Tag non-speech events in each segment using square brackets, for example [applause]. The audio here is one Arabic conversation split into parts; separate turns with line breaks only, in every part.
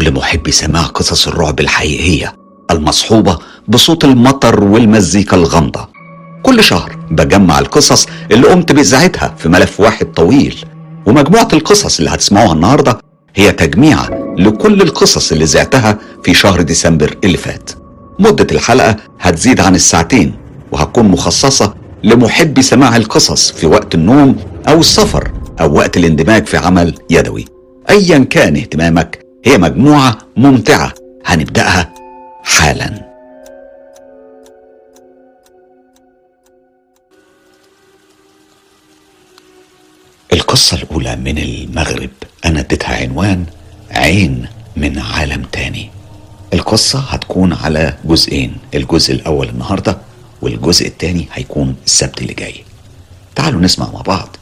لكل محب سماع قصص الرعب الحقيقية المصحوبة بصوت المطر والمزيكا الغامضة. كل شهر بجمع القصص اللي قمت بإذاعتها في ملف واحد طويل ومجموعة القصص اللي هتسمعوها النهاردة هي تجميعة لكل القصص اللي زعتها في شهر ديسمبر اللي فات. مدة الحلقة هتزيد عن الساعتين وهتكون مخصصة لمحبي سماع القصص في وقت النوم أو السفر أو وقت الاندماج في عمل يدوي. أيا كان اهتمامك هي مجموعة ممتعة. هنبدأها حالا. القصة الأولى من المغرب. أنا اديتها عنوان عين من عالم تاني. القصة هتكون على جزئين الجزء الأول النهاردة والجزء التاني هيكون السبت اللي جاي. تعالوا نسمع مع بعض.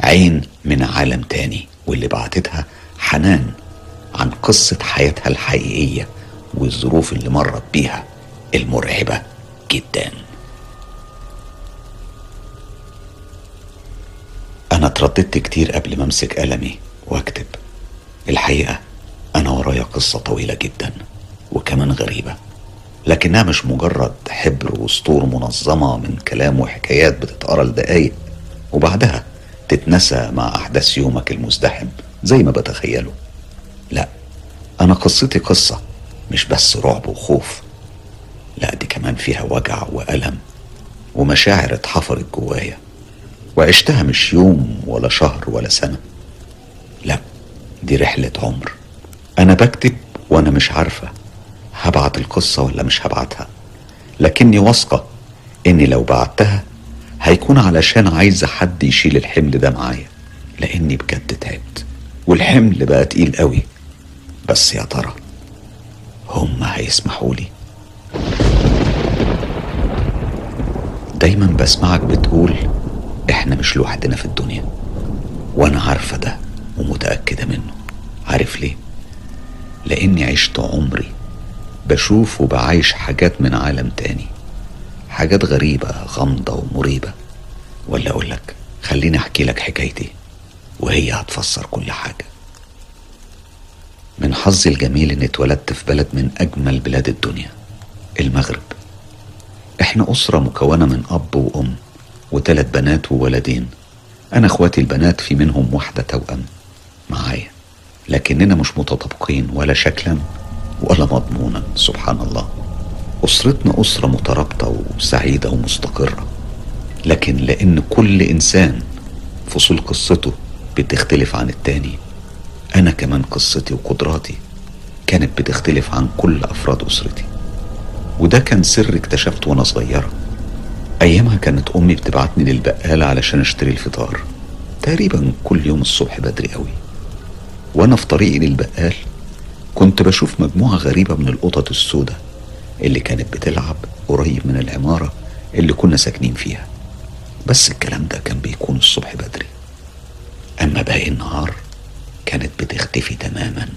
عين من عالم تاني واللي بعتتها حنان. عن قصة حياتها الحقيقية والظروف اللي مرت بيها المرعبة جدا. أنا اترددت كتير قبل ما أمسك قلمي وأكتب. الحقيقة أنا ورايا قصة طويلة جدا وكمان غريبة لكنها مش مجرد حبر وسطور منظمة من كلام وحكايات بتتقرأ لدقايق وبعدها تتنسى مع أحداث يومك المزدحم زي ما بتخيله. لا أنا قصتي قصة مش بس رعب وخوف. لا دي كمان فيها وجع وألم ومشاعر اتحفرت جوايا وعشتها مش يوم ولا شهر ولا سنة. لا دي رحلة عمر. أنا بكتب وأنا مش عارفة هبعت القصة ولا مش هبعتها لكني واثقة إني لو بعتها هيكون علشان عايزة حد يشيل الحمل ده معايا لأني بجد تعبت. والحمل بقى تقيل قوي. بس يا ترى هم هيسمحوا لي؟ دايما بسمعك بتقول إحنا مش لوحدنا في الدنيا وأنا عارفة ده ومتأكدة منه. عارف ليه؟ لأني عشت عمري بشوف وبعايش حاجات من عالم تاني حاجات غريبة غامضة ومريبة. ولا أقولك خليني أحكي لك حكايتي وهي هتفسر كل حاجة. من حظي الجميل إني اتولدت في بلد من أجمل بلاد الدنيا المغرب. إحنا أسرة مكونة من أب وأم وثلاث بنات وولدين. أنا إخواتي البنات في منهم واحدة توأم معايا لكننا مش متطابقين ولا شكلا ولا مضمونا سبحان الله. أسرتنا أسرة مترابطة وسعيدة ومستقرة لكن لأن كل إنسان فصول قصته بتختلف عن التاني أنا كمان قصتي وقدراتي كانت بتختلف عن كل أفراد أسرتي. وده كان سر اكتشفته وأنا صغيرة. أيامها كانت أمي بتبعتني للبقالة علشان أشتري الفطار. تقريبا كل يوم الصبح بدري قوي. وأنا في طريقي للبقال كنت بشوف مجموعة غريبة من القطط السوداء اللي كانت بتلعب قريب من العمارة اللي كنا ساكنين فيها. بس الكلام ده كان بيكون الصبح بدري. أما باقي النهار كانت بتختفي تماما.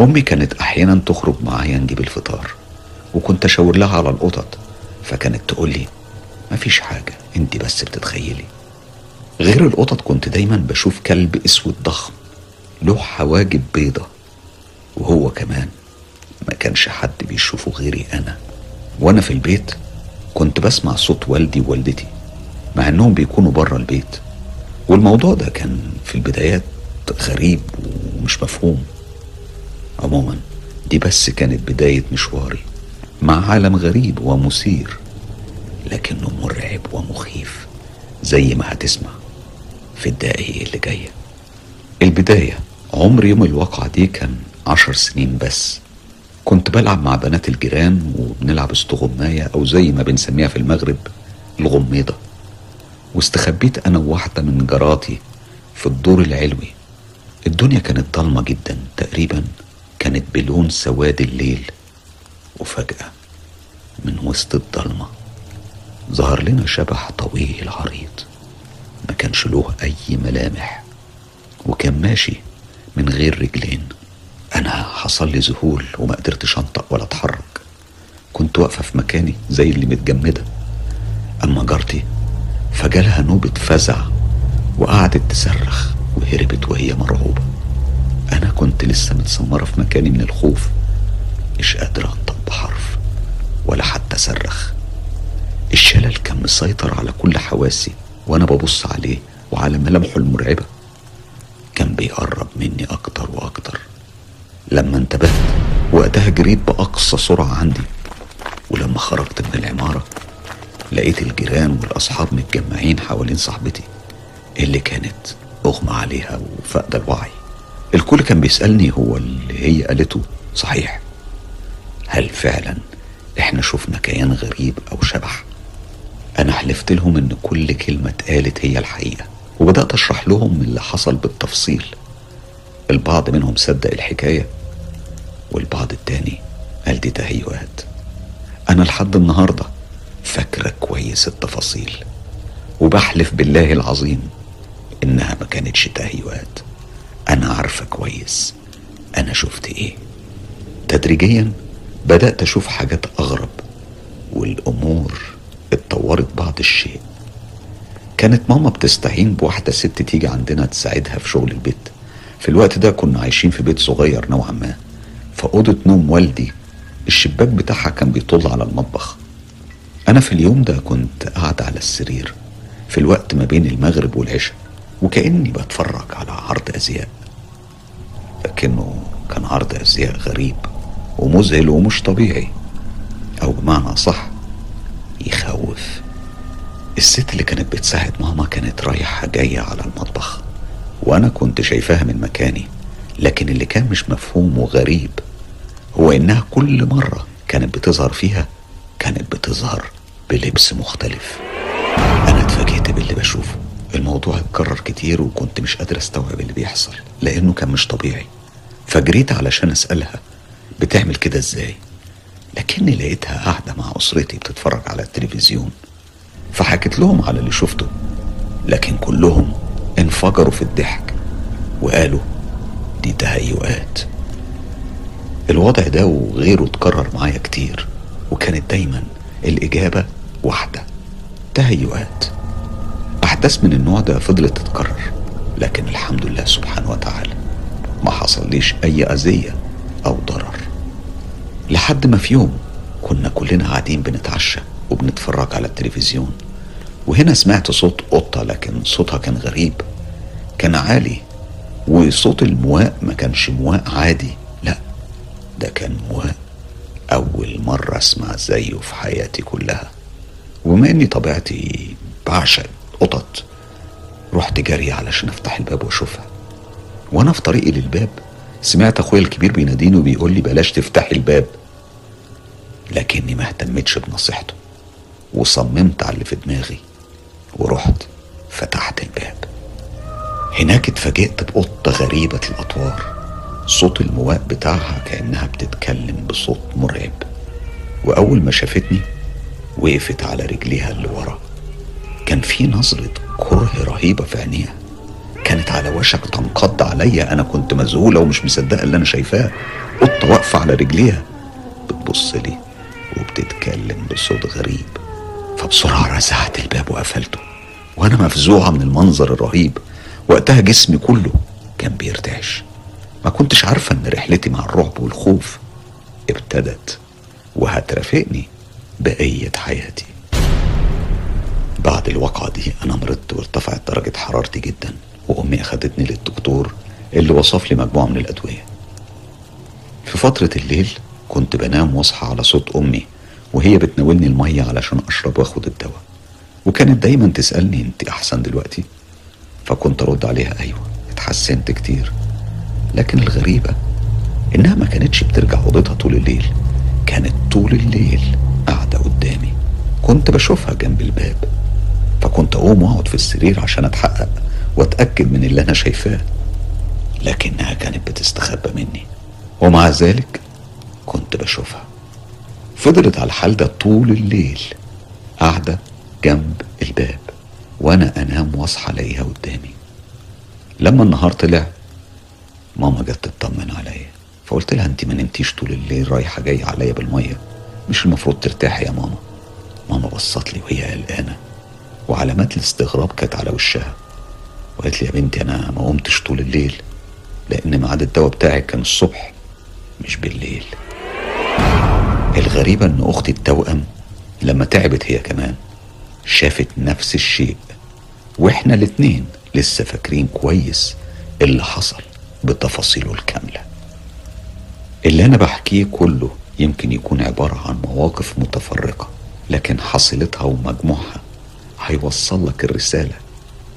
أمي كانت أحيانا تخرج معايا نجيب الفطار وكنت أشاور لها على القطط فكانت تقول لي مفيش حاجة انت بس بتتخيلي. غير القطط كنت دايما بشوف كلب أسود ضخم له حواجب بيضة وهو كمان ما كانش حد بيشوفه غيري أنا. وأنا في البيت كنت بسمع صوت والدي ووالدتي مع إنهم بيكونوا بره البيت والموضوع ده كان في البدايات غريب ومش مفهوم. عموما دي بس كانت بداية مشواري مع عالم غريب ومثير لكنه مرعب ومخيف زي ما هتسمع في الدقايق اللي جاية. البداية عمر يوم الواقعة دي كان عشر سنين بس. كنت بلعب مع بنات الجيران وبنلعب استغماية أو زي ما بنسميها في المغرب الغميضة. واستخبيت أنا وواحدة من جاراتي في الدور العلوي. الدنيا كانت ضلمة جدا. تقريبا كانت بلون سواد الليل. وفجأة من وسط الضلمة ظهر لنا شبح طويل عريض. ما كانش له أي ملامح. وكان ماشي من غير رجلين. أنا حصل لي ذهول وما قدرتش أنطق ولا أتحرك. كنت واقفة في مكاني زي اللي متجمدة. أما جارتي فجالها نوبة فزع وقعدت تصرخ. وهربت وهي مرعوبة. أنا كنت لسه متسمرة في مكاني من الخوف. مش قادرة أنطق بحرف ولا حتى أصرخ الشلل كان مسيطر على كل حواسي وأنا ببص عليه وعلى ملامحه المرعبة. كان بيقرب مني أكتر وأكتر. لما انتبهت وقتها جريت بأقصى سرعة عندي. ولما خرجت من العمارة لقيت الجيران والأصحاب متجمعين حوالين صاحبتي اللي كانت أغمى عليها وفقد الوعي. الكل كان بيسألني هو اللي هي قالته صحيح. هل فعلا إحنا شفنا كيان غريب أو شبح؟ أنا حلفت لهم إن كل كلمة اتقالت هي الحقيقة وبدأت أشرح لهم اللي حصل بالتفصيل. البعض منهم صدق الحكاية والبعض التاني قال دي تهيؤات. أنا لحد النهاردة فاكرة كويس التفاصيل وبحلف بالله العظيم إنها ما كانتش تهيؤات. أنا عارفة كويس. أنا شفت إيه؟ تدريجيا بدأت أشوف حاجات أغرب والأمور اتطورت بعض الشيء. كانت ماما بتستعين بواحدة ست تيجي عندنا تساعدها في شغل البيت. في الوقت ده كنا عايشين في بيت صغير نوعا ما. فأوضة نوم والدي الشباك بتاعها كان بيطل على المطبخ. أنا في اليوم ده كنت قاعد على السرير. في الوقت ما بين المغرب والعشاء. وكأني بتفرج على عرض أزياء لكنه كان عرض أزياء غريب ومذهل ومش طبيعي أو بمعنى صح يخوف. الست اللي كانت بتساعد ماما كانت رايحة جاية على المطبخ وأنا كنت شايفاها من مكاني لكن اللي كان مش مفهوم وغريب هو إنها كل مرة كانت بتظهر فيها كانت بتظهر بلبس مختلف. أنا اتفاجئت باللي بشوفه. الموضوع اتكرر كتير وكنت مش قادر استوعب اللي بيحصل لأنه كان مش طبيعي. فجريت علشان أسألها بتعمل كده إزاي؟ لكني لقيتها قاعدة مع أسرتي بتتفرج على التلفزيون. فحكيت لهم على اللي شفته لكن كلهم انفجروا في الضحك وقالوا دي تهيؤات. الوضع ده وغيره اتكرر معايا كتير وكانت دايما الإجابة واحدة تهيؤات. أحداث من النوع ده فضلت تتكرر لكن الحمد لله سبحانه وتعالى ما حصليش أي أذية أو ضرر. لحد ما في يوم كنا كلنا قاعدين بنتعشى وبنتفرج على التلفزيون وهنا سمعت صوت قطة لكن صوتها كان غريب كان عالي وصوت المواء ما كانش مواء عادي لا ده كان مواء أول مرة أسمع زيه في حياتي كلها وبما إني طبيعتي بعشق قطط. رحت جري علشان أفتح الباب وأشوفها. وأنا في طريقي للباب سمعت أخويا الكبير بيناديني وبيقول لي بلاش تفتحي الباب. لكني ما اهتمتش بنصيحته وصممت على اللي في دماغي ورحت فتحت الباب. هناك اتفاجئت بقطة غريبة الأطوار. صوت المواء بتاعها كأنها بتتكلم بصوت مرعب. وأول ما شافتني وقفت على رجليها اللي ورا. كان في نظرة كره رهيبة في عينيها. كانت على وشك تنقض عليا. أنا كنت مذهولة ومش مصدقة اللي أنا شايفاه. قطة واقفة على رجليها. بتبص لي وبتتكلم بصوت غريب. فبسرعة رزعت الباب وقفلته. وأنا مفزوعة من المنظر الرهيب. وقتها جسمي كله كان بيرتعش. ما كنتش عارفة إن رحلتي مع الرعب والخوف ابتدت. وهترافقني بقية حياتي. بعد الواقعة دي أنا مرضت وارتفعت درجة حرارتي جدا وأمي أخدتني للدكتور اللي وصف لي مجموعة من الأدوية. في فترة الليل كنت بنام واصحى على صوت أمي وهي بتناولني المية علشان أشرب وآخد الدواء. وكانت دايما تسألني أنت أحسن دلوقتي؟ فكنت أرد عليها أيوة اتحسنت كتير. لكن الغريبة إنها ما كانتش بترجع أوضتها طول الليل كانت طول الليل قاعدة قدامي. كنت بشوفها جنب الباب. فكنت أقوم وأقعد في السرير عشان أتحقق وأتأكد من اللي أنا شايفاه. لكنها كانت بتستخبى مني. ومع ذلك كنت بشوفها. فضلت على الحال ده طول الليل قاعدة جنب الباب وأنا أنام وأصحى ألاقيها قدامي. لما النهار طلع ماما جت تطمن عليا. فقلت لها انت ما نمتيش طول الليل رايحة جاية عليا بالمية. مش المفروض ترتاحي يا ماما. ماما بصت لي وهي قلقانة. وعلامات الاستغراب كانت على وشها. وقالت لي يا بنتي أنا ما قمتش طول الليل لأن ميعاد الدواء بتاعي كان الصبح مش بالليل. الغريبة إن أختي التوأم لما تعبت هي كمان شافت نفس الشيء وإحنا الاتنين لسه فاكرين كويس اللي حصل بتفاصيله الكاملة. اللي أنا بحكيه كله يمكن يكون عبارة عن مواقف متفرقة لكن حصيلتها ومجموعها هيوصل لك الرسالة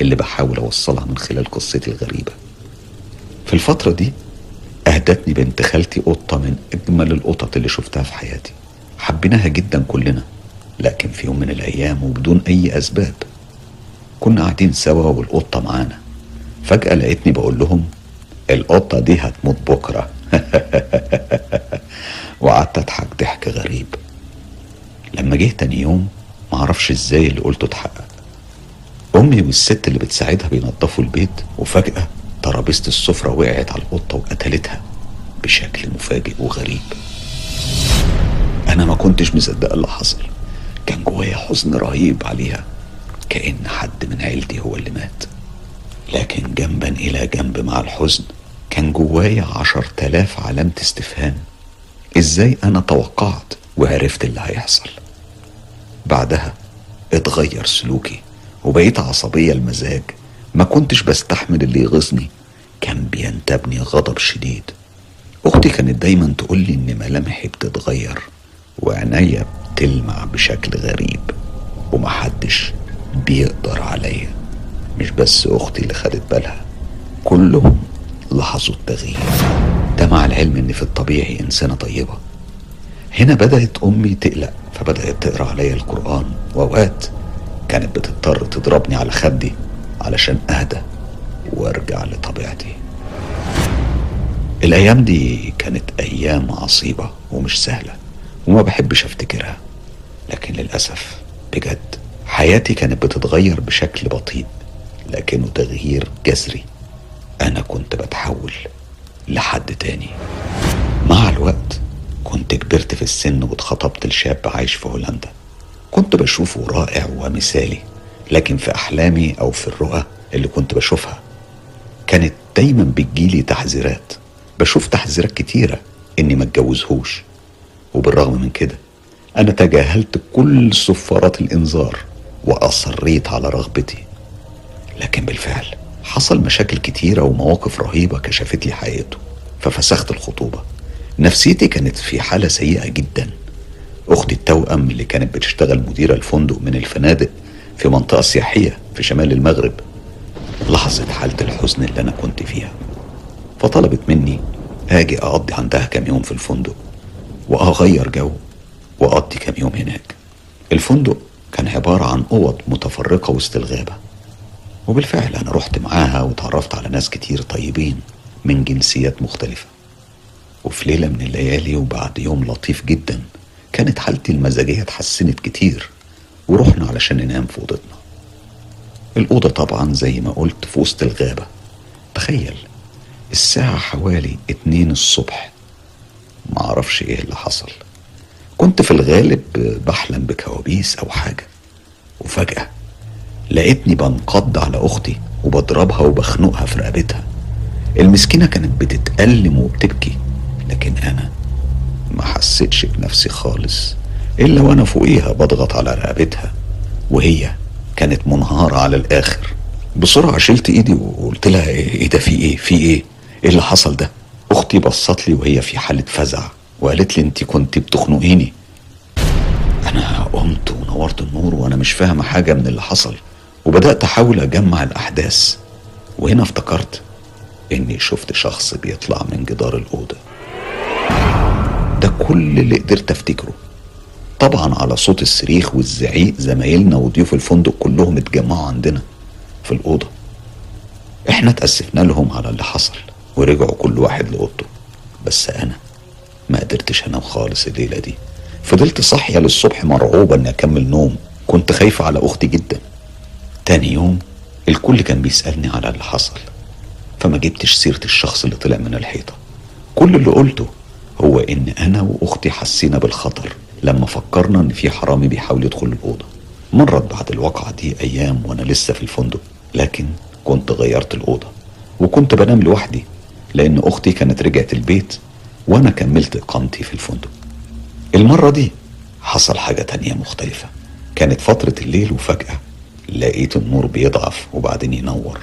اللي بحاول أوصلها من خلال قصتي الغريبة. في الفترة دي أهدتني بنت خالتي قطة من أجمل القطط اللي شفتها في حياتي. حبيناها جدا كلنا لكن في يوم من الأيام وبدون أي أسباب كنا قاعدين سوا والقطة معانا. فجأة لقيتني بقول لهم القطة دي هتموت بكرة. [laughs] وقعدت أضحك ضحك غريب. لما جه تاني يوم معرفش إزاي اللي قلته اتحقق. أمي والست اللي بتساعدها بينظفوا البيت وفجأة ترابيزة السفرة وقعت على القطة وقتلتها بشكل مفاجئ وغريب. أنا ما كنتش مصدق اللي حصل. كان جوايا حزن رهيب عليها كأن حد من عيلتي هو اللي مات. لكن جنبا إلى جنب مع الحزن كان جوايا عشر تلاف علامة استفهام. إزاي أنا توقعت وعرفت اللي هيحصل؟ بعدها. اتغير سلوكي وبقيت عصبية المزاج. ما كنتش بستحمل اللي يغيظني. كان بينتابني غضب شديد. أختي كانت دايما تقول لي إن ملامحي بتتغير وعينيا بتلمع بشكل غريب ومحدش بيقدر عليا. مش بس أختي اللي خدت بالها كلهم لاحظوا التغيير. ده مع العلم إن في الطبيعي إنسانة طيبة. هنا بدأت أمي تقلق فبدأت تقرأ عليا القرآن. وأوقات كانت بتضطر تضربني على خدي علشان أهدى وأرجع لطبيعتي. الأيام دي كانت أيام عصيبة ومش سهلة وما بحبش أفتكرها. لكن للأسف بجد حياتي كانت بتتغير بشكل بطيء لكنه تغيير جذري. أنا كنت بتحول لحد تاني. مع الوقت كنت كبرت في السن واتخطبت لشاب عايش في هولندا. كنت بشوفه رائع ومثالي لكن في أحلامي أو في الرؤى اللي كنت بشوفها كانت دايما بتجيلي تحذيرات. بشوف تحذيرات كتيرة إني ما اتجوزهوش. وبالرغم من كده أنا تجاهلت كل صفارات الإنذار وأصريت على رغبتي. لكن بالفعل حصل مشاكل كتيرة ومواقف رهيبة كشفت لي حقيقته ففسخت الخطوبة. نفسيتي كانت في حالة سيئة جدا. أختي التوأم اللي كانت بتشتغل مديرة الفندق من الفنادق في منطقة سياحية في شمال المغرب لاحظت حالة الحزن اللي أنا كنت فيها. فطلبت مني أجي أقضي عندها كام يوم في الفندق وأغير جو وأقضي كام يوم هناك. الفندق كان عبارة عن أوض متفرقة وسط الغابة وبالفعل أنا رحت معاها وتعرفت على ناس كتير طيبين من جنسيات مختلفة. وفي ليلة من الليالي وبعد يوم لطيف جدا كانت حالتي المزاجية اتحسنت كتير ورحنا علشان ننام في أوضتنا. الأوضة طبعا زي ما قلت في وسط الغابة. تخيل الساعة حوالي اتنين الصبح. معرفش إيه اللي حصل. كنت في الغالب بحلم بكوابيس أو حاجة. وفجأة لقيتني بنقض على أختي وبضربها وبخنقها في رقبتها. المسكينة كانت بتتألم وبتبكي. لكن أنا ما حسيتش بنفسي خالص إلا وأنا فوقيها بضغط على رقبتها وهي كانت منهارة على الآخر. بسرعة شلت إيدي وقلت لها إيه ده في إيه في إيه؟ إيه اللي حصل ده؟ أختي بصت لي وهي في حالة فزع وقالت لي أنت كنت بتخنقيني. أنا قمت ونورت النور وأنا مش فاهمة حاجة من اللي حصل وبدأت أحاول أجمع الأحداث. وهنا افتكرت إني شفت شخص بيطلع من جدار الأوضة. ده كل اللي قدرت أفتكره. طبعا على صوت الصريخ والزعيق زمايلنا وضيوف الفندق كلهم اتجمعوا عندنا في الأوضة. إحنا اتأسفنا لهم على اللي حصل ورجعوا كل واحد لأوضته. بس أنا ما قدرتش أنام خالص الليلة دي. فضلت صاحية للصبح مرعوبة إني أكمل نوم. كنت خايفة على أختي جدا. تاني يوم الكل كان بيسألني على اللي حصل. فما جبتش سيرة الشخص اللي طلع من الحيطة. كل اللي قلته هو إن أنا وأختي حسينا بالخطر لما فكرنا إن في حرامي بيحاول يدخل الأوضة. مرت بعد الواقعة دي أيام وأنا لسه في الفندق لكن كنت غيرت الأوضة وكنت بنام لوحدي لأن أختي كانت رجعت البيت وأنا كملت إقامتي في الفندق. المرة دي حصل حاجة تانية مختلفة. كانت فترة الليل وفجأة لقيت النور بيضعف وبعدين ينور.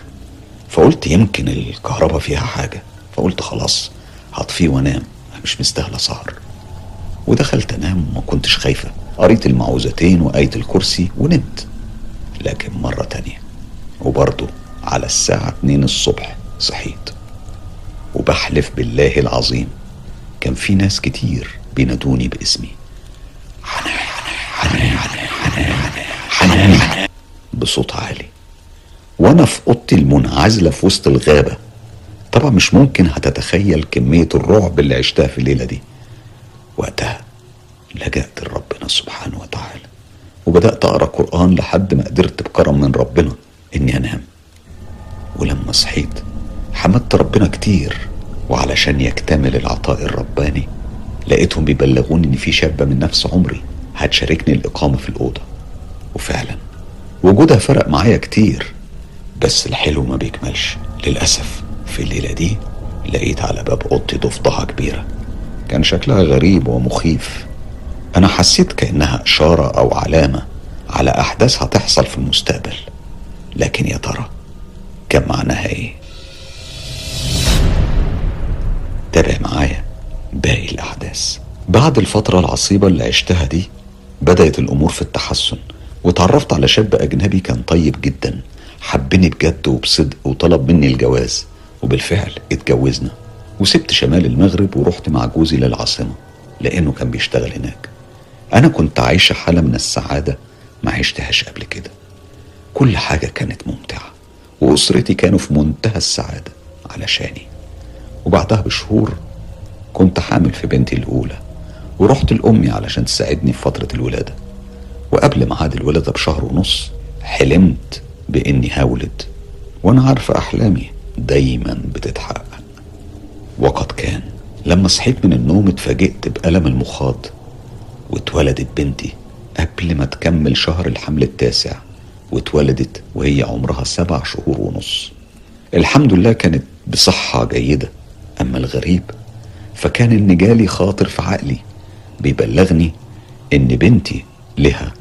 فقلت يمكن الكهرباء فيها حاجة فقلت خلاص هطفيه وأنام. مش مستاهلة سهر ودخلت انام وما كنتش خايفة قريت المعوذتين وآية الكرسي ونمت لكن مرة تانية وبرضه على الساعة اتنين الصبح صحيت وبحلف بالله العظيم كان في ناس كتير بينادوني باسمي حنان حنان حنان حنان بصوت عالي وأنا في اوضتي المنعزله في وسط الغابه طبعا مش ممكن هتتخيل كمية الرعب اللي عشتها في الليلة دي. وقتها لجأت لربنا سبحانه وتعالى وبدأت أقرأ قرآن لحد ما قدرت بكرم من ربنا إني أنام. ولما صحيت حمدت ربنا كتير وعلشان يكتمل العطاء الرباني لقيتهم بيبلغوني إن في شابة من نفس عمري هتشاركني الإقامة في الأوضة. وفعلا وجودها فرق معايا كتير بس الحلو ما بيكملش للأسف. في الليلة دي لقيت على باب أوضتي ضفدعة كبيرة. كان شكلها غريب ومخيف. أنا حسيت كأنها إشارة أو علامة على أحداث هتحصل في المستقبل. لكن يا ترى كان معناها إيه؟ تابع معايا باقي الأحداث. بعد الفترة العصيبة اللي عشتها دي بدأت الأمور في التحسن وتعرفت على شاب أجنبي كان طيب جدا حبني بجد وبصدق وطلب مني الجواز. وبالفعل اتجوزنا وسبت شمال المغرب ورحت مع جوزي للعاصمة لأنه كان بيشتغل هناك. أنا كنت عايشة حالة من السعادة ما عشتهاش قبل كده. كل حاجة كانت ممتعة وأسرتي كانوا في منتهى السعادة علشاني. وبعدها بشهور كنت حامل في بنتي الأولى ورحت لأمي علشان تساعدني في فترة الولادة. وقبل ميعاد الولادة بشهر ونص حلمت بإني هولد. وأنا عارفة أحلامي دايما بتتحقق. وقد كان لما صحيت من النوم اتفاجئت بألم المخاض واتولدت بنتي قبل ما تكمل شهر الحمل التاسع واتولدت وهي عمرها سبع شهور ونص. الحمد لله كانت بصحة جيدة أما الغريب فكان إن جالي خاطر في عقلي بيبلغني إن بنتي لها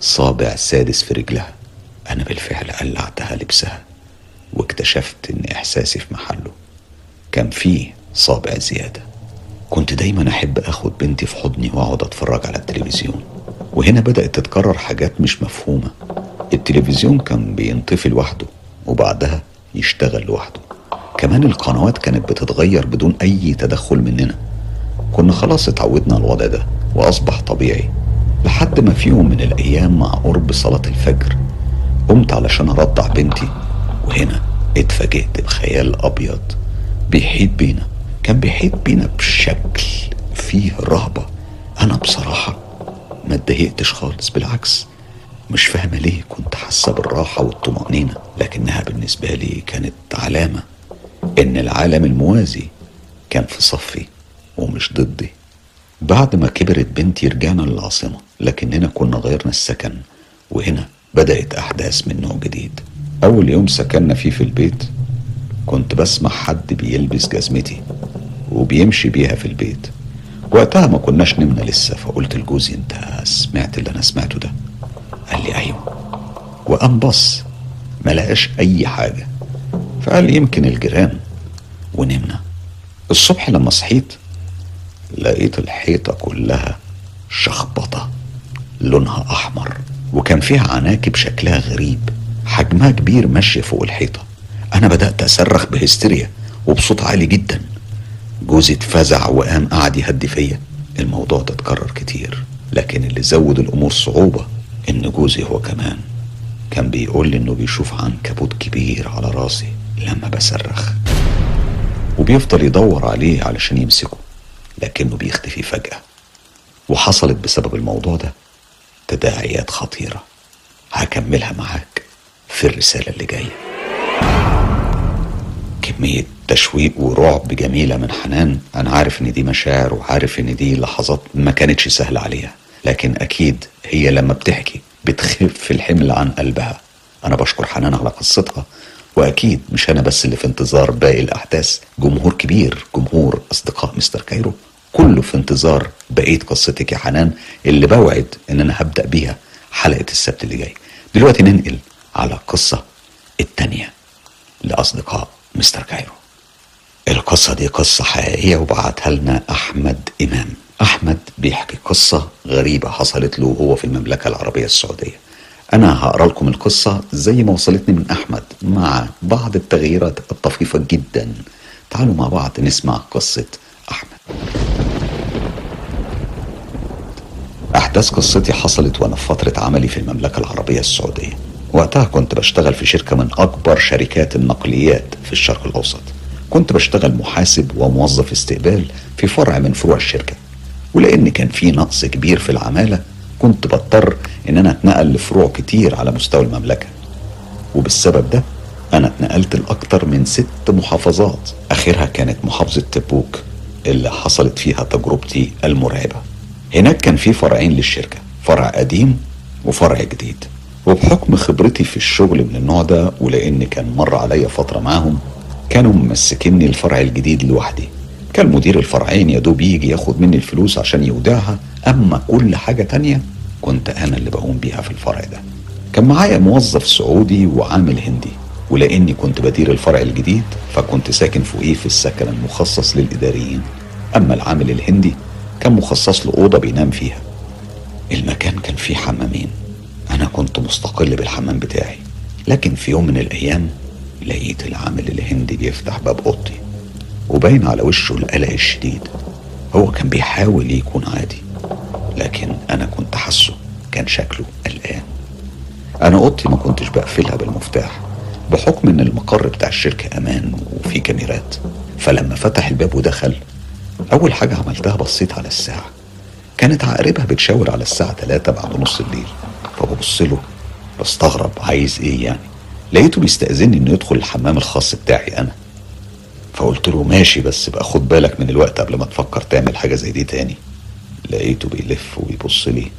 صابع سادس في رجلها. أنا بالفعل قلعتها لبسها. واكتشفت إن إحساسي في محله كان فيه صابع زيادة. كنت دايما أحب أخد بنتي في حضني وأقعد أتفرج على التلفزيون. وهنا بدأت تتكرر حاجات مش مفهومة. التلفزيون كان بينطفي لوحده وبعدها يشتغل لوحده. كمان القنوات كانت بتتغير بدون أي تدخل مننا. كنا خلاص اتعودنا الوضع ده وأصبح طبيعي. لحد ما في يوم من الأيام مع قرب صلاة الفجر قمت علشان أرضع بنتي وهنا اتفاجئت بخيال أبيض بيحيط بينا. كان بيحيط بينا بشكل فيه رهبة. أنا بصراحة ما اتضايقتش خالص بالعكس مش فاهمة ليه كنت حاسة بالراحة والطمأنينة لكنها بالنسبة لي كانت علامة إن العالم الموازي كان في صفي ومش ضدي. بعد ما كبرت بنتي رجعنا للعاصمة لكننا كنا غيرنا السكن وهنا بدأت أحداث من نوع جديد. أول يوم سكننا فيه في البيت كنت بسمع حد بيلبس جزمتي وبيمشي بيها في البيت. وقتها ما كناش نمنا لسه فقلت لجوزي أنت سمعت اللي أنا سمعته ده؟ قال لي أيوه. وقام بص ما لقاش أي حاجة. فقال لي يمكن الجيران. ونمنا. الصبح لما صحيت لقيت الحيطة كلها شخبطة لونها أحمر وكان فيها عناكب شكلها غريب. حجمها كبير ماشيه فوق الحيطة. أنا بدأت أصرخ بهستيريا وبصوت عالي جدا. جوزي اتفزع وقام قعد يهدي فيا. الموضوع ده اتكرر كتير لكن اللي زود الأمور صعوبة إن جوزي هو كمان. كان بيقول لي إنه بيشوف عنكبوت كبير على راسي لما بصرخ. وبيفضل يدور عليه علشان يمسكه لكنه بيختفي فجأة. وحصلت بسبب الموضوع ده تداعيات خطيرة. هكملها معاك. في الرسالة اللي جاية. كمية تشويق ورعب جميلة من حنان. أنا عارف إن دي مشاعر وعارف إن دي لحظات ما كانتش سهلة عليها. لكن أكيد هي لما بتحكي بتخف الحمل عن قلبها. أنا بشكر حنان على قصتها. وأكيد مش أنا بس اللي في انتظار باقي الأحداث. جمهور كبير جمهور أصدقاء مستر كايرو. كله في انتظار بقية قصتك يا حنان اللي بوعد إن أنا هبدأ بيها حلقة السبت اللي جاي. دلوقتي ننقل على القصة التانية لأصدقاء مستر كايرو. القصة دي قصة حقيقية وبعتها لنا أحمد إمام. أحمد بيحكي قصة غريبة حصلت له وهو في المملكة العربية السعودية. أنا هقرأ لكم القصة زي ما وصلتني من أحمد مع بعض التغييرات الطفيفة جدا. تعالوا مع بعض نسمع قصة أحمد. أحداث قصتي حصلت وأنا في فترة عملي في المملكة العربية السعودية. وقتها كنت بشتغل في شركة من أكبر شركات النقليات في الشرق الأوسط. كنت بشتغل محاسب وموظف استقبال في فرع من فروع الشركة. ولأن كان في نقص كبير في العمالة كنت بضطر إن أنا أتنقل لفروع كتير على مستوى المملكة. وبالسبب ده أنا اتنقلت لأكتر من ست محافظات. آخرها كانت محافظة تبوك اللي حصلت فيها تجربتي المرعبة. هناك كان في فرعين للشركة فرع قديم وفرع جديد. وبحكم خبرتي في الشغل من النوع ده ولأن كان مر عليا فترة معاهم كانوا ممسكيني الفرع الجديد لوحدي. كان مدير الفرعين يا دوب يجي ياخد مني الفلوس عشان يودعها أما كل حاجة تانية كنت أنا اللي بقوم بيها في الفرع ده. كان معايا موظف سعودي وعامل هندي ولأني كنت بدير الفرع الجديد فكنت ساكن فوقيه في السكن المخصص للإداريين. أما العامل الهندي كان مخصص له اوضه بينام فيها. المكان كان فيه حمامين. أنا كنت مستقل بالحمام بتاعي لكن في يوم من الأيام لقيت العامل الهندي بيفتح باب أوضتي وباين على وشه القلق الشديد. هو كان بيحاول يكون عادي لكن أنا كنت حاسه كان شكله قلقان. أنا أوضتي ما كنتش بقفلها بالمفتاح بحكم إن المقر بتاع الشركة أمان وفي كاميرات. فلما فتح الباب ودخل أول حاجة عملتها بصيت على الساعة. كانت عقربها بتشاور على الساعة 3 بعد نص الليل. فببص له بستغرب عايز إيه يعني؟ لقيته بيستأذني إنه يدخل الحمام الخاص بتاعي أنا. فقلت له ماشي بس بقى خد بالك من الوقت قبل ما تفكر تعمل حاجة زي دي تاني. لقيته بيلف ويبص لي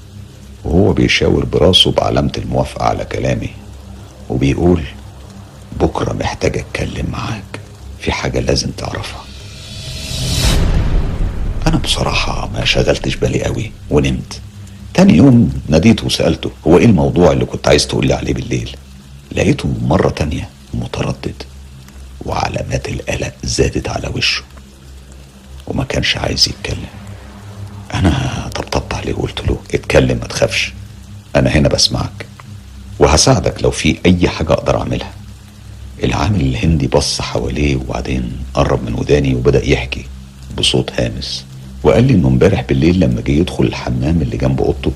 وهو بيشاور براسه بعلامة الموافقة على كلامي وبيقول بكرة محتاج أتكلم معاك في حاجة لازم تعرفها. أنا بصراحة ما شغلتش بالي قوي ونمت. تاني يوم ناديته وسألته هو إيه الموضوع اللي كنت عايز تقولي عليه بالليل؟ لقيته مرة تانية متردد وعلامات القلق زادت على وشه وما كانش عايز يتكلم. أنا طبطبت عليه وقلت له اتكلم ما تخافش أنا هنا بسمعك وهساعدك لو في أي حاجة أقدر أعملها. العامل الهندي بص حواليه وبعدين قرب من وداني وبدأ يحكي بصوت هامس. وقال لي إنه امبارح بالليل لما جه يدخل الحمام اللي جنب أوضته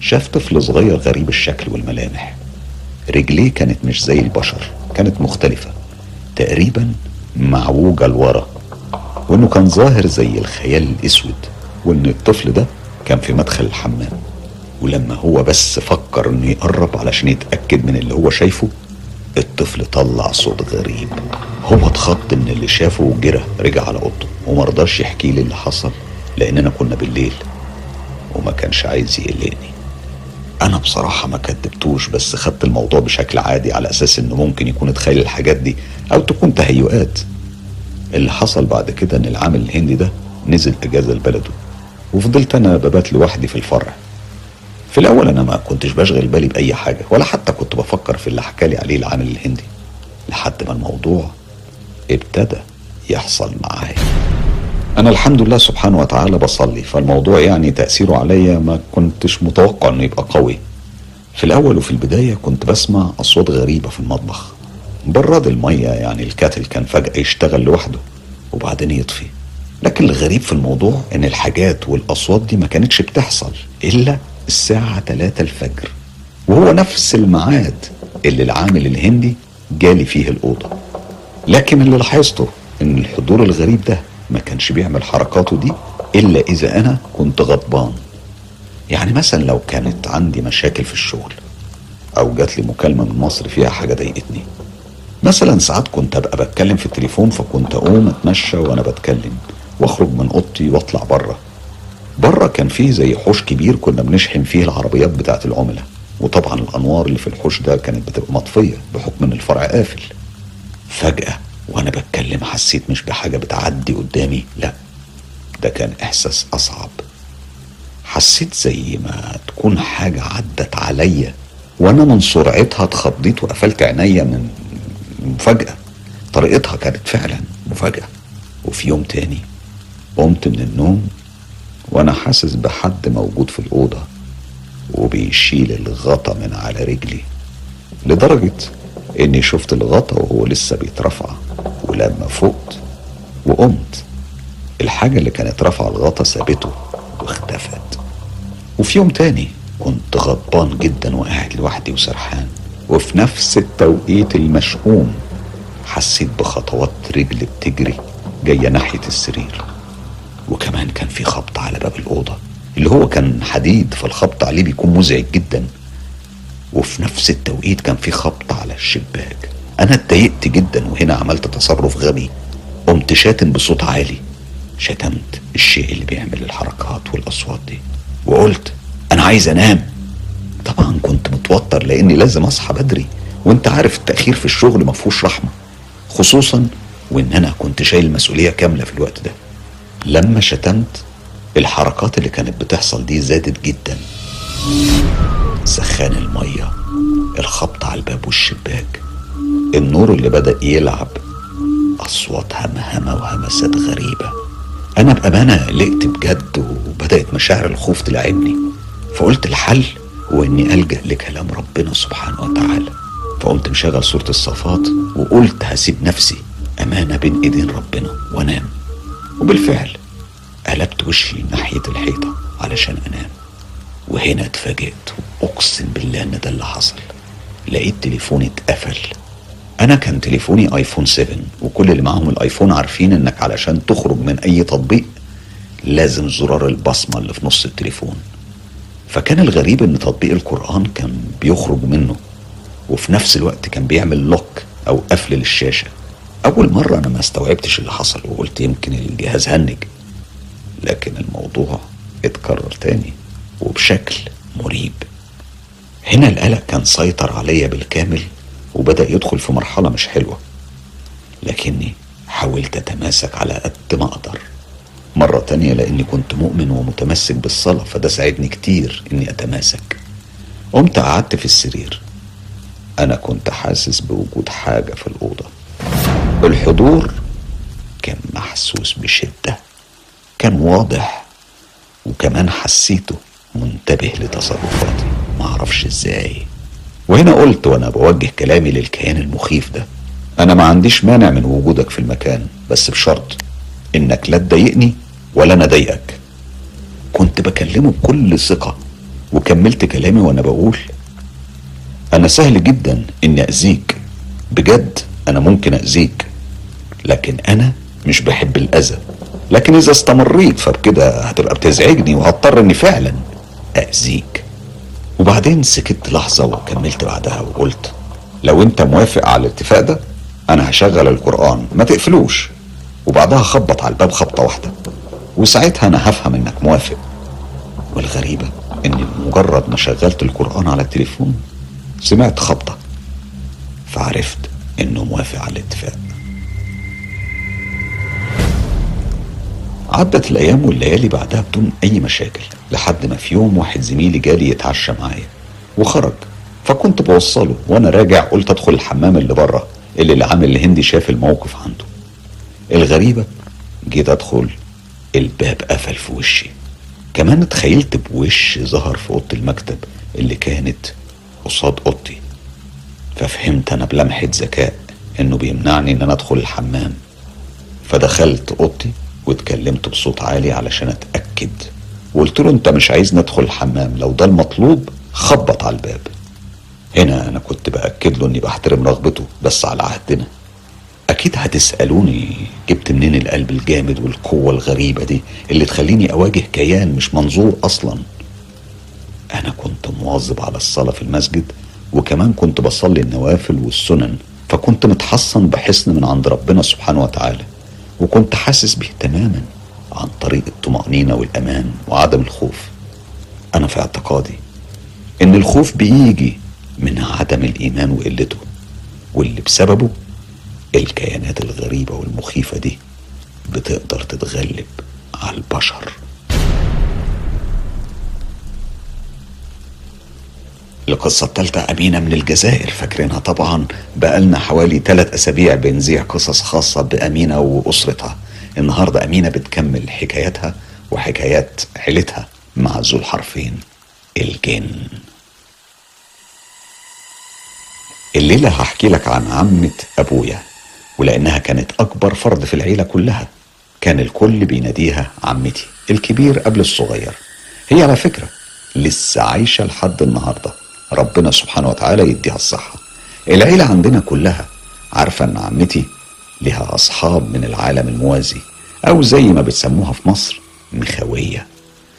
شاف طفل صغير غريب الشكل والملامح. رجليه كانت مش زي البشر كانت مختلفة. تقريبا معوجة لورا. وإنه كان ظاهر زي الخيال الأسود وإن الطفل ده كان في مدخل الحمام. ولما هو بس فكر إنه يقرب علشان يتأكد من اللي هو شايفه الطفل طلع صوت غريب. هو اتخض من اللي شافه وجرى رجع على أوضته ومرضاش يحكي لي اللي حصل. لأننا كنا بالليل وما كانش عايز يقلقني. أنا بصراحة ما كدبتوش بس خدت الموضوع بشكل عادي على أساس إنه ممكن يكون اتخيل الحاجات دي أو تكون تهيؤات. اللي حصل بعد كده إن العامل الهندي ده نزل إجازة لبلده وفضلت أنا ببات لوحدي في الفرع. في الأول أنا ما كنتش بشغل بالي بأي حاجة ولا حتى كنت بفكر في اللي حكالي عليه العامل الهندي لحد ما الموضوع ابتدى يحصل معايا. أنا الحمد لله سبحانه وتعالى بصلي فالموضوع يعني تأثيره عليا ما كنتش متوقع إنه يبقى قوي. في الأول وفي البداية كنت بسمع أصوات غريبة في المطبخ براد المية يعني الكاتل كان فجأة يشتغل لوحده وبعدين يطفي. لكن الغريب في الموضوع إن الحاجات والأصوات دي ما كانتش بتحصل إلا الساعة 3 الفجر وهو نفس الميعاد اللي العامل الهندي جالي فيه الأوضة. لكن اللي لاحظته إن الحضور الغريب ده ما كانش بيعمل حركاته دي إلا إذا أنا كنت غضبان. يعني مثلا لو كانت عندي مشاكل في الشغل أو جات لي مكالمة من مصر فيها حاجة ضايقتني. مثلا ساعات كنت أبقى بتكلم في التليفون فكنت أقوم أتمشى وأنا بتكلم وأخرج من أوضتي وأطلع بره بره كان فيه زي حوش كبير كنا بنشحن فيه العربيات بتاعة العملاء. وطبعا الأنوار اللي في الحوش ده كانت بتبقى مطفية بحكم إن الفرع قافل. فجأة وأنا بتكلم حسيت مش بحاجة بتعدي قدامي لأ ده كان إحساس أصعب. حسيت زي ما تكون حاجة عدت عليا وأنا من سرعتها اتخضيت وقفلت عينيا من مفاجأة. طريقتها كانت فعلا مفاجأة. وفي يوم تاني قمت من النوم وأنا حاسس بحد موجود في الأوضة وبيشيل الغطا من على رجلي. لدرجة إني شفت الغطا وهو لسه بيترفع ولما فقت وقمت الحاجة اللي كانت رافعة الغطا سابته واختفت. وفي يوم تاني كنت غضبان جدا وقاعد لوحدي وسرحان وفي نفس التوقيت المشؤوم حسيت بخطوات رجل بتجري جاية ناحية السرير. وكمان كان في خبط على باب الأوضة اللي هو كان حديد فالخبط عليه بيكون مزعج جدا. وفي نفس التوقيت كان في خبط على الشباك. أنا اتضايقت جدا وهنا عملت تصرف غبي. قمت شاتم بصوت عالي. شتمت الشيء اللي بيعمل الحركات والأصوات دي. وقلت أنا عايز أنام. طبعا كنت متوتر لأني لازم أصحى بدري. وأنت عارف التأخير في الشغل مفهوش رحمة. خصوصا وإن أنا كنت شايل مسؤولية كاملة في الوقت ده. لما شتمت الحركات اللي كانت بتحصل دي زادت جدا. سخان المية الخبط على الباب والشباك النور اللي بدأ يلعب أصوات همهمة وهمسات غريبة. أنا بأمانة قلقت بجد وبدأت مشاعر الخوف تلعبني. فقلت الحل هو إني ألجأ لكلام ربنا سبحانه وتعالى. فقمت مشغل سورة الصفات وقلت هسيب نفسي أمانة بين إيدين ربنا وأنام. وبالفعل قلبت وشي ناحية الحيطة علشان أنام. وهنا اتفاجئت. أقسم بالله إن ده اللي حصل. لقيت تليفوني اتقفل. أنا كان تليفوني آيفون 7 وكل اللي معاهم الآيفون عارفين إنك علشان تخرج من أي تطبيق لازم زرار البصمة اللي في نص التليفون. فكان الغريب إن تطبيق القرآن كان بيخرج منه وفي نفس الوقت كان بيعمل لوك أو قفل للشاشة. أول مرة أنا ما استوعبتش اللي حصل وقلت يمكن الجهاز هنج. لكن الموضوع اتكرر تاني. وبشكل مريب. هنا القلق كان سيطر عليا بالكامل وبدأ يدخل في مرحلة مش حلوة. لكني حاولت أتماسك على قد ما أقدر. مرة تانية لأني كنت مؤمن ومتمسك بالصلاة فده ساعدني كتير إني أتماسك. قمت قعدت في السرير. أنا كنت حاسس بوجود حاجة في الأوضة. الحضور كان محسوس بشدة كان واضح وكمان حسيته. منتبه لتصرفاتي. معرفش إزاي. وهنا قلت وأنا بوجه كلامي للكيان المخيف ده. أنا ما عنديش مانع من وجودك في المكان بس بشرط إنك لا تضايقني ولا أنا أضايقك. كنت بكلمه بكل ثقة وكملت كلامي وأنا بقول أنا سهل جدا إني أذيك. بجد أنا ممكن أذيك. لكن أنا مش بحب الأذى. لكن إذا استمريت فبكده هتبقى بتزعجني وهضطر إني فعلا اذيك وبعدين سكت لحظة وكملت بعدها وقلت لو أنت موافق على الاتفاق ده أنا هشغل القرآن ما تقفلوش. وبعدها خبط على الباب خبطة واحدة. وساعتها أنا هفهم إنك موافق. والغريبة اني مجرد ما شغلت القرآن على التليفون سمعت خبطة. فعرفت إنه موافق على الاتفاق. عدت الأيام والليالي بعدها بدون أي مشاكل. لحد ما في يوم واحد زميلي جالي يتعشى معايا وخرج. فكنت بوصله وأنا راجع قلت أدخل الحمام اللي بره اللي العامل الهندي شاف الموقف عنده. الغريبة جيت أدخل الباب قفل في وشي. كمان اتخيلت بوش ظهر في أوضة المكتب اللي كانت قصاد أوضتي. ففهمت أنا بلمحة ذكاء إنه بيمنعني إن أنا أدخل الحمام. فدخلت أوضتي واتكلمت بصوت عالي علشان أتأكد وقلت له أنت مش عايز ندخل الحمام لو ده المطلوب خبط على الباب. هنا أنا كنت بأكد له إني بحترم رغبته بس على عهدنا. أكيد هتسألوني جبت منين القلب الجامد والقوة الغريبة دي اللي تخليني أواجه كيان مش منظور أصلا. أنا كنت مواظب على الصلاة في المسجد وكمان كنت بصلي النوافل والسنن فكنت متحصن بحصن من عند ربنا سبحانه وتعالى وكنت حاسس به تماما. عن طريق الطمأنينة والأمان وعدم الخوف. أنا في اعتقادي إن الخوف بيجي من عدم الإيمان وقلته واللي بسببه الكيانات الغريبة والمخيفة دي بتقدر تتغلب على البشر. القصة التالتة أمينة من الجزائر. فاكرينها طبعا بقالنا حوالي ثلاث أسابيع بنذيع قصص خاصة بأمينة وأسرتها. النهاردة أمينة بتكمل حكاياتها وحكايات عيلتها مع ذو الحرفين الجن. الليلة هحكي لك عن عمة أبويا ولأنها كانت أكبر فرد في العيلة كلها. كان الكل بيناديها عمتي الكبير قبل الصغير. هي على فكرة لسه عايشة لحد النهاردة. ربنا سبحانه وتعالى يديها الصحة. العيلة عندنا كلها عارفة أن عمتي لها أصحاب من العالم الموازي أو زي ما بتسموها في مصر مخاوية.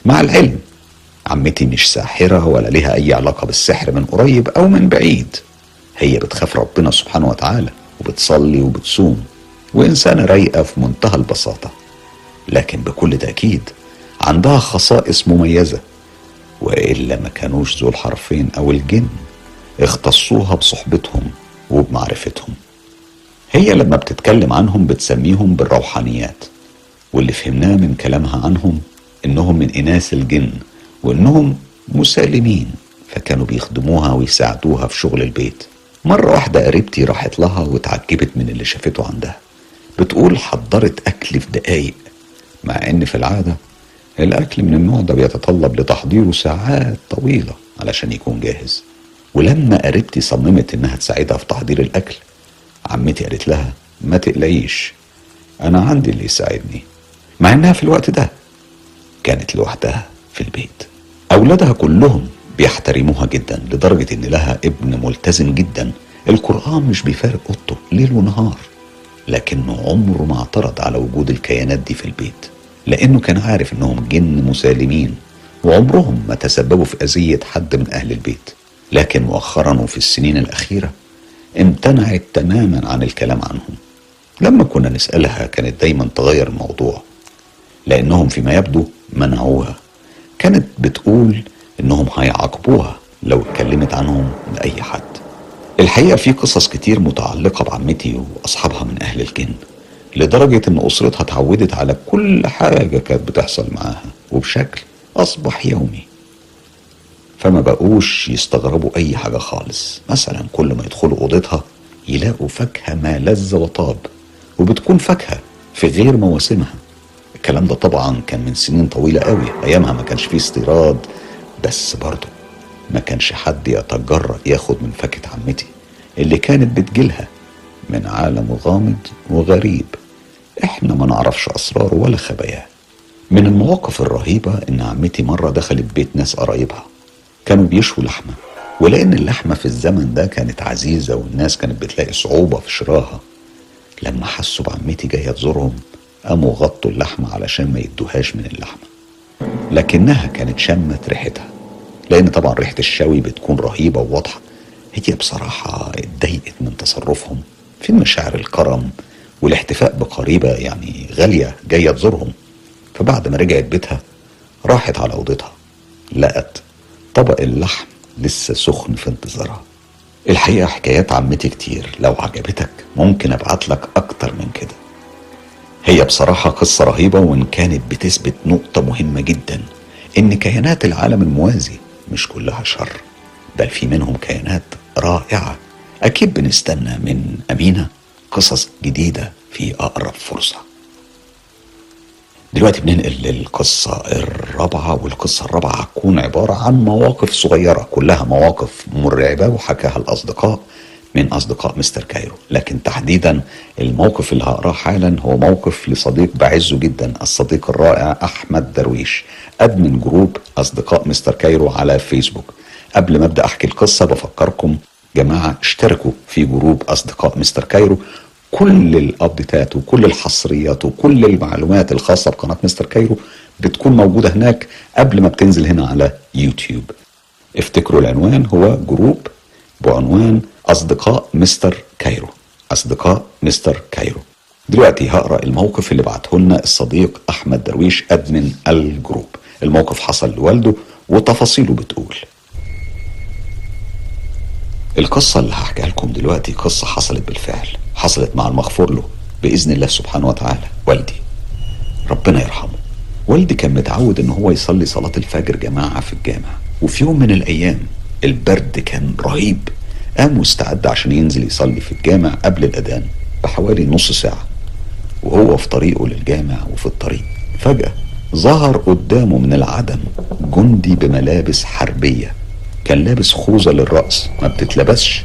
مع العلم عمتي مش ساحرة ولا لها أي علاقة بالسحر من قريب أو من بعيد. هي بتخاف ربنا سبحانه وتعالى وبتصلي وبتصوم وإنسانة رايقة في منتهى البساطة. لكن بكل تأكيد عندها خصائص مميزة. وإلا ما كانوش ذو الحرفين أو الجن اختصوها بصحبتهم وبمعرفتهم. هي لما بتتكلم عنهم بتسميهم بالروحانيات واللي فهمناه من كلامها عنهم إنهم من إناث الجن وإنهم مسالمين فكانوا بيخدموها ويساعدوها في شغل البيت. مرة واحدة قريبتي راحت لها واتعجبت من اللي شافته عندها. بتقول حضرت أكل في دقايق مع إن في العادة الأكل من النوع ده بيتطلب لتحضيره ساعات طويلة علشان يكون جاهز. ولما قريبتي صممت إنها تساعدها في تحضير الأكل عمتي قالت لها ما تقلقيش أنا عندي اللي يساعدني. مع إنها في الوقت ده كانت لوحدها في البيت. أولادها كلهم بيحترموها جدا لدرجة إن لها ابن ملتزم جدا. القرآن مش بيفارق أوضته ليل ونهار لكنه عمره ما اعترض على وجود الكيانات دي في البيت لأنه كان عارف إنهم جن مسالمين وعمرهم ما تسببوا في أذية حد من أهل البيت. لكن مؤخرا وفي السنين الأخيرة امتنعت تماما عن الكلام عنهم. لما كنا نسألها كانت دايما تغير الموضوع لأنهم فيما يبدو منعوها. كانت بتقول إنهم هيعاقبوها لو اتكلمت عنهم لأي حد. الحقيقة في قصص كتير متعلقة بعمتي وأصحابها من أهل الجن لدرجة إن أسرتها اتعودت على كل حاجة كانت بتحصل معاها وبشكل أصبح يومي. فما بقوش يستغربوا أي حاجة خالص. مثلا كل ما يدخلوا أوضتها يلاقوا فاكهة ما لذ وطاب وبتكون فاكهة في غير مواسمها. الكلام ده طبعا كان من سنين طويلة قوي أيامها ما كانش فيه استيراد بس برضه ما كانش حد يتجرأ ياخد من فاكهة عمتي اللي كانت بتجيلها من عالم غامض وغريب. إحنا ما نعرفش اسراره ولا خباياه من المواقف الرهيبة إن عمتي مرة دخلت بيت ناس قرايبها. كانوا بيشوا لحمة. ولأن اللحمة في الزمن ده كانت عزيزة والناس كانت بتلاقي صعوبة في شراها لما حسوا بعمتي جاية تزورهم قاموا غطوا اللحمة علشان ما يدوهاش من اللحمة. لكنها كانت شمت ريحتها لأن طبعا ريحة الشوي بتكون رهيبة وواضحة. هي بصراحة اتضايقت من تصرفهم في مشاعر الكرم والاحتفاء بقريبة يعني غالية جاية تزورهم. فبعد ما رجعت بيتها راحت على أوضتها لقت طبق اللحم لسه سخن في انتظارها. الحقيقة حكايات عمتي كتير. لو عجبتك ممكن أبعت لك أكتر من كده. هي بصراحة قصة رهيبة وإن كانت بتثبت نقطة مهمة جدا إن كيانات العالم الموازي مش كلها شر بل في منهم كيانات رائعة. أكيد بنستنى من أمينة قصص جديدة في أقرب فرصة. دلوقتي بننقل للقصة الرابعة والقصة الرابعة هتكون عبارة عن مواقف صغيرة كلها مواقف مرعبة وحكاها الأصدقاء من أصدقاء مستر كايرو. لكن تحديدا الموقف اللي هقراه حالا هو موقف لصديق بعزه جدا الصديق الرائع أحمد درويش admin group أصدقاء مستر كايرو على فيسبوك. قبل ما أبدأ أحكي القصة بفكركم جماعة اشتركوا في group أصدقاء مستر كايرو. كل الأبديتات وكل الحصريات وكل المعلومات الخاصة بقناة مستر كايرو بتكون موجودة هناك قبل ما بتنزل هنا على يوتيوب. افتكروا العنوان هو group بعنوان أصدقاء مستر كايرو. أصدقاء مستر كايرو. دلوقتي هقرأ الموقف اللي بعته لنا الصديق أحمد درويش admin ال group. الموقف حصل لوالده وتفاصيله بتقول. القصة اللي هحكيها لكم دلوقتي قصة حصلت بالفعل. حصلت مع المغفور له بإذن الله سبحانه وتعالى. والدي ربنا يرحمه. والدي كان متعود إن هو يصلي صلاة الفجر جماعة في الجامع. وفي يوم من الأيام البرد كان رهيب. قام واستعد عشان ينزل يصلي في الجامع قبل الأذان بحوالي نص ساعة. وهو في طريقه للجامع وفي الطريق. فجأة ظهر قدامه من العدم جندي بملابس حربية. كان لابس خوذة للرأس ما بتتلبسش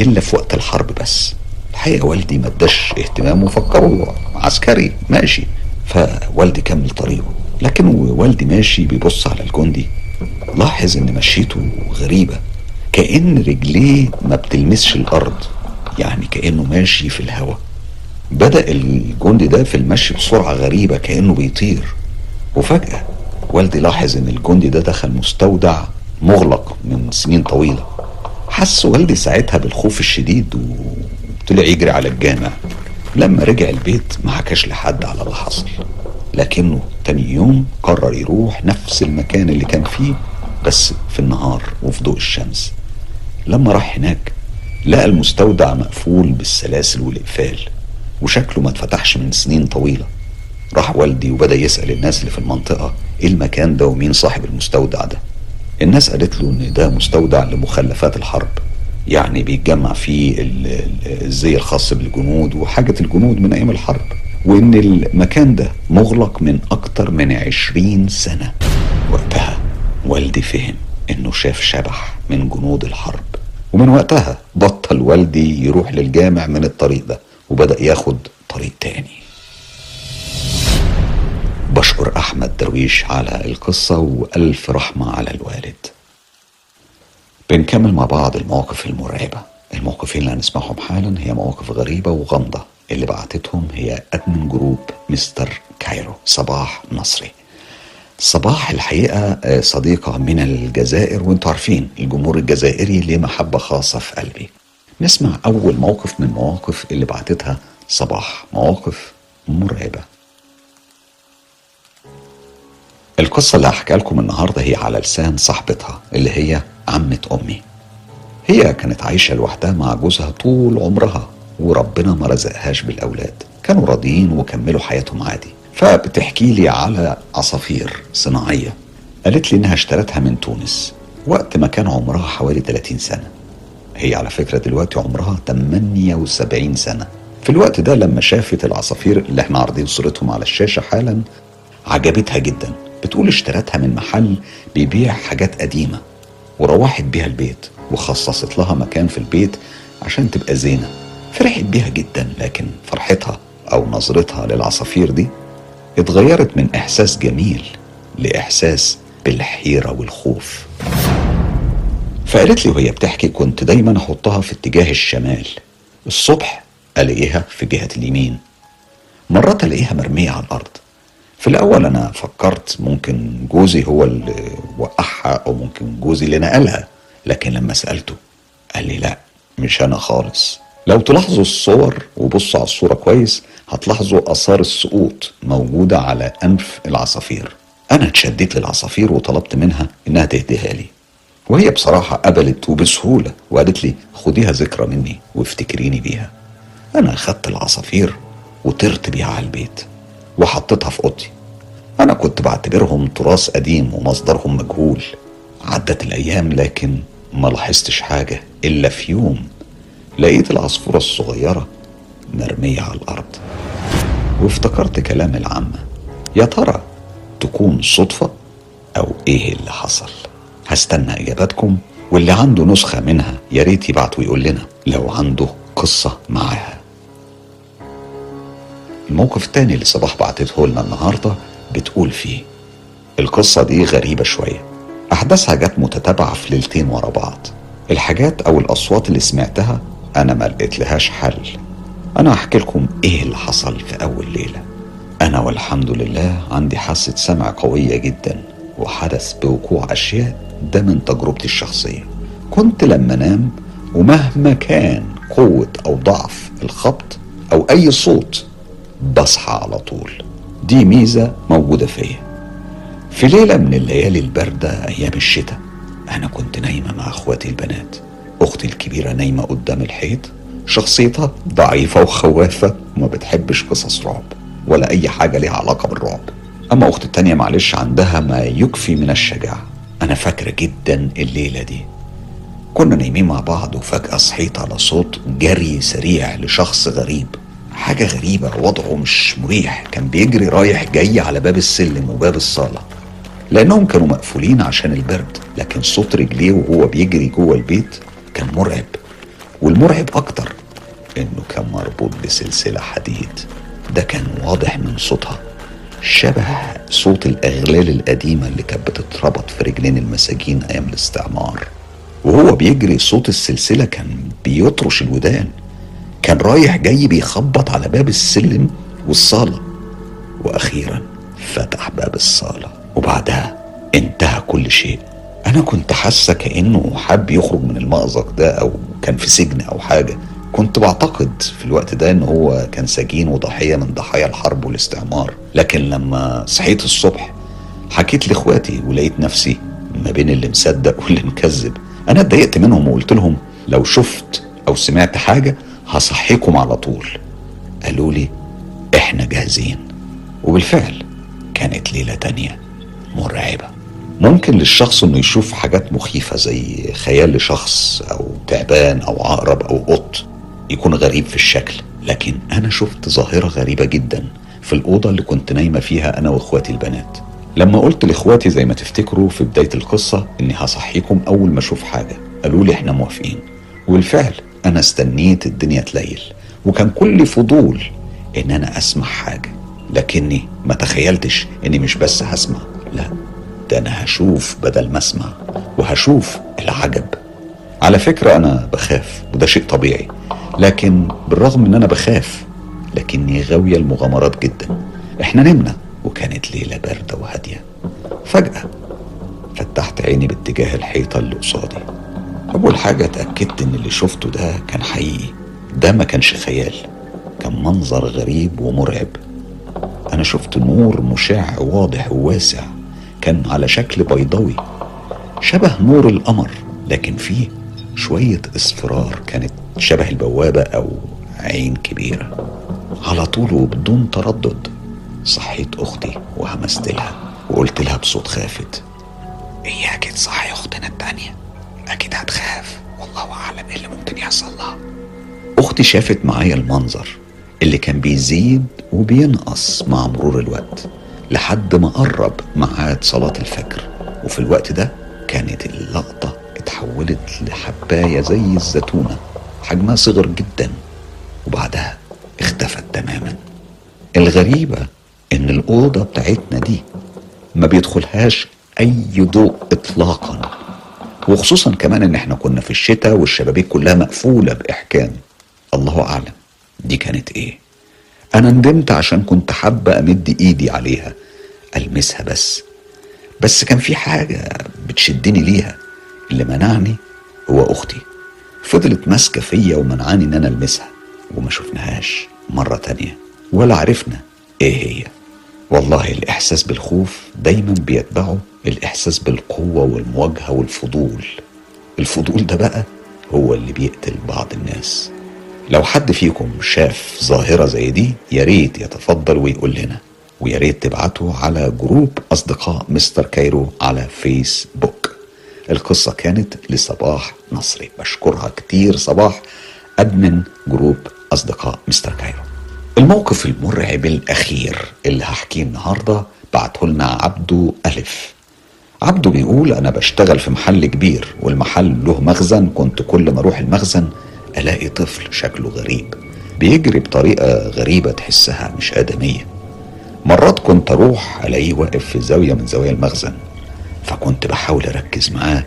إلا في وقت الحرب بس. الحقيقة والدي ما اداش اهتمام وفكره عسكري. ماشي. فوالدي كمل طريقه. لكن والدي ماشي بيبص على الجندي. لاحظ إن مشيته غريبة. كأن رجليه ما بتلمسش الأرض. يعني كأنه ماشي في الهواء بدأ الجندي ده في المشي بسرعة غريبة كأنه بيطير. وفجأة والدي لاحظ إن الجندي ده دخل مستودع مغلق من سنين طويلة. حس والدي ساعتها بالخوف الشديد وطلع يجري على الجامع. لما رجع البيت ما حكاش لحد على اللي حصل. لكنه تاني يوم قرر يروح نفس المكان اللي كان فيه بس في النهار وفي ضوء الشمس. لما راح هناك لقى المستودع مقفول بالسلاسل والإقفال وشكله ما اتفتحش من سنين طويلة. راح والدي وبدأ يسأل الناس اللي في المنطقة إيه المكان ده ومين صاحب المستودع ده. الناس قالت له إن ده مستودع لمخلفات الحرب. يعني بيتجمع فيه الزي الخاص بالجنود وحاجة الجنود من أيام الحرب وإن المكان ده مغلق من أكتر من عشرين سنة. وقتها والدي فهم إنه شاف شبح من جنود الحرب. ومن وقتها بطل والدي يروح للجامع من الطريق ده وبدأ ياخد طريق تاني. بشكر أحمد درويش على القصة وألف رحمة على الوالد. بنكمل مع بعض المواقف المرعبة. الموقفين اللي هنسمعهم حالا هي مواقف غريبة وغامضة. اللي بعتتهم هي admin group مستر كايرو صباح نصري. صباح الحقيقة صديقة من الجزائر وانتوا عارفين الجمهور الجزائري ليه محبة خاصة في قلبي. نسمع أول موقف من مواقف اللي بعتتها. صباح مواقف مرعبة. القصة اللي هحكي لكم النهاردة هي على لسان صاحبتها اللي هي عمة أمي. هي كانت عايشة لوحدها مع جوزها طول عمرها وربنا ما رزقهاش بالأولاد. كانوا راضيين وكملوا حياتهم عادي. فبتحكي لي على عصافير صناعية. قالت لي إنها اشترتها من تونس وقت ما كان عمرها حوالي 30 سنة. هي على فكرة دلوقتي عمرها 78 سنة. في الوقت ده لما شافت العصافير اللي إحنا عارضين صورتهم على الشاشة حالا عجبتها جدا. بتقول اشترتها من محل بيبيع حاجات قديمة. وروحت بيها البيت وخصصت لها مكان في البيت عشان تبقى زينة. فرحت بيها جدا لكن فرحتها أو نظرتها للعصافير دي اتغيرت من إحساس جميل لإحساس بالحيرة والخوف. فقالت لي وهي بتحكي كنت دايما أحطها في اتجاه الشمال. الصبح ألاقيها في جهة اليمين. مرات ألاقيها مرمية على الأرض. في الأول أنا فكرت ممكن جوزي هو اللي وقعها أو ممكن جوزي اللي نقلها لكن لما سألته قال لي لا مش أنا خالص. لو تلاحظوا الصور وبصوا على الصورة كويس هتلاحظوا آثار السقوط موجودة على أنف العصافير. أنا اتشديت للعصافير وطلبت منها إنها تهديها لي. وهي بصراحة قبلت وبسهولة وقالت لي خديها ذكرى مني وافتكريني بيها. أنا أخدت العصافير وطرت بيها على البيت. وحطيتها في اوضتي. أنا كنت بعتبرهم تراث قديم ومصدرهم مجهول. عدت الأيام لكن ما لاحظتش حاجة إلا في يوم لقيت العصفورة الصغيرة مرمية على الأرض. وافتكرت كلام العامه يا ترى تكون صدفة أو إيه اللي حصل؟ هستنى اجاباتكم واللي عنده نسخة منها يا ريت يبعت ويقول لنا لو عنده قصة معاها. الموقف التاني اللي صباح بعتته لنا النهارده بتقول فيه. القصة دي غريبة شوية. أحداثها جت متتابعة في ليلتين ورا بعض. الحاجات أو الأصوات اللي سمعتها أنا ما لقيت لهاش حل. أنا هحكي لكم إيه اللي حصل في أول ليلة. أنا والحمد لله عندي حاسة سمع قوية جدا وحدث بوقوع أشياء ده من تجربتي الشخصية. كنت لما أنام ومهما كان قوة أو ضعف الخبط أو أي صوت بصحى على طول. دي ميزة موجودة فيا. في ليلة من الليالي الباردة أيام الشتاء أنا كنت نايمة مع أخواتي البنات. أختي الكبيرة نايمة قدام الحيط. شخصيتها ضعيفة وخوافة وما بتحبش قصص رعب ولا أي حاجة ليها علاقة بالرعب. أما أختي التانية معلش عندها ما يكفي من الشجاعة. أنا فاكرة جدا الليلة دي. كنا نايمين مع بعض وفجأة صحيت على صوت جري سريع لشخص غريب. حاجة غريبة وضعه مش مريح. كان بيجري رايح جاي على باب السلم وباب الصالة. لأنهم كانوا مقفولين عشان البرد لكن صوت رجليه وهو بيجري جوه البيت كان مرعب. والمرعب أكتر إنه كان مربوط بسلسلة حديد. ده كان واضح من صوتها شبه صوت الأغلال القديمة اللي كانت بتتربط في رجلين المساجين أيام الاستعمار. وهو بيجري صوت السلسلة كان بيطرش الودان. كان رايح جاي بيخبط على باب السلم والصالة. وأخيرا فتح باب الصالة وبعدها انتهى كل شيء. أنا كنت حاسة كأنه حب يخرج من المأزق ده أو كان في سجن أو حاجة. كنت بعتقد في الوقت ده إن هو كان سجين وضحية من ضحايا الحرب والاستعمار. لكن لما صحيت الصبح حكيت لإخواتي ولقيت نفسي ما بين اللي مصدق واللي مكذب. أنا اتضايقت منهم وقلت لهم لو شفت أو سمعت حاجة هصحيكم على طول. قالوا لي إحنا جاهزين. وبالفعل كانت ليلة تانية مرعبة. ممكن للشخص إنه يشوف حاجات مخيفة زي خيال لشخص أو تعبان أو عقرب أو قط يكون غريب في الشكل. لكن أنا شفت ظاهرة غريبة جدا في الأوضة اللي كنت نايمة فيها أنا وإخواتي البنات. لما قلت لإخواتي زي ما تفتكروا في بداية القصة إني هصحيكم أول ما أشوف حاجة. قالوا لي إحنا موافقين. وبالفعل أنا استنيت الدنيا تليل وكان كل فضول إن أنا أسمع حاجة لكني ما تخيلتش إني مش بس هسمع لا ده أنا هشوف بدل ما أسمع وهشوف العجب. على فكرة أنا بخاف وده شيء طبيعي لكن بالرغم إن أنا بخاف لكني غاوية المغامرات جدا. إحنا نمنا وكانت ليلة باردة وهادية. فجأة فتحت عيني باتجاه الحيطة اللي قصادي. أول حاجة اتأكدت إن اللي شفته ده كان حقيقي. ده ما كانش خيال كان منظر غريب ومرعب. أنا شفت نور مشع واضح وواسع كان على شكل بيضاوي شبه نور القمر لكن فيه شوية اصفرار كانت شبه البوابة أو عين كبيرة. على طول وبدون تردد صحيت أختي وهمست لها وقلت لها بصوت خافت. إياك تصحي أختنا التانية. أكيد هتخاف. والله أعلم إيه اللي ممكن يحصل لها. أختي شافت معايا المنظر اللي كان بيزيد وبينقص مع مرور الوقت لحد ما قرب ميعاد صلاة الفجر. وفي الوقت ده كانت اللقطة اتحولت لحباية زي الزيتونة حجمها صغر جدا وبعدها اختفت تماما. الغريبة إن الأوضة بتاعتنا دي ما بيدخلهاش أي ضوء إطلاقا. وخصوصا كمان إن إحنا كنا في الشتاء والشبابيك كلها مقفولة بإحكام. الله أعلم. دي كانت إيه؟ أنا ندمت عشان كنت حابة أمد إيدي عليها. ألمسها بس. بس كان في حاجة بتشدني ليها. اللي منعني هو أختي. فضلت ماسكة فيا ومنعاني إن أنا ألمسها. وما شفناهاش مرة تانية. ولا عرفنا إيه هي. والله الإحساس بالخوف دايما بيتبعه الإحساس بالقوة والمواجهة والفضول. الفضول ده بقى هو اللي بيقتل بعض الناس. لو حد فيكم شاف ظاهرة زي دي يا ريت يتفضل ويقول لنا ويا ريت تبعتوا على group أصدقاء مستر كايرو على فيسبوك. القصة كانت لصباح نصري بشكرها كتير صباح admin group أصدقاء مستر كايرو. الموقف المرعب الأخير اللي هحكيه النهاردة بعته لنا عبدو ألف. عبدو بيقول أنا بشتغل في محل كبير والمحل له مخزن كنت كل ما أروح المخزن ألاقي طفل شكله غريب. بيجري بطريقة غريبة تحسها مش آدمية. مرات كنت أروح ألاقيه واقف في زاوية من زوايا المخزن فكنت بحاول أركز معاه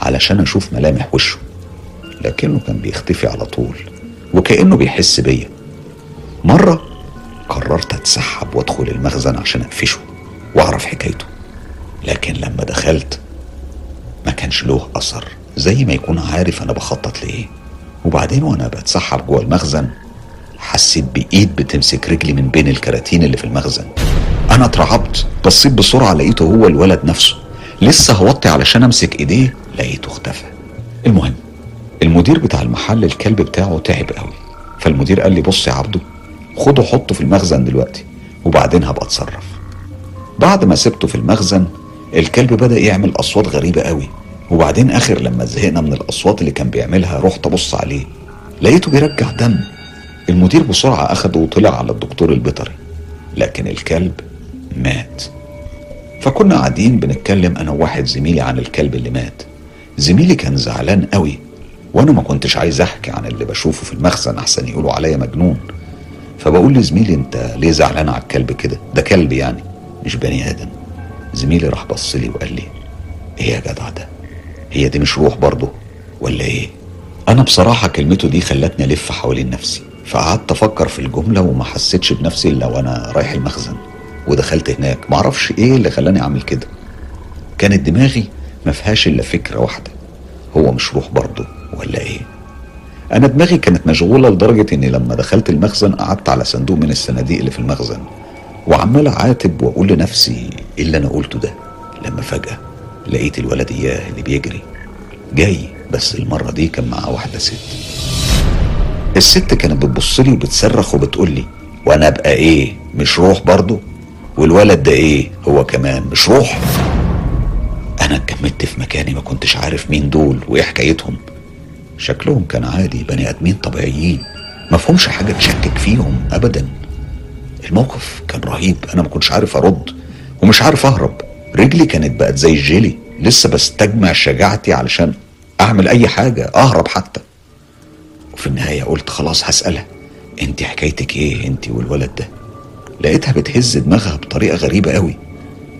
علشان أشوف ملامح وشه لكنه كان بيختفي على طول وكأنه بيحس بيا. مرة قررت أتسحب وأدخل المخزن عشان أقفشه وأعرف حكايته. لكن لما دخلت ما كانش له أثر. زي ما يكون عارف أنا بخطط لإيه. وبعدين وأنا بتسحب جوه المخزن حسيت بإيد بتمسك رجلي من بين الكراتين اللي في المخزن. أنا اترعبت بصيت بسرعة لقيته هو الولد نفسه. لسه هوطي علشان أمسك إيديه لقيته اختفى. المهم المدير بتاع المحل الكلب بتاعه تعب قوي. فالمدير قال لي بص يا عبده خده حطه في المخزن دلوقتي وبعدين هبقى اتصرف. بعد ما سبته في المخزن الكلب بدأ يعمل أصوات غريبة قوي وبعدين آخر لما زهقنا من الأصوات اللي كان بيعملها رحت أبص عليه. لقيته بيرجع دم. المدير بسرعة أخده وطلع على الدكتور البيطري لكن الكلب مات. فكنا قاعدين بنتكلم أنا وواحد زميلي عن الكلب اللي مات. زميلي كان زعلان قوي وأنا ما كنتش عايز أحكي عن اللي بشوفه في المخزن أحسن يقولوا عليا مجنون. فبقول لزميلي أنت ليه زعلان على الكلب كده؟ ده كلب يعني مش بني آدم. زميلي راح بص لي وقال لي إيه يا جدع ده؟ هي دي مش روح برضه ولا إيه؟ أنا بصراحة كلمته دي خلتني ألف حوالين نفسي فقعدت أفكر في الجملة وما حسيتش بنفسي إلا وأنا رايح المخزن ودخلت هناك. معرفش إيه اللي خلاني أعمل كده. كانت دماغي ما فيهاش إلا فكرة واحدة هو مش روح برضه ولا إيه؟ أنا دماغي كانت مشغولة لدرجة إني لما دخلت المخزن قعدت على صندوق من الصناديق اللي في المخزن وعمال أعاتب وأقول لنفسي إيه اللي أنا قلته ده؟ لما فجأة لقيت الولد إياه اللي بيجري جاي بس المرة دي كان معاه واحدة ست. الست كانت بتبص لي وبتصرخ وبتقول لي وأنا أبقى إيه؟ مش روح برضه؟ والولد ده إيه؟ هو كمان مش روح؟ أنا اتجمدت في مكاني ما كنتش عارف مين دول وإيه حكايتهم. شكلهم كان عادي بني آدمين طبيعيين. مفهومش حاجة تشكك فيهم ابدا. الموقف كان رهيب أنا ما كنتش عارف أرد ومش عارف أهرب. رجلي كانت بقت زي الجيلي لسه بستجمع شجاعتي علشان أعمل أي حاجة أهرب حتى. وفي النهاية قلت خلاص هسألها انت حكايتك إيه انت والولد ده؟ لقيتها بتهز دماغها بطريقة غريبة قوي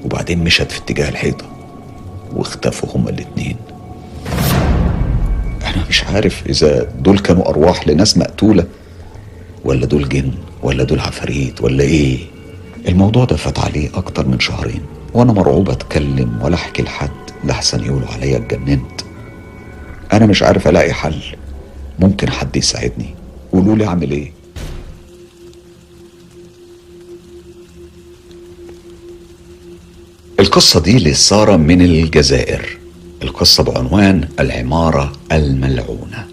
وبعدين مشت في اتجاه الحيطة واختفوا هما الاتنين. أنا مش عارف إذا دول كانوا أرواح لناس مقتولة ولا دول جن ولا دول عفاريت ولا إيه؟ الموضوع ده فات عليه أكتر من شهرين وأنا مرعوب أتكلم ولا أحكي لحد لحسن يقولوا عليا اتجننت. أنا مش عارف ألاقي حل. ممكن حد يساعدني. قولوا لي أعمل إيه؟ القصة دي لسارة من الجزائر. القصة بعنوان العمارة الملعونة.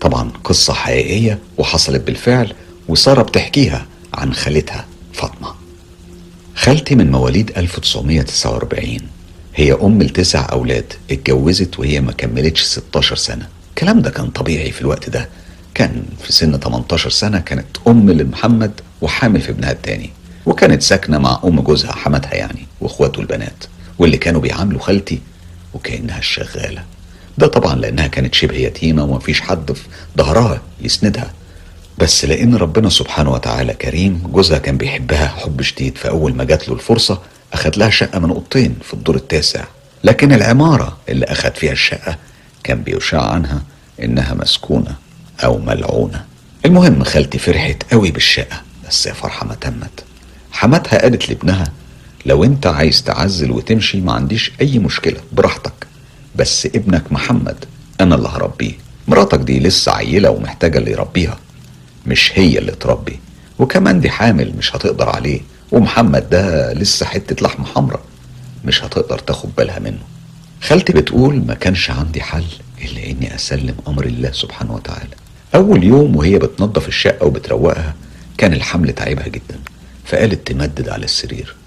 طبعا قصة حقيقية وحصلت بالفعل وسارة بتحكيها عن خالتها فاطمة. خالتي من مواليد 1949 هي أم لتسع أولاد اتجوزت وهي ما كملتش 16 سنة. الكلام ده كان طبيعي في الوقت ده. كان في سن 18 سنة كانت أم لمحمد وحامل في ابنها التاني. وكانت ساكنة مع أم جوزها حماتها يعني وإخواته البنات. واللي كانوا بيعاملوا خالتي وكأنها الشغالة ده طبعا لأنها كانت شبه يتيمة ومفيش حد في ظهرها يسندها. بس لأن ربنا سبحانه وتعالى كريم جوزها كان بيحبها حب شديد فأول ما جات له الفرصة أخد لها شقة من أوضتين في الدور التاسع. لكن العمارة اللي أخد فيها الشقة كان بيشاع عنها إنها مسكونة أو ملعونة. المهم خالتي فرحت قوي بالشقة بس يا فرحة ما تمت. حماتها قالت لابنها لو انت عايز تعزل وتمشي ما عنديش أي مشكلة. براحتك. بس ابنك محمد أنا اللي هربيه. مراتك دي لسه عيلة ومحتاجة اللي يربيها. مش هي اللي تربي. وكمان دي حامل مش هتقدر عليه. ومحمد ده لسه حتة لحمة حمراء. مش هتقدر تاخد بالها منه. خالتي بتقول ما كانش عندي حل إلا إني أسلم أمر الله سبحانه وتعالى. أول يوم وهي بتنظف الشقة وبتروقها كان الحمل تعبها جدا. فقالت تمدد على السرير.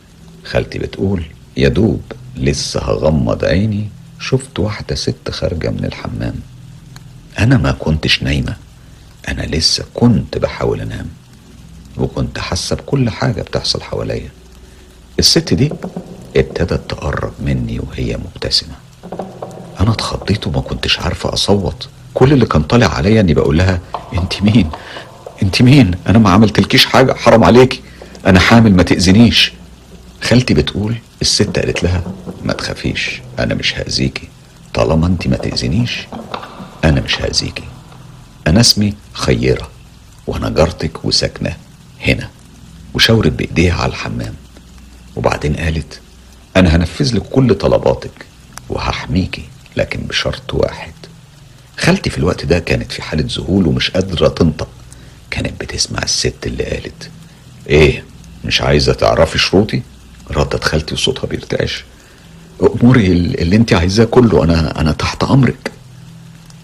خالتي بتقول يا دوب لسه هغمض عيني شفت واحدة ست خارجة من الحمام. أنا ما كنتش نايمة أنا لسه كنت بحاول أنام وكنت حاسة بكل حاجة بتحصل حواليا. الست دي ابتدت تقرب مني وهي مبتسمة. أنا اتخضيت وما كنتش عارفة أصوت. كل اللي كان طالع عليا إني بقول لها أنت مين؟ أنت مين؟ أنا ما عملتلكيش حاجة حرام عليكي. أنا حامل ما تأذنيش. خالتي بتقول الست قالت لها ما تخافيش أنا مش هأذيكي. طالما أنت ما تأذنيش أنا مش هأذيكي. أنا اسمي خيرة وأنا جارتك وساكنة هنا. وشاورت بإيديها على الحمام. وبعدين قالت أنا هنفذ لك كل طلباتك وهحميكي لكن بشرط واحد. خالتي في الوقت ده كانت في حالة ذهول ومش قادرة تنطق. كانت بتسمع الست اللي قالت إيه مش عايزة تعرفي شروطي؟ ردت خالتي وصوتها بيرتعش. أموري اللي انت عايزاه كله أنا أنا تحت أمرك.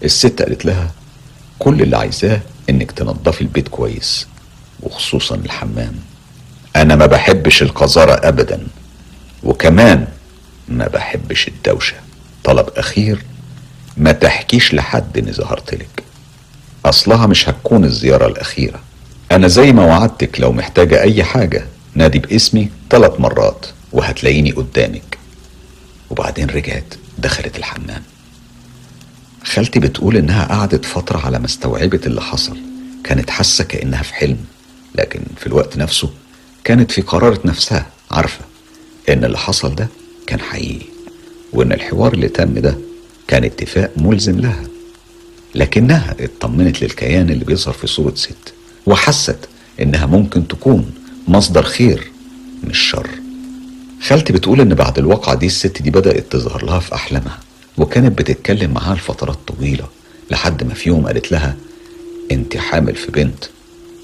الست قالت لها كل اللي عايزاه إنك تنظفي البيت كويس وخصوصا الحمام. أنا ما بحبش القذارة ابدا وكمان ما بحبش الدوشة. طلب أخير ما تحكيش لحد إني ظهرت لك. أصلها مش هتكون الزيارة الأخيرة. أنا زي ما وعدتك لو محتاجة أي حاجة نادي باسمي ثلاث مرات وهتلاقيني قدامك. وبعدين رجعت دخلت الحمام. خالتي بتقول إنها قعدت فترة على ما استوعبت اللي حصل. كانت حاسة كأنها في حلم. لكن في الوقت نفسه كانت في قرارة نفسها عارفة إن اللي حصل ده كان حقيقي. وإن الحوار اللي تم ده كان اتفاق ملزم لها. لكنها اطمنت للكيان اللي بيظهر في صورة ست. وحست إنها ممكن تكون مصدر خير مش شر. خالتي بتقول إن بعد الواقعة دي الست دي بدأت تظهر لها في أحلامها وكانت بتتكلم معاها لفترات طويلة لحد ما في يوم قالت لها انت حامل في بنت.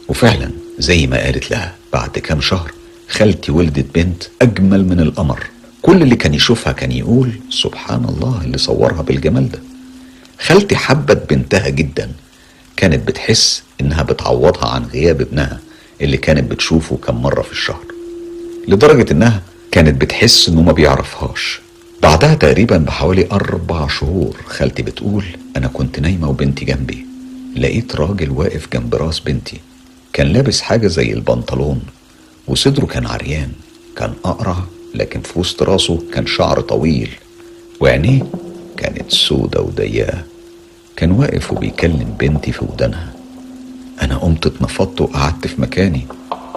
وفعلا زي ما قالت لها بعد كام شهر خالتي ولدت بنت أجمل من القمر. كل اللي كان يشوفها كان يقول سبحان الله اللي صورها بالجمال ده. خالتي حبت بنتها جدا كانت بتحس إنها بتعوضها عن غياب ابنها. اللي كانت بتشوفه كم مرة في الشهر. لدرجة إنها كانت بتحس إنه ما بيعرفهاش. بعدها تقريبا بحوالي أربع شهور خالتي بتقول أنا كنت نايمة وبنتي جنبي. لقيت راجل واقف جنب راس بنتي. كان لابس حاجة زي البنطلون وصدره كان عريان كان أقرع لكن في وسط راسه كان شعر طويل وعينيه كانت سودة وضيقة كان واقف وبيكلم بنتي في ودانها. أنا قمت اتنفضت وقعدت في مكاني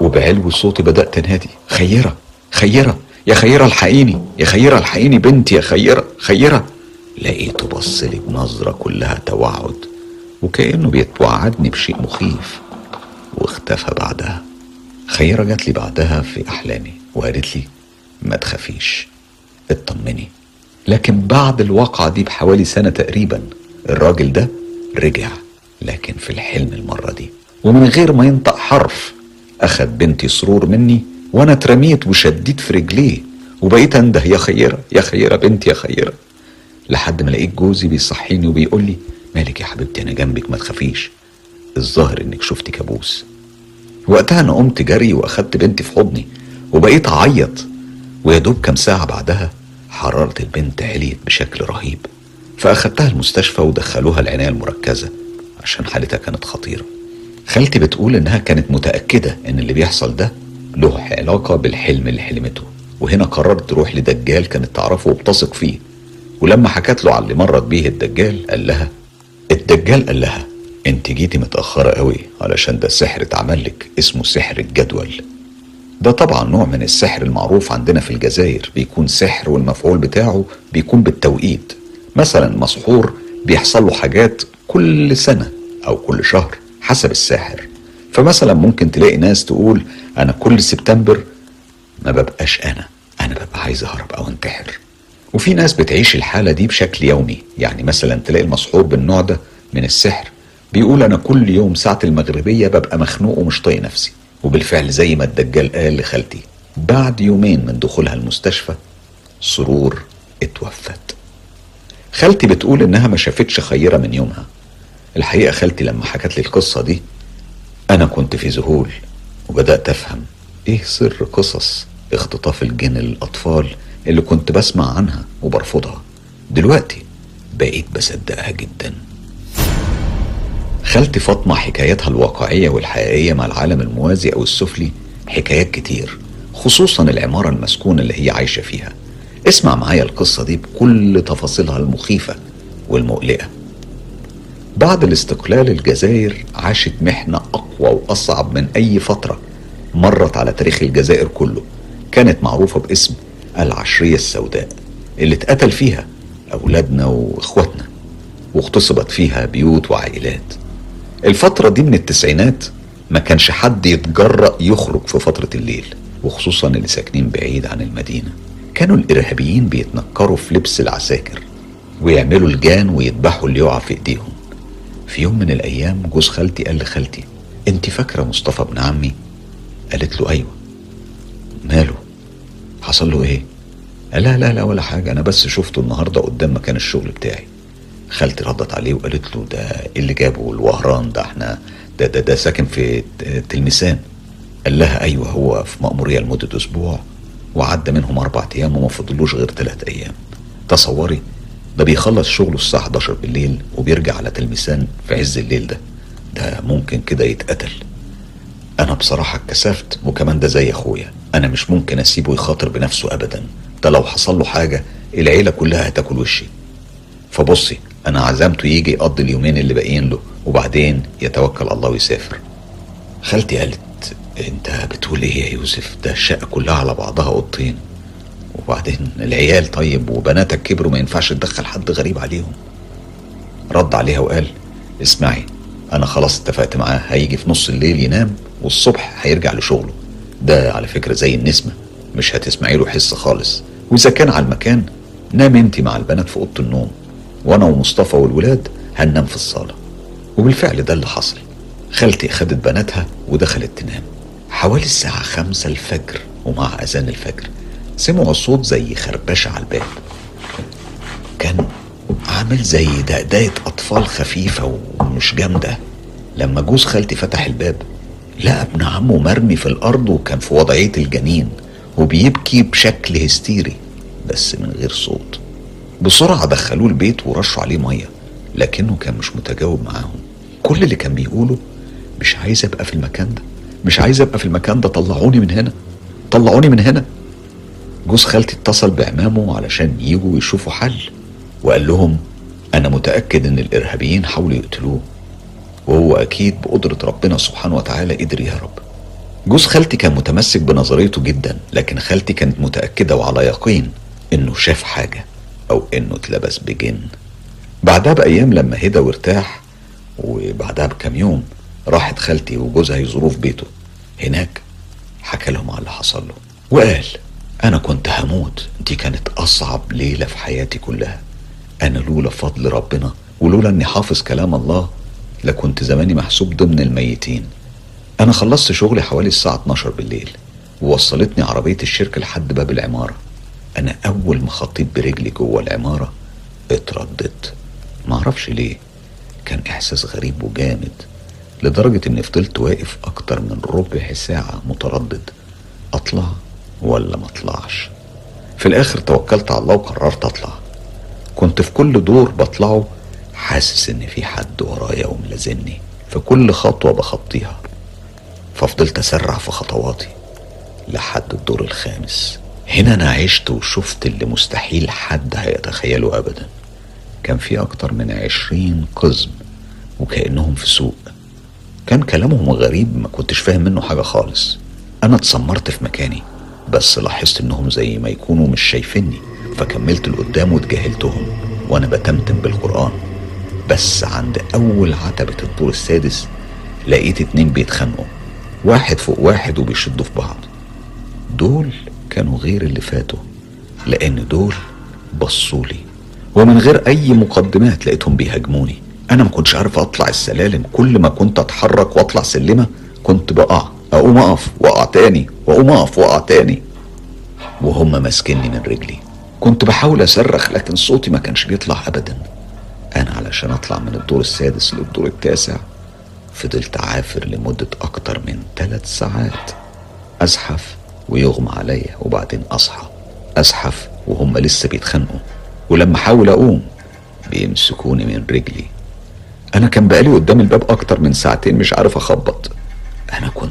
وبعلو صوتي بدأت أنادي خيرة خيرة يا خيرة الحقيني يا خيرة الحقيني بنتي يا خيرة خيرة. لقيته بص لي بنظرة كلها توعد وكأنه بيتوعدني بشيء مخيف. واختفى بعدها. خيرة جات لي بعدها في أحلامي وقالت لي ما تخافيش اطمني. لكن بعد الواقعة دي بحوالي سنة تقريبا الراجل ده رجع. لكن في الحلم المرة دي. ومن غير ما ينطق حرف أخد بنتي سرور مني وأنا اترميت وشديت في رجليه. وبقيت أنده يا خيرة يا خيرة بنتي يا خيرة. لحد ما لقيت جوزي بيصحيني وبيقول لي مالك يا حبيبتي أنا جنبك ما تخافيش. الظاهر إنك شفتي كابوس. وقتها أنا قمت جري وأخدت بنتي في حضني وبقيت أعيط. ويا دوب كام ساعة بعدها حراره البنت عليت بشكل رهيب. فأخدتها المستشفى ودخلوها العناية المركزة. عشان حالتها كانت خطيرة. خالتي بتقول إنها كانت متأكدة إن اللي بيحصل ده له علاقة بالحلم اللي حلمته وهنا قررت تروح لدجال كانت تعرفه وبتثق فيه. ولما حكت له على اللي مرت بيه الدجال قال لها الدجال قال لها أنت جيتي متأخرة قوي علشان ده سحر اتعمل لك اسمه سحر الجدول. ده طبعا نوع من السحر المعروف عندنا في الجزائر بيكون سحر والمفعول بتاعه بيكون بالتوقيت. مثلا مسحور بيحصل له حاجات كل سنة. أو كل شهر حسب الساحر. فمثلا ممكن تلاقي ناس تقول أنا كل سبتمبر ما ببقاش أنا أنا ببقى عايز أهرب أو انتحر. وفي ناس بتعيش الحالة دي بشكل يومي. يعني مثلا تلاقي المسحور بالنوع ده من السحر بيقول أنا كل يوم ساعة المغربية ببقى مخنوق ومش طايق نفسي. وبالفعل زي ما الدجال قال لخالتي بعد يومين من دخولها المستشفى سرور اتوفت. خالتي بتقول إنها ما شافتش خيرة من يومها. الحقيقة خالتي لما حكت لي القصة دي أنا كنت في ذهول وبدأت أفهم إيه سر قصص اختطاف الجن للأطفال اللي كنت بسمع عنها وبرفضها. دلوقتي بقيت بصدقها جدا. خالتي فاطمة حكاياتها الواقعية والحقيقية مع العالم الموازي أو السفلي حكايات كتير خصوصا العمارة المسكونة اللي هي عايشة فيها. اسمع معايا القصة دي بكل تفاصيلها المخيفة والمقلقة. بعد الاستقلال الجزائر عاشت محنة أقوى وأصعب من أي فترة مرت على تاريخ الجزائر كله. كانت معروفة باسم العشرية السوداء اللي اتقتل فيها أولادنا وإخواتنا واغتصبت فيها بيوت وعائلات. الفترة دي من التسعينات ما كانش حد يتجرأ يخرج في فترة الليل وخصوصا اللي ساكنين بعيد عن المدينة. كانوا الإرهابيين بيتنكروا في لبس العساكر ويعملوا الجان ويذبحوا اللي يقع في إيديهم. في يوم من الأيام جوز خالتي قال لخالتي أنت فاكرة مصطفى ابن عمي؟ قالت له أيوه. ماله؟ حصل له إيه؟ قال لا لا لا ولا حاجة أنا بس شفته النهارده قدام مكان الشغل بتاعي. خالتي ردت عليه وقالت له ده إيه اللي جابه؟ الوهران ده إحنا ده ده ده ساكن في تلمسان قال لها أيوه هو في مأمورية لمدة أسبوع وعدى منهم أربع أيام وما فضلوش غير ثلاث أيام. تصوري ده بيخلص شغله الساعة 11 بالليل وبيرجع على تلمسان في عز الليل ده. ده ممكن كده يتقتل. أنا بصراحة اتكسفت وكمان ده زي أخويا. أنا مش ممكن أسيبه يخاطر بنفسه ابدا. ده لو حصل له حاجة العيلة كلها هتاكل وشي. فبصي أنا عزمته يجي يقضي اليومين اللي باقيين له وبعدين يتوكل الله ويسافر. خالتي قالت أنت بتقول إيه يا يوسف؟ ده الشقة كلها على بعضها أوضتين. وبعدين العيال طيب وبناتك كبروا ما ينفعش تدخل حد غريب عليهم. رد عليها وقال اسمعي أنا خلاص اتفقت معاه هيجي في نص الليل ينام والصبح هيرجع لشغله. ده على فكرة زي النسمة مش هتسمعي له حس خالص. وإذا كان على المكان نام أنت مع البنات في أوضة النوم. وأنا ومصطفى والولاد هننام في الصالة. وبالفعل ده اللي حصل. خالتي خدت بناتها ودخلت تنام. حوالي الساعة خمسة الفجر ومع أذان الفجر سمعوا صوت زي خربشة على الباب. كان عامل زي دقدقة أطفال خفيفة ومش جامدة. لما جوز خالتي فتح الباب لقى ابن عمه مرمي في الأرض وكان في وضعية الجنين وبيبكي بشكل هستيري بس من غير صوت. بسرعة دخلوه البيت ورشوا عليه مية لكنه كان مش متجاوب معاهم. كل اللي كان بيقوله مش عايز أبقى في المكان ده مش عايز أبقى في المكان ده طلعوني من هنا طلعوني من هنا. جوز خالتي اتصل بعمامه علشان يجوا يشوفوا حل وقال لهم أنا متأكد إن الإرهابيين حاولوا يقتلوه وهو أكيد بقدرة ربنا سبحانه وتعالى قدر يهرب جوز خالتي كان متمسك بنظريته جدا لكن خالتي كانت متأكدة وعلى يقين إنه شاف حاجة أو إنه اتلبس بجن. بعدها بأيام لما هدى وارتاح وبعدها بكام يوم راحت خالتي وجوزها يزوروه في بيته. هناك حكى لهم على اللي حصل له وقال أنا كنت هموت. دي كانت أصعب ليلة في حياتي كلها. أنا لولا فضل ربنا ولولا إني حافظ كلام الله لكنت زماني محسوب ضمن الميتين. أنا خلصت شغلي حوالي الساعة 12 بالليل ووصلتني عربية الشركة لحد باب العمارة. أنا أول ما خطيت برجلي جوه العمارة اترددت. معرفش ليه. كان إحساس غريب وجامد لدرجة إني فضلت واقف أكتر من ربع ساعة متردد. أطلع ولا ما اطلعش في الآخر توكلت على الله وقررت أطلع. كنت في كل دور بطلعه حاسس إن في حد ورايا وملازمني. في كل خطوة بخطيها. ففضلت أسرع في خطواتي لحد الدور الخامس. هنا أنا عشت وشفت اللي مستحيل حد هيتخيله ابدا. كان في أكتر من عشرين قزم وكأنهم في سوق. كان كلامهم غريب ما كنتش فاهم منه حاجة خالص. أنا اتسمرت في مكاني. بس لاحظت إنهم زي ما يكونوا مش شايفيني فكملت لقدام وتجاهلتهم وأنا بتمتم بالقرآن. بس عند أول عتبة الدور السادس لقيت اتنين بيتخانقوا واحد فوق واحد وبيشدوا في بعض. دول كانوا غير اللي فاتوا لأن دول بصولي ومن غير أي مقدمات لقيتهم بيهاجموني. أنا ما كنتش عارف أطلع السلالم كل ما كنت أتحرك وأطلع سلمة كنت بقع. أقوم أقف واقع تاني وأقوم أقف واقع تاني وهم ماسكني من رجلي. كنت بحاول أصرخ لكن صوتي ما كانش بيطلع ابدا. أنا علشان أطلع من الدور السادس للدور التاسع فضلت عافر لمدة أكتر من ثلاث ساعات. أزحف ويغمى عليا وبعدين أصحى. أزحف وهم لسه بيتخانقوا. ولما أحاول أقوم بيمسكوني من رجلي. أنا كان بقالي قدام الباب أكتر من ساعتين مش عارف أخبط. أنا كنت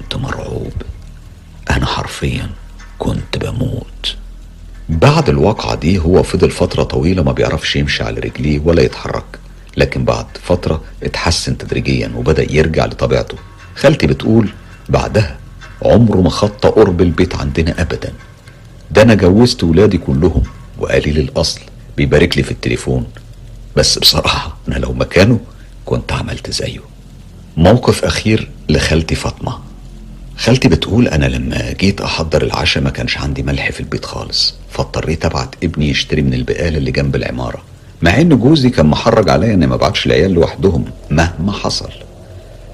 حرفيا كنت بموت. بعد الواقعة دي هو فضل فترة طويلة ما بيعرفش يمشي على رجليه ولا يتحرك لكن بعد فترة اتحسن تدريجيا وبدأ يرجع لطبيعته. خالتي بتقول بعدها عمره ما خطى قرب البيت عندنا أبدا. ده أنا جوزت ولادي كلهم وقليل الأصل بيبارك لي في التليفون. بس بصراحة أنا لو مكانه كنت عملت زيه. موقف أخير لخالتي فاطمة. خالتي بتقول أنا لما جيت أحضر العشاء ما كانش عندي ملح في البيت خالص فاضطريت أبعت ابني يشتري من البقالة اللي جنب العمارة. مع إن جوزي كان محرج عليا إني ما ابعتش العيال لوحدهم مهما حصل.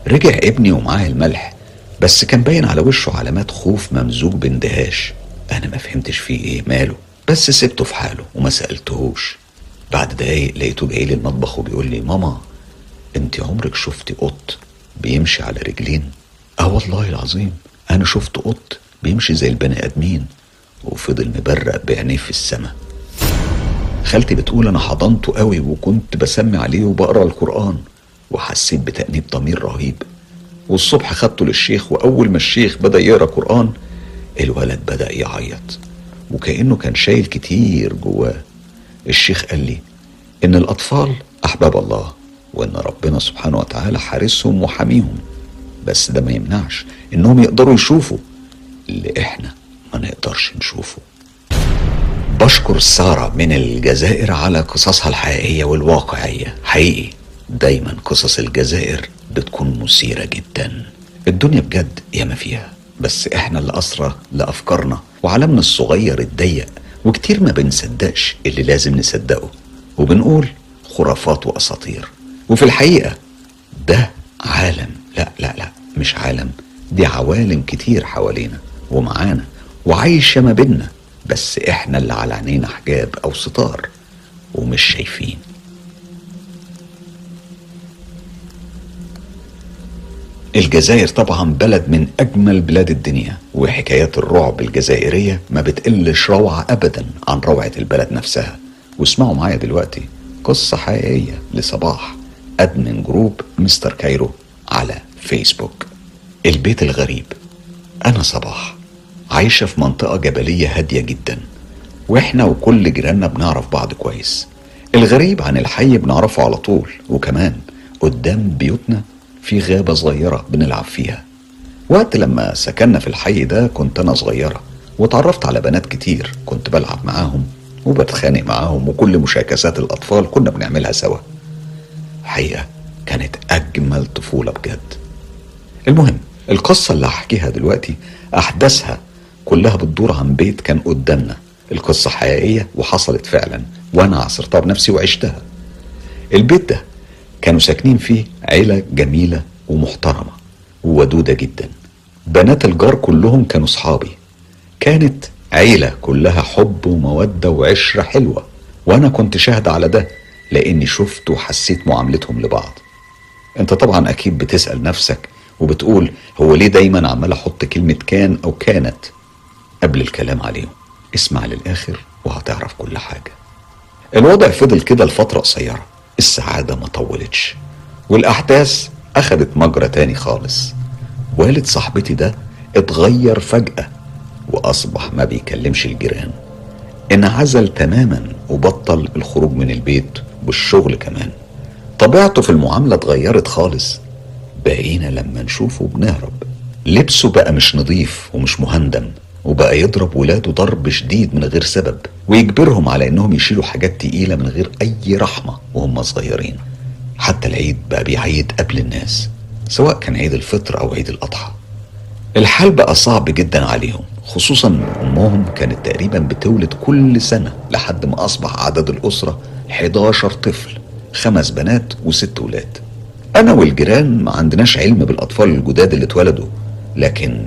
رجع ابني ومعاه الملح بس كان باين على وشه علامات خوف ممزوج باندهاش. أنا ما فهمتش فيه إيه ماله بس سبته في حاله وما سألتهوش. بعد دقايق لقيته جاي لي المطبخ وبيقول لي ماما انت عمرك شفتي قط بيمشي على رجلين؟ آه والله العظيم. أنا شفت قط بيمشي زي البني آدمين وفضل مبرق بعينيه في السماء خالتي بتقول أنا حضنته قوي وكنت بسمي عليه وبقرأ القرآن وحسيت بتأنيب ضمير رهيب. والصبح خدته للشيخ وأول ما الشيخ بدأ يقرأ قرآن الولد بدأ يعيط وكأنه كان شايل كتير جواه. الشيخ قال لي إن الأطفال أحباب الله وإن ربنا سبحانه وتعالى حارسهم وحميهم. بس ده ما يمنعش إنهم يقدروا يشوفوا اللي إحنا ما نقدرش نشوفه. بشكر سارة من الجزائر على قصصها الحقيقية والواقعية. حقيقي دايما قصص الجزائر بتكون مثيرة جدا. الدنيا بجد ياما فيها بس إحنا اللي أسرى لأفكارنا وعالمنا الصغير الضيق وكتير ما بنصدقش اللي لازم نصدقه. وبنقول خرافات وأساطير. وفي الحقيقة ده عالم لا لا لا مش عالم. دي عوالم كتير حوالينا ومعانا وعايشة ما بينا بس إحنا اللي على عينينا حجاب أو ستار ومش شايفين. الجزائر طبعا بلد من أجمل بلاد الدنيا وحكايات الرعب الجزائرية ما بتقلش روعة ابدا عن روعة البلد نفسها. واسمعوا معايا دلوقتي قصة حقيقية لصباح admin group مستر كايرو. على فيسبوك. البيت الغريب. أنا صباح. عايشة في منطقة جبلية هادية جدا. وإحنا وكل جيراننا بنعرف بعض كويس. الغريب عن الحي بنعرفه على طول. وكمان قدام بيوتنا في غابة صغيرة بنلعب فيها. وقت لما سكننا في الحي ده كنت أنا صغيرة. واتعرفت على بنات كتير. كنت بلعب معاهم وبتخانق معاهم. وكل مشاكسات الأطفال كنا بنعملها سوا. الحقيقة كانت أجمل طفولة بجد. المهم القصة اللي هحكيها دلوقتي أحداثها كلها بتدور عن بيت كان قدامنا. القصة حقيقية وحصلت فعلا وأنا عصرتها بنفسي وعشتها. البيت ده كانوا ساكنين فيه عيلة جميلة ومحترمة وودودة جدا. بنات الجار كلهم كانوا صحابي كانت عيلة كلها حب ومودة وعشرة حلوة. وأنا كنت شاهد على ده لأني شفت وحسيت معاملتهم لبعض. انت طبعا أكيد بتسأل نفسك وبتقول هو ليه دايما عمال أحط كلمة كان أو كانت قبل الكلام عليهم؟ اسمع للآخر وهتعرف كل حاجة. الوضع فضل كده لفترة قصيرة السعادة ما طولتش والأحداث أخدت مجرى تاني خالص. والد صاحبتي ده اتغير فجأة وأصبح ما بيكلمش الجيران. انعزل تماما وبطل الخروج من البيت والشغل كمان. طبيعته في المعاملة اتغيرت خالص. بقينا لما نشوفه بنهرب لبسه بقى مش نظيف ومش مهندم وبقى يضرب ولاده ضرب شديد من غير سبب ويجبرهم على إنهم يشيلوا حاجات تقيلة من غير أي رحمة وهم صغيرين. حتى العيد بقى بيعيد قبل الناس سواء كان عيد الفطر أو عيد الأضحى. الحال بقى صعب جدا عليهم خصوصا أمهم كانت تقريبا بتولد كل سنة لحد ما أصبح عدد الأسرة 11 طفل. خمس بنات وست ولاد. أنا والجيران ما عندناش علم بالأطفال الجداد اللي اتولدوا لكن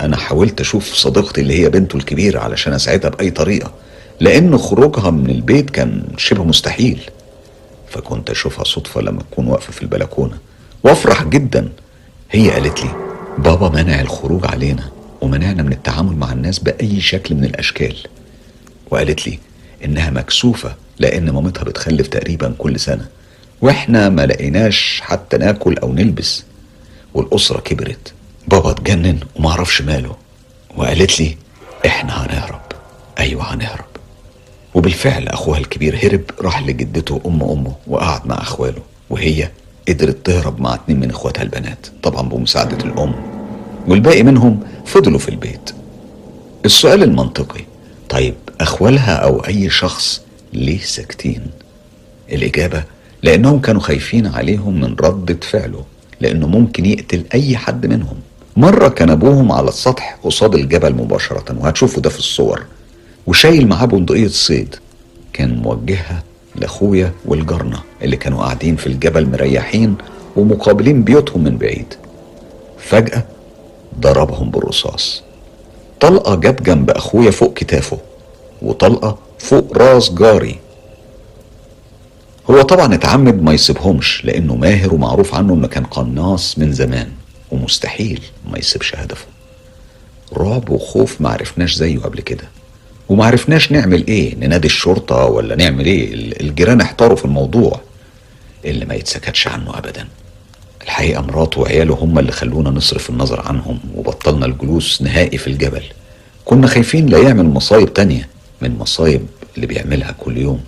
أنا حاولت أشوف صديقتي اللي هي بنته الكبيرة علشان أساعدها بأي طريقة لأن خروجها من البيت كان شبه مستحيل. فكنت أشوفها صدفة لما تكون واقفة في البلكونة. وأفرح جدا. هي قالت لي بابا منع الخروج علينا ومنعنا من التعامل مع الناس بأي شكل من الأشكال. وقالت لي إنها مكسوفة لأن مامتها بتخلف تقريبا كل سنة. وإحنا ما لقيناش حتى ناكل أو نلبس. والأسرة كبرت. بابا اتجنن ومعرفش ماله. وقالت لي إحنا هنهرب. أيوة هنهرب. وبالفعل أخوها الكبير هرب راح لجدته أم أمه وقعد مع أخواله. وهي قدرت تهرب مع اتنين من إخواتها البنات طبعا بمساعدة الأم. والباقي منهم فضلوا في البيت. السؤال المنطقي طيب أخوالها أو أي شخص ليه ساكتين؟ الإجابة لأنهم كانوا خايفين عليهم من ردة فعله لأنه ممكن يقتل أي حد منهم. مرة كان أبوهم على السطح قصاد الجبل مباشرة وهتشوفوا ده في الصور وشايل معاه بندقية صيد. كان موجهها لأخويا والجرنة اللي كانوا قاعدين في الجبل مريحين ومقابلين بيوتهم من بعيد. فجأة ضربهم بالرصاص. طلقة جت جنب أخويا فوق كتافه وطلقة فوق راس جاري. هو طبعا اتعمد ما يسيبهمش لأنه ماهر ومعروف عنه إنه كان قناص من زمان ومستحيل ما يسيبش هدفه. رعب وخوف ما عرفناش زيه قبل كده. وما عرفناش نعمل إيه ننادي الشرطة ولا نعمل إيه الجيران احتاروا في الموضوع اللي ما يتسكتش عنه ابدا. الحقيقة مراته وعياله هم اللي خلونا نصرف النظر عنهم وبطلنا الجلوس نهائي في الجبل. كنا خايفين لا يعمل مصايب تانية. من مصايب اللي بيعملها كل يوم.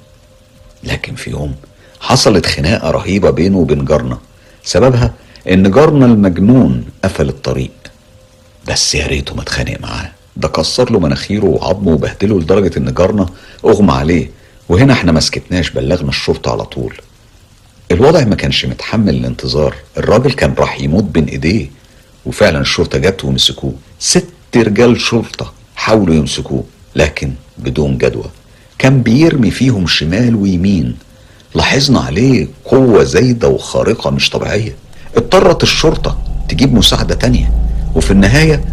لكن في يوم حصلت خناقة رهيبة بينه وبين جارنا. سببها إن جارنا المجنون قفل الطريق. بس يا ريته ما اتخانق معاه. ده كسر له مناخيره وعظمه وبهدله لدرجة إن جارنا أغمى عليه. وهنا إحنا ما سكتناش بلغنا الشرطة على طول. الوضع ما كانش متحمل الانتظار. الراجل كان راح يموت بين إيديه. وفعلا الشرطة جت ومسكوه. ست رجال شرطة حاولوا يمسكوه لكن بدون جدوى. كان بيرمي فيهم شمال ويمين. لاحظنا عليه قوة زايدة وخارقة مش طبيعية. اضطرت الشرطة تجيب مساعدة تانية. وفي النهاية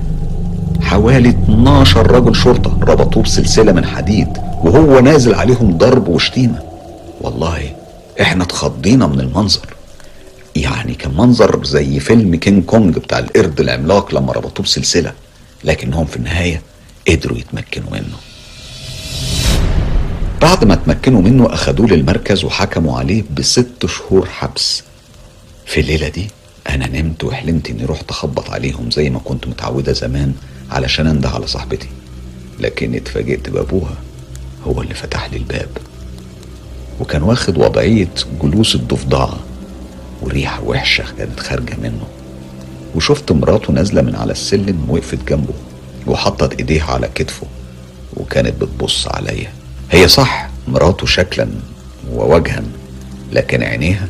حوالي 12 رجل شرطة ربطوه بسلسلة من حديد وهو نازل عليهم ضرب وشتيمة. والله إحنا اتخضينا من المنظر. يعني كان منظر زي فيلم كينج كونج بتاع القرد العملاق لما ربطوه بسلسلة. لكنهم في النهاية قدروا يتمكنوا منه. بعد ما اتمكنوا منه أخدوه للمركز وحكموا عليه بست شهور حبس. في الليلة دي أنا نمت وحلمت إني رحت أخبط عليهم زي ما كنت متعودة زمان علشان أنده على صاحبتي. لكن اتفاجئت بأبوها هو اللي فتح لي الباب. وكان واخد وضعية جلوس الضفدعة وريحة وحشة كانت خارجة منه. وشفت مراته نازلة من على السلم وقفت جنبه وحطت إيديها على كتفه وكانت بتبص عليا. هي صح مراته شكلا ووجها لكن عينيها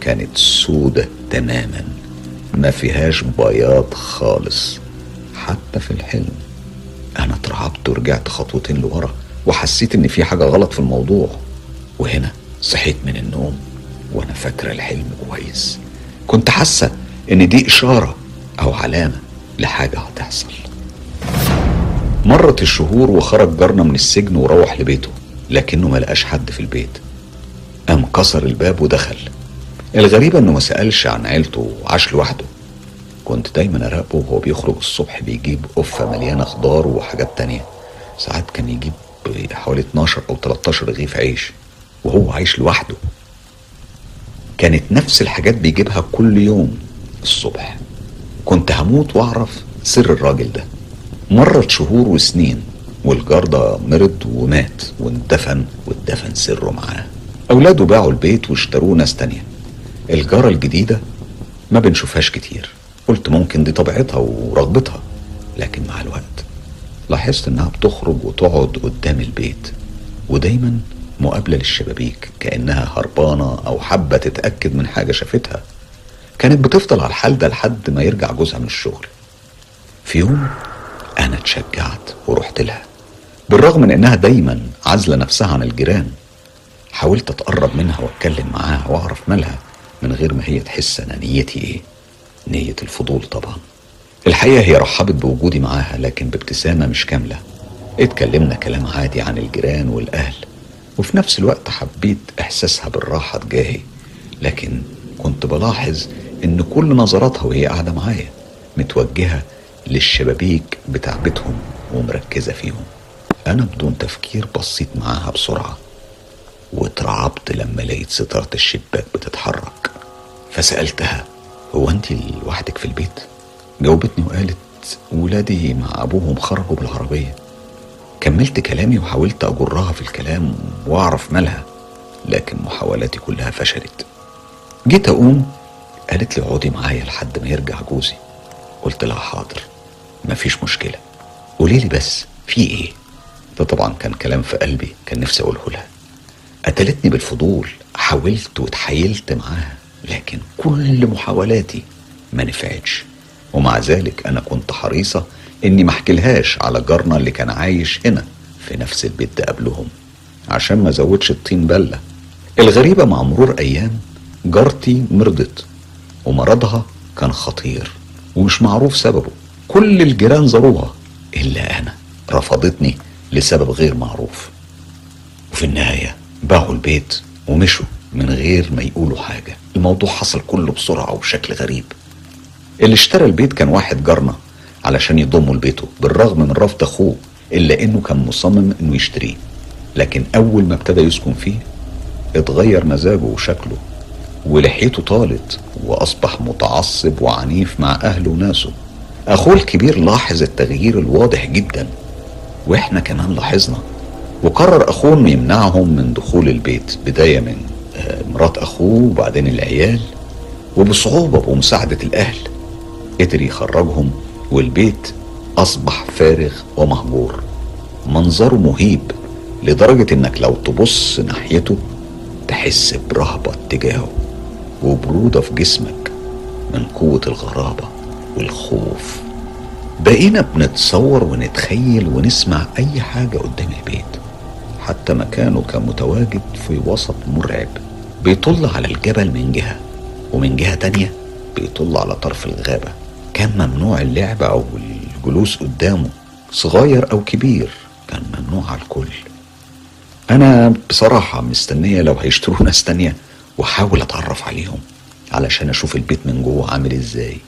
كانت سودة تماما ما فيهاش بياض خالص. حتى في الحلم أنا اترعبت ورجعت خطوتين لورا وحسيت إن في حاجة غلط في الموضوع. وهنا صحيت من النوم وأنا فاكرة الحلم كويس. كنت حاسة إن دي إشارة أو علامة لحاجة هتحصل. مرت الشهور وخرج جارنا من السجن وروح لبيته لكنه ما لقاش حد في البيت. قام كسر الباب ودخل. الغريبة إنه ما سألش عن عيلته وعاش لوحده. كنت دايما أراقبه وهو بيخرج الصبح بيجيب قفة مليانة خضار وحاجات تانية. ساعات كان يجيب حوالي 12 أو 13 رغيف عيش وهو عايش لوحده. كانت نفس الحاجات بيجيبها كل يوم الصبح. كنت هموت وأعرف سر الراجل ده. مرت شهور وسنين والجار ده مرض ومات واندفن واتدفن سره معاه. اولاده باعوا البيت واشتروه ناس تانية. الجارة الجديدة ما بنشوفهاش كتير. قلت ممكن دي طبيعتها ورغبتها لكن مع الوقت لاحظت انها بتخرج وتقعد قدام البيت. ودايما مقابلة للشبابيك كأنها هربانة أو حابة تتأكد من حاجة شافتها. كانت بتفضل على الحال ده لحد ما يرجع جوزها من الشغل. في يوم أنا اتشجعت ورحت لها بالرغم من إنها دايما عازلة نفسها عن الجيران. حاولت أتقرب منها وأتكلم معاها وأعرف مالها من غير ما هي تحس أنا نيتي إيه. نية الفضول طبعا. الحقيقة هي رحبت بوجودي معاها لكن بابتسامة مش كاملة. اتكلمنا كلام عادي عن الجيران والأهل وفي نفس الوقت حبيت إحساسها بالراحة تجاهي. لكن كنت بلاحظ إن كل نظراتها وهي قاعدة معايا متوجهة للشبابيك بتاع بيتهم ومركزة فيهم. أنا بدون تفكير بصيت معاها بسرعة واترعبت لما لقيت ستارة الشباك بتتحرك. فسألتها هو أنت لوحدك في البيت؟ جاوبتني وقالت ولادي مع أبوهم خرجوا بالعربية. كملت كلامي وحاولت أجرها في الكلام وأعرف مالها لكن محاولاتي كلها فشلت. جيت أقوم قالت لي اقعدي معايا لحد ما يرجع جوزي. قلت لها حاضر. مفيش مشكلة. قولي لي بس في إيه؟ ده طبعا كان كلام في قلبي كان نفسي أقوله لها. قتلتني بالفضول حاولت وتحايلت معاها لكن كل محاولاتي ما نفعتش. ومع ذلك أنا كنت حريصة إني ما أحكيلهاش على جارنا اللي كان عايش هنا في نفس البيت ده قبلهم. عشان ما زودش الطين بلة. الغريبة مع مرور أيام جارتي مرضت ومرضها كان خطير ومش معروف سببه. كل الجيران زاروها إلا أنا. رفضتني لسبب غير معروف. وفي النهاية باعوا البيت ومشوا من غير ما يقولوا حاجة. الموضوع حصل كله بسرعة وبشكل غريب. اللي اشترى البيت كان واحد جارنا علشان يضمه لبيته بالرغم من رفض أخوه إلا إنه كان مصمم إنه يشتريه. لكن أول ما ابتدى يسكن فيه اتغير مزاجه وشكله ولحيته طالت وأصبح متعصب وعنيف مع أهله وناسه. أخوه الكبير لاحظ التغيير الواضح جدا وإحنا كمان لاحظنا وقرر أخوه إنه يمنعهم من دخول البيت بداية من آه، مرات أخوه وبعدين العيال وبصعوبة بمساعدة الأهل قدر يخرجهم والبيت أصبح فارغ ومهجور. منظره مهيب لدرجة إنك لو تبص ناحيته تحس برهبة تجاهه وبرودة في جسمك من قوة الغرابة. والخوف. بقينا بنتصور ونتخيل ونسمع أي حاجة قدام البيت. حتى مكانه كان متواجد في وسط مرعب. بيطل على الجبل من جهة ومن جهة تانية بيطل على طرف الغابة. كان ممنوع اللعب أو الجلوس قدامه صغير أو كبير كان ممنوع على الكل. أنا بصراحة مستنية لو هيشتروا ناس تانية وأحاول أتعرف عليهم علشان أشوف البيت من جوه عامل إزاي.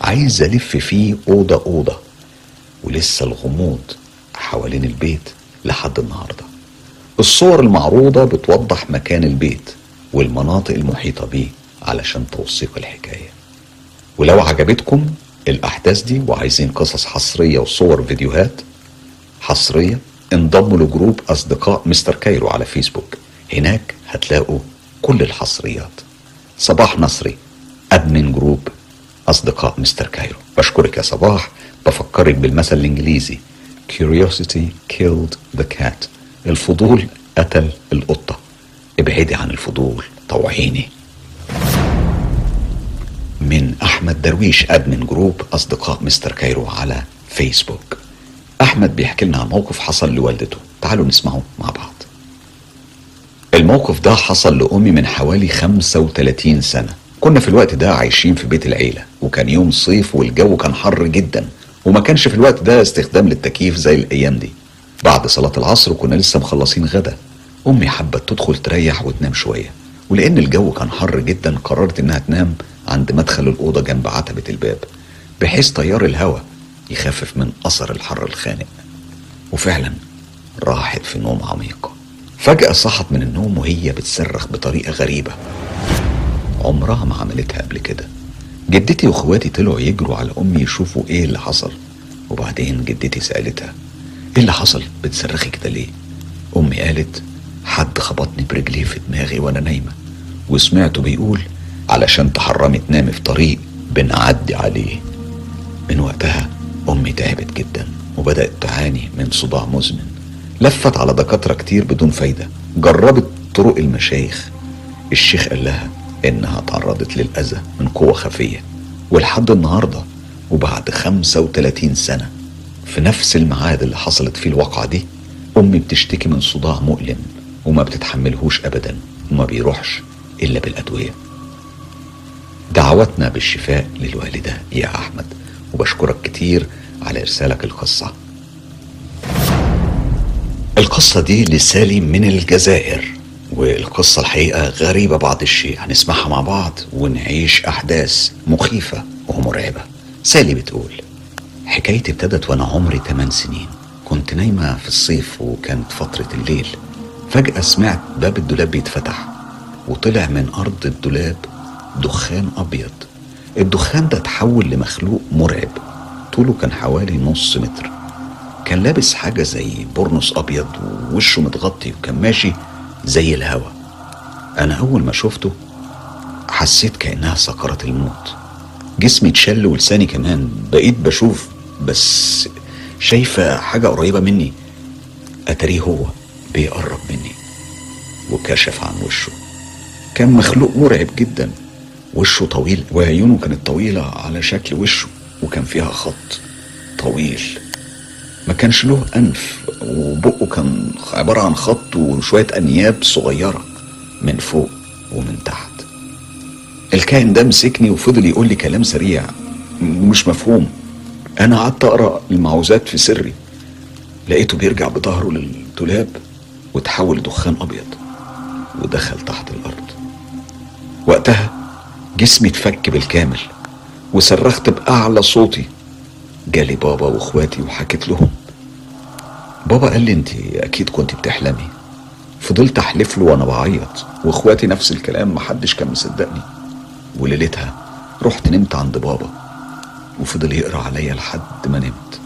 عايز ألف فيه أوضة أوضة ولسه الغموض حوالين البيت لحد النهارده. الصور المعروضة بتوضح مكان البيت والمناطق المحيطة بيه علشان توثيق الحكاية. ولو عجبتكم الأحداث دي وعايزين قصص حصرية وصور فيديوهات حصرية انضموا ل group أصدقاء مستر كايرو على فيسبوك. هناك هتلاقوا كل الحصريات. صباح نصري admin group. أصدقاء مستر كايرو. بشكرك يا صباح. بفكرك بالمثل الإنجليزي. Curiosity killed the cat. الفضول قتل القطة. ابعدي عن الفضول طوعيني. من أحمد درويش admin group أصدقاء مستر كايرو على فيسبوك أحمد بيحكي لنا عن موقف حصل لوالدته. تعالوا نسمعه مع بعض. الموقف ده حصل لأمي من حوالي 35 سنة. كنا في الوقت ده عايشين في بيت العيلة وكان يوم صيف والجو كان حر جدا وما كانش في الوقت ده استخدام للتكييف زي الأيام دي. بعد صلاة العصر كنا لسه مخلصين غدا. أمي حبت تدخل تريح وتنام شوية ولأن الجو كان حر جدا قررت إنها تنام عند مدخل الأوضة جنب عتبة الباب بحيث تيار الهواء يخفف من أثر الحر الخانق. وفعلا راحت في نوم عميق فجأة صحت من النوم وهي بتصرخ بطريقة غريبة. عمرها ما عملتها قبل كده. جدتي واخواتي طلعوا يجروا على أمي يشوفوا إيه اللي حصل. وبعدين جدتي سألتها إيه اللي حصل؟ بتصرخي كده ليه؟ أمي قالت حد خبطني برجليه في دماغي وأنا نايمة. وسمعته بيقول علشان تحرمي تنامي في طريق بنعدي عليه. من وقتها أمي تعبت جدا وبدأت تعاني من صداع مزمن. لفت على دكاترة كتير بدون فايدة جربت طرق المشايخ. الشيخ قال لها إنها تعرضت للأذى من قوة خفية. ولحد النهارده وبعد 35 سنة في نفس الميعاد اللي حصلت فيه الواقعة دي أمي بتشتكي من صداع مؤلم وما بتتحملهوش ابدا وما بيروحش إلا بالأدوية. دعوتنا بالشفاء للوالدة يا أحمد وبشكرك كتير على إرسالك القصة. القصة دي لسالي من الجزائر. والقصة الحقيقة غريبة بعض الشيء. هنسمعها مع بعض ونعيش أحداث مخيفة ومرعبة سالي بتقول حكايتي ابتدت وأنا عمري 8 سنين. كنت نايمة في الصيف وكانت فترة الليل. فجأة سمعت باب الدولاب بيتفتح وطلع من أرض الدولاب دخان أبيض. الدخان ده اتحول لمخلوق مرعب. طوله كان حوالي نص متر. كان لابس حاجة زي برنس أبيض ووشه متغطي وكان ماشي زي الهوا. أنا أول ما شفته حسيت كأنها سكرات الموت. جسمي اتشل ولساني كمان. بقيت بشوف بس شايفة حاجة قريبة مني. أتاريه هو بيقرب مني وكشف عن وشه. كان مخلوق مرعب جدا. وشه طويل وعيونه كانت طويلة على شكل وشه وكان فيها خط طويل. ما كانش له أنف وبقه كان عبارة عن خط وشوية أنياب صغيرة من فوق ومن تحت. الكائن ده مسكني وفضل يقول لي كلام سريع ومش مفهوم. أنا قعدت أقرأ المعوذات في سري لقيته بيرجع بظهره للدولاب وتحول دخان أبيض ودخل تحت الأرض. وقتها جسمي اتفك بالكامل وصرخت بأعلى صوتي. جالي بابا وأخواتي. وحكيت لهم. بابا قال لي أنت أكيد كنت بتحلمي. فضلت أحلف له وأنا بعيط. وأخواتي نفس الكلام محدش كان مصدقني. وليلتها رحت نمت عند بابا. وفضل يقرأ عليا لحد ما نمت.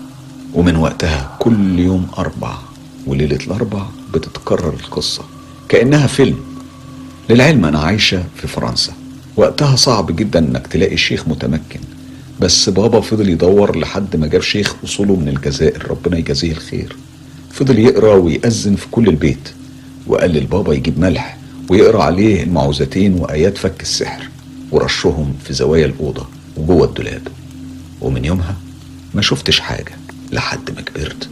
ومن وقتها كل يوم أربع وليلة الأربع بتتكرر القصة. كأنها فيلم. للعلم أنا عايشة في فرنسا. وقتها صعب جدا إنك تلاقي شيخ متمكن. بس بابا فضل يدور لحد ما جاب شيخ أصوله من الجزائر ربنا يجازيه الخير. فضل يقرأ ويأذن في كل البيت وقال للبابا يجيب ملح ويقرأ عليه المعوذتين وآيات فك السحر ورشهم في زوايا الأوضة وجوه الدولاب. ومن يومها ما شفتش حاجة لحد ما كبرت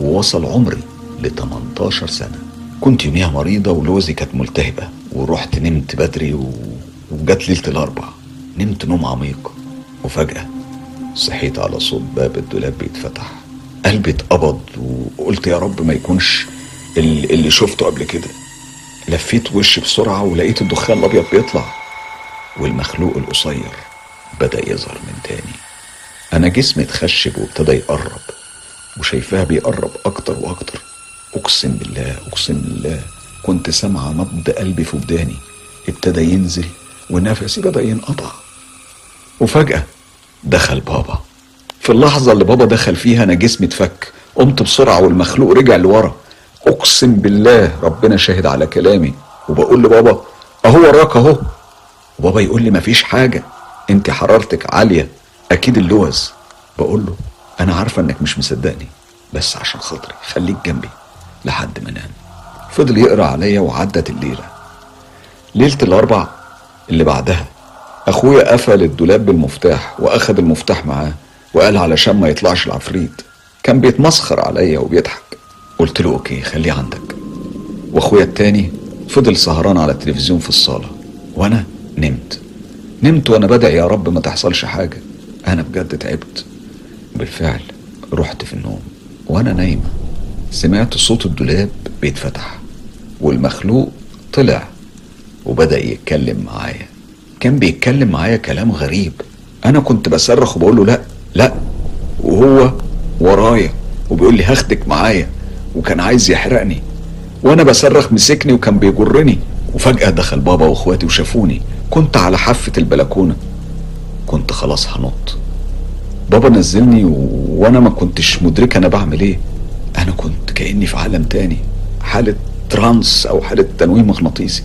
ووصل عمري ل 18 سنة. كنت يوميها مريضة ولوزي كانت ملتهبة ورحت نمت بدري و... وجت ليلة الاربع نمت نوم عميق وفجأة صحيت على صوت باب الدولاب بيتفتح. قلبي اتقبض وقلت يا رب ما يكونش اللي شفته قبل كده. لفيت وشي بسرعة ولقيت الدخان الأبيض بيطلع. والمخلوق القصير بدأ يظهر من تاني. أنا جسمي اتخشب وابتدى يقرب وشايفاه بيقرب أكتر وأكتر. أقسم بالله أقسم بالله كنت سامعة نبض قلبي في وداني. ابتدى ينزل ونفسي بدأ ينقطع. وفجأة دخل بابا. في اللحظة اللي بابا دخل فيها أنا جسمي اتفك. قمت بسرعة والمخلوق رجع لورا. أقسم بالله ربنا شاهد على كلامي. وبقول لبابا أهو وراك أهو. وبابا يقول لي مفيش حاجة. أنت حرارتك عالية. أكيد اللوز. بقول له أنا عارفة إنك مش مصدقني. بس عشان خاطري خليك جنبي. لحد ما انام فضل يقرأ عليا وعدت الليلة. ليلة الأربع اللي بعدها. أخويا قفل الدولاب بالمفتاح وأخد المفتاح معاه وقال علشان ما يطلعش العفريت. كان بيتمسخر عليا وبيضحك. قلت له أوكي خليه عندك. وأخويا التاني فضل سهران على التلفزيون في الصالة. وأنا نمت. نمت وأنا بدعي يا رب ما تحصلش حاجة. أنا بجد تعبت. بالفعل رحت في النوم. وأنا نايمة سمعت صوت الدولاب بيتفتح. والمخلوق طلع وبدأ يتكلم معايا. كان بيتكلم معايا كلام غريب. أنا كنت بصرخ وبقول له لا لا وهو ورايا وبيقول لي هاخدك معايا وكان عايز يحرقني. وأنا بصرخ مسكني وكان بيجرني وفجأة دخل بابا وإخواتي وشافوني. كنت على حافة البلكونة. كنت خلاص هنط. بابا نزلني و... وأنا ما كنتش مدرك أنا بعمل إيه. أنا كنت كأني في عالم تاني. حالة ترانس أو حالة تنويم مغناطيسي.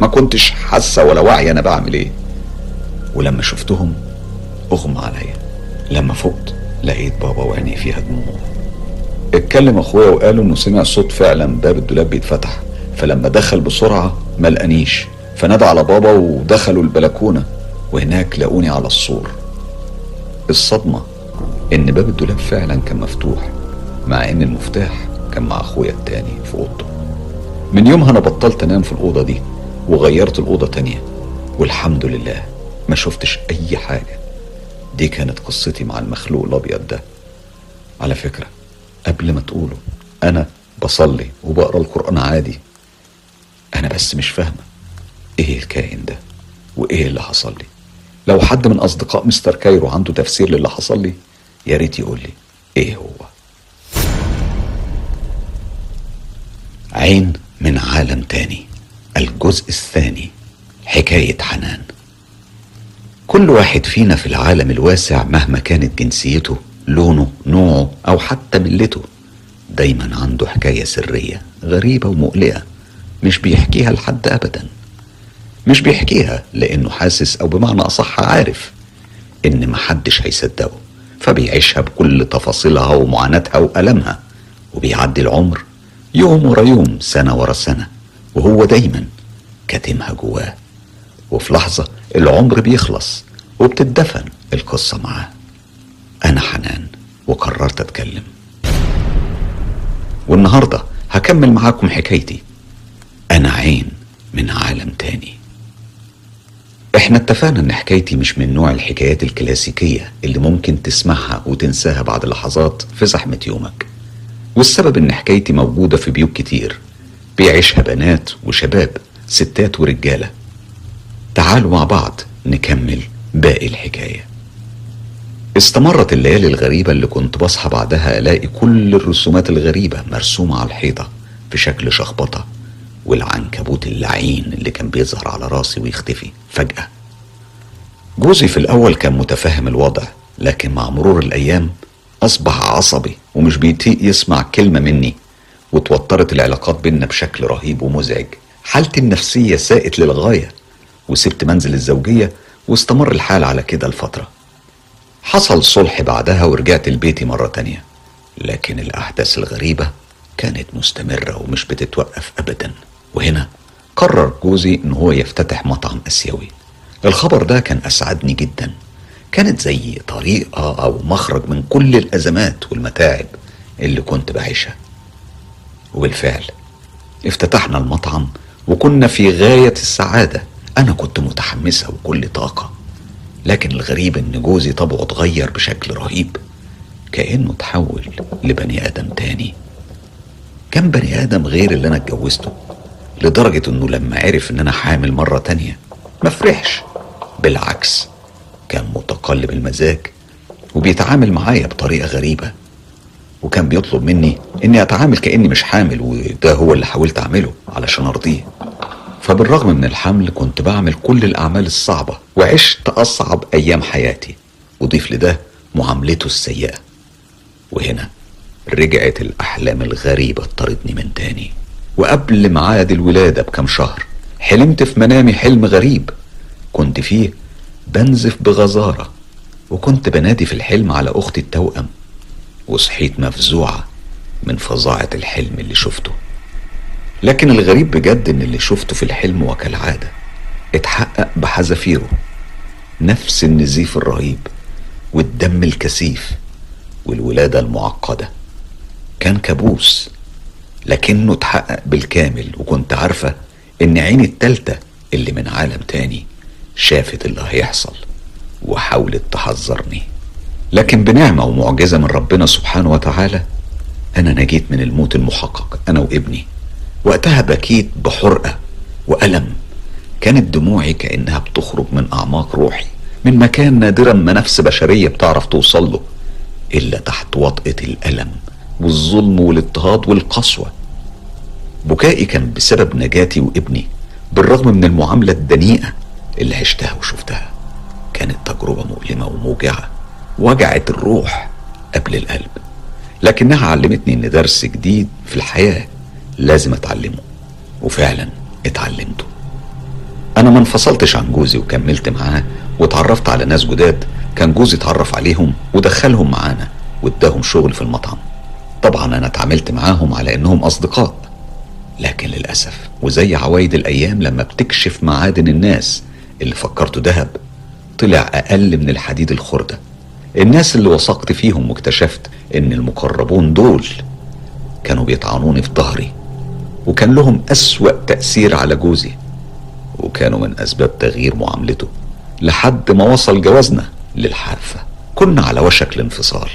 ما كنتش حاسة ولا واعية أنا بعمل إيه. ولما شفتهم أغمى عليا. لما فقت لقيت بابا وعيني فيها دموع. اتكلم أخويا وقالوا إنه سمع صوت فعلا باب الدولاب بيتفتح. فلما دخل بسرعة ما لقانيش. فنادى على بابا ودخلوا البلكونة. وهناك لقوني على السور. الصدمة إن باب الدولاب فعلا كان مفتوح مع إن المفتاح كان مع أخويا التاني في أوضته. من يومها أنا بطلت أنام في الأوضة دي. وغيرت الأوضة تانية. والحمد لله ما شفتش أي حاجة. دي كانت قصتي مع المخلوق الأبيض ده. على فكرة قبل ما تقوله أنا بصلي وبقرأ القرآن عادي. أنا بس مش فاهمة إيه الكائن ده وإيه اللي حصل لي. لو حد من أصدقاء مستر كايرو عنده تفسير للي حصل لي يا ريت يقول لي إيه هو. عين من عالم تاني. الجزء الثاني حكاية حنان. كل واحد فينا في العالم الواسع مهما كانت جنسيته لونه نوعه أو حتى ملته دايما عنده حكاية سرية غريبة ومقلقة مش بيحكيها لحد ابدا. مش بيحكيها لأنه حاسس أو بمعنى أصح عارف إن محدش هيصدقه فبيعيشها بكل تفاصيلها ومعاناتها وألمها وبيعدي العمر يوم ورا يوم سنة ورا سنة. وهو دايما كاتمها جواه. وفي لحظة العمر بيخلص وبتدفن القصة معاه. أنا حنان وقررت أتكلم. والنهاردة هكمل معاكم حكايتي. أنا عين من عالم تاني. إحنا اتفقنا إن حكايتي مش من نوع الحكايات الكلاسيكية اللي ممكن تسمعها وتنساها بعد لحظات في زحمة يومك. والسبب إن حكايتي موجودة في بيوت كتير. بيعيشها بنات وشباب ستات ورجالة. تعالوا مع بعض نكمل باقي الحكاية. استمرت الليالي الغريبة اللي كنت بصحى بعدها ألاقي كل الرسومات الغريبة مرسومة على الحيطة في شكل شخبطة والعنكبوت اللعين اللي كان بيظهر على راسي ويختفي فجأة. جوزي في الأول كان متفهم الوضع لكن مع مرور الأيام أصبح عصبي ومش بيطيق يسمع كلمة مني. وتوترت العلاقات بينا بشكل رهيب ومزعج. حالتي النفسية ساءت للغاية وسبت منزل الزوجية واستمر الحال على كده لفترة. حصل صلح بعدها ورجعت لبيتي مرة تانية. لكن الأحداث الغريبة كانت مستمرة ومش بتتوقف أبدا. وهنا قرر جوزي إن هو يفتتح مطعم آسيوي. الخبر ده كان أسعدني جدا. كانت زي طريقة أو مخرج من كل الأزمات والمتاعب اللي كنت بعيشها. وبالفعل. افتتحنا المطعم وكنا في غاية السعادة. أنا كنت متحمسة وكل طاقة. لكن الغريب إن جوزي طبعه اتغير بشكل رهيب. كأنه تحول لبني آدم تاني. كان بني آدم غير اللي أنا اتجوزته لدرجة إنه لما عرف إن أنا حامل مرة تانية ما فرحش. بالعكس كان متقلب المزاج وبيتعامل معايا بطريقة غريبة. وكان بيطلب مني إني أتعامل كأني مش حامل وده هو اللي حاولت أعمله علشان أرضيه. فبالرغم من الحمل كنت بعمل كل الأعمال الصعبة وعشت أصعب أيام حياتي. وضيف لده معاملته السيئة. وهنا رجعت الأحلام الغريبة تطاردني من تاني. وقبل ميعاد الولادة بكم شهر حلمت في منامي حلم غريب. كنت فيه بنزف بغزارة وكنت بنادي في الحلم على أختي التوأم. وصحيت مفزوعة من فظاعة الحلم اللي شفته. لكن الغريب بجد إن اللي شفته في الحلم وكالعادة اتحقق بحذافيره. نفس النزيف الرهيب والدم الكثيف والولادة المعقدة. كان كابوس لكنه اتحقق بالكامل وكنت عارفة إن عيني التالتة اللي من عالم تاني شافت اللي هيحصل وحاولت تحذرني. لكن بنعمة ومعجزة من ربنا سبحانه وتعالى أنا نجيت من الموت المحقق أنا وابني. وقتها بكيت بحرقة وألم. كانت دموعي كأنها بتخرج من أعماق روحي من مكان نادرا ما نفس بشرية بتعرف توصل له إلا تحت وطأة الألم والظلم والاضطهاد والقسوة. بكائي كان بسبب نجاتي وابني بالرغم من المعاملة الدنيئة اللي عشتها وشفتها كانت تجربة مؤلمة وموجعة. وجعت الروح قبل القلب. لكنها علمتني إن درس جديد في الحياة لازم أتعلمه وفعلا اتعلمته. أنا ما انفصلتش عن جوزي وكملت معاه واتعرفت على ناس جداد كان جوزي اتعرف عليهم ودخلهم معانا واداهم شغل في المطعم. طبعا أنا اتعاملت معاهم على إنهم أصدقاء لكن للأسف وزي عوايد الأيام لما بتكشف معادن الناس اللي فكرته ذهب طلع أقل من الحديد الخردة. الناس اللي وثقت فيهم واكتشفت إن المقربون دول كانوا بيطعنوني في ظهري وكان لهم أسوأ تأثير على جوزي وكانوا من أسباب تغيير معاملته لحد ما وصل جوازنا للحافة. كنا على وشك الانفصال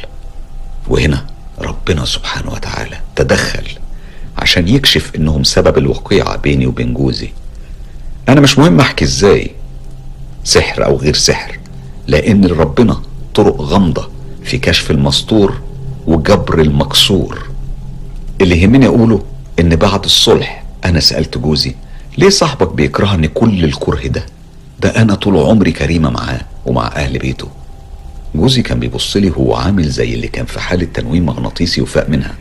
وهنا ربنا سبحانه وتعالى تدخل عشان يكشف إنهم سبب الوقيعة بيني وبين جوزي. أنا مش مهم أحكي إزاي سحر أو غير سحر لأن ربنا طرق غامضة في كشف المستور وجبر المكسور. اللي يهمني أقوله إن بعد الصلح أنا سألت جوزي ليه صاحبك بيكرهني كل الكره ده؟ ده أنا طول عمري كريمة معاه ومع أهل بيته. جوزي كان بيبص لي هو عامل زي اللي كان في حالة تنويم مغناطيسي وفاق منها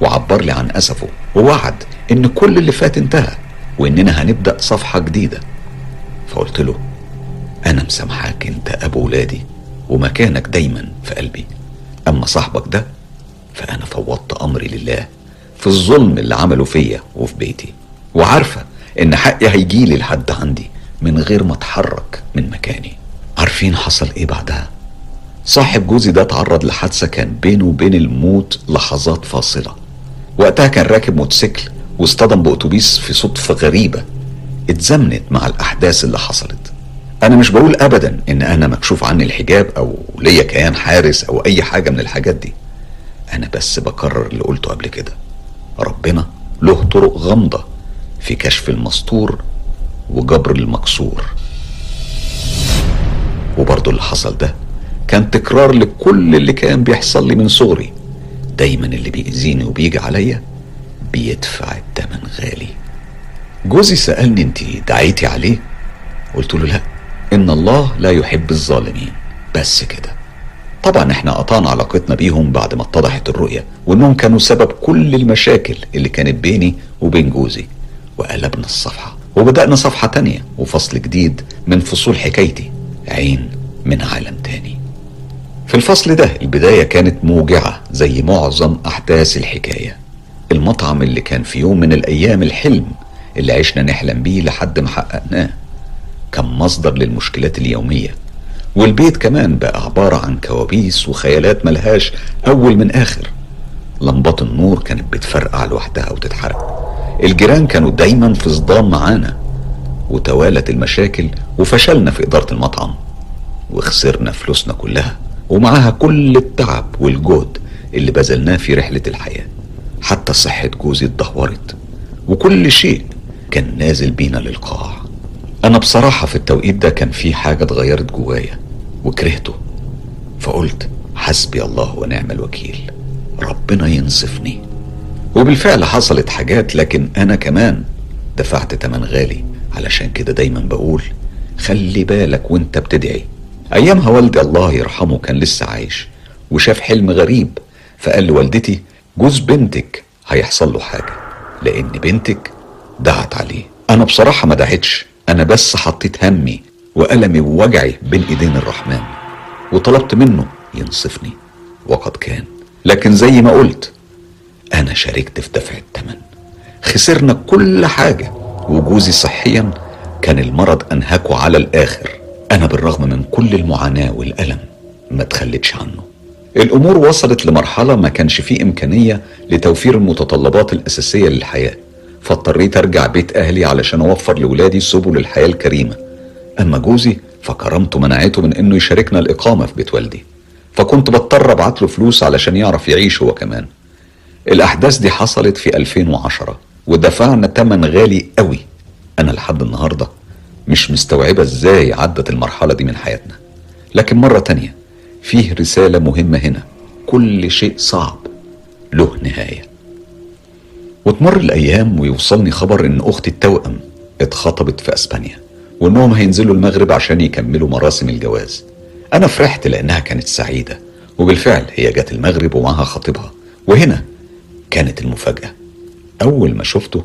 وعبر لي عن أسفه ووعد إن كل اللي فات انتهى وإننا هنبدأ صفحة جديدة. فقلت له أنا مسامحاك أنت أبو ولادي. ومكانك دايما في قلبي. أما صاحبك ده فأنا فوضت أمري لله في الظلم اللي عمله فيا وفي بيتي. وعارفة إن حقي هيجيلي لحد عندي من غير ما أتحرك من مكاني. عارفين حصل إيه بعدها؟ صاحب جوزي ده اتعرض لحادثة كان بينه وبين الموت لحظات فاصلة. وقتها كان راكب موتوسيكل واصطدم بأتوبيس في صدفة غريبة اتزمنت مع الأحداث اللي حصلت. أنا مش بقول ابدا إن أنا مكشوف عني الحجاب أو ليا كيان حارس أو أي حاجة من الحاجات دي. أنا بس بكرر اللي قلته قبل كده. ربنا له طرق غامضة في كشف المستور وجبر المكسور. برضو اللي حصل ده كان تكرار لكل اللي كان بيحصل لي من صغري. دايما اللي بيأذيني وبيجي عليا بيدفع التمن غالي. جوزي سألني انت دعيتي عليه؟ قلت له لا. إن الله لا يحب الظالمين. بس كده. طبعا إحنا قطعنا علاقتنا بيهم بعد ما اتضحت الرؤية وإنهم كانوا سبب كل المشاكل اللي كانت بيني وبين جوزي. وقلبنا الصفحة وبدأنا صفحة تانية وفصل جديد من فصول حكايتي. عين من عالم تاني. في الفصل ده البداية كانت موجعة زي معظم أحداث الحكاية. المطعم اللي كان في يوم من الأيام الحلم اللي عشنا نحلم بيه لحد ما حققناه. كان مصدر للمشكلات اليومية. والبيت كمان بقى عبارة عن كوابيس وخيالات ملهاش أول من آخر. لمبات النور كانت بتفرقع لوحدها وتتحرق. الجيران كانوا دايما في صدام معانا. وتوالت المشاكل وفشلنا في إدارة المطعم. وخسرنا فلوسنا كلها. ومعاها كل التعب والجهد اللي بذلناه في رحلة الحياة. حتى صحة جوزي اتدهورت. وكل شيء كان نازل بينا للقاع. أنا بصراحة في التوقيت ده كان في حاجة اتغيرت جوايا وكرهته فقلت حسبي الله ونعم الوكيل ربنا ينصفني. وبالفعل حصلت حاجات لكن أنا كمان دفعت تمن غالي. علشان كده دايما بقول خلي بالك وانت بتدعي. أيامها والدي الله يرحمه كان لسه عايش وشاف حلم غريب فقال لوالدتي جوز بنتك هيحصل له حاجة لأن بنتك دعت عليه. أنا بصراحة ما دعتش أنا بس حطيت همي وألمي ووجعي بين إيدين الرحمن وطلبت منه ينصفني وقد كان. لكن زي ما قلت أنا شاركت في دفع الثمن خسرنا كل حاجة وجوزي صحيا كان المرض أنهكه على الآخر. أنا بالرغم من كل المعاناة والألم ما تخلتش عنه. الأمور وصلت لمرحلة ما كانش فيه إمكانية لتوفير المتطلبات الأساسية للحياة. فاضطريت أرجع بيت أهلي علشان أوفر لولادي سبل الحياة الكريمة. أما جوزي فكرمته منعته من إنه يشاركنا الإقامة في بيت والدي. فكنت بضطر أبعت له فلوس علشان يعرف يعيش هو كمان. الأحداث دي حصلت في 2010 ودفعنا تمن غالي قوي أنا لحد النهاردة مش مستوعبة إزاي عدت المرحلة دي من حياتنا. لكن مرة تانية فيه رسالة مهمة هنا. كل شيء صعب له نهاية. وتمر الأيام ويوصلني خبر إن أختي التوأم اتخطبت في أسبانيا وإنهم هينزلوا المغرب عشان يكملوا مراسم الجواز. أنا فرحت لأنها كانت سعيدة وبالفعل هي جت المغرب ومعها خطيبها. وهنا كانت المفاجأة. أول ما شفته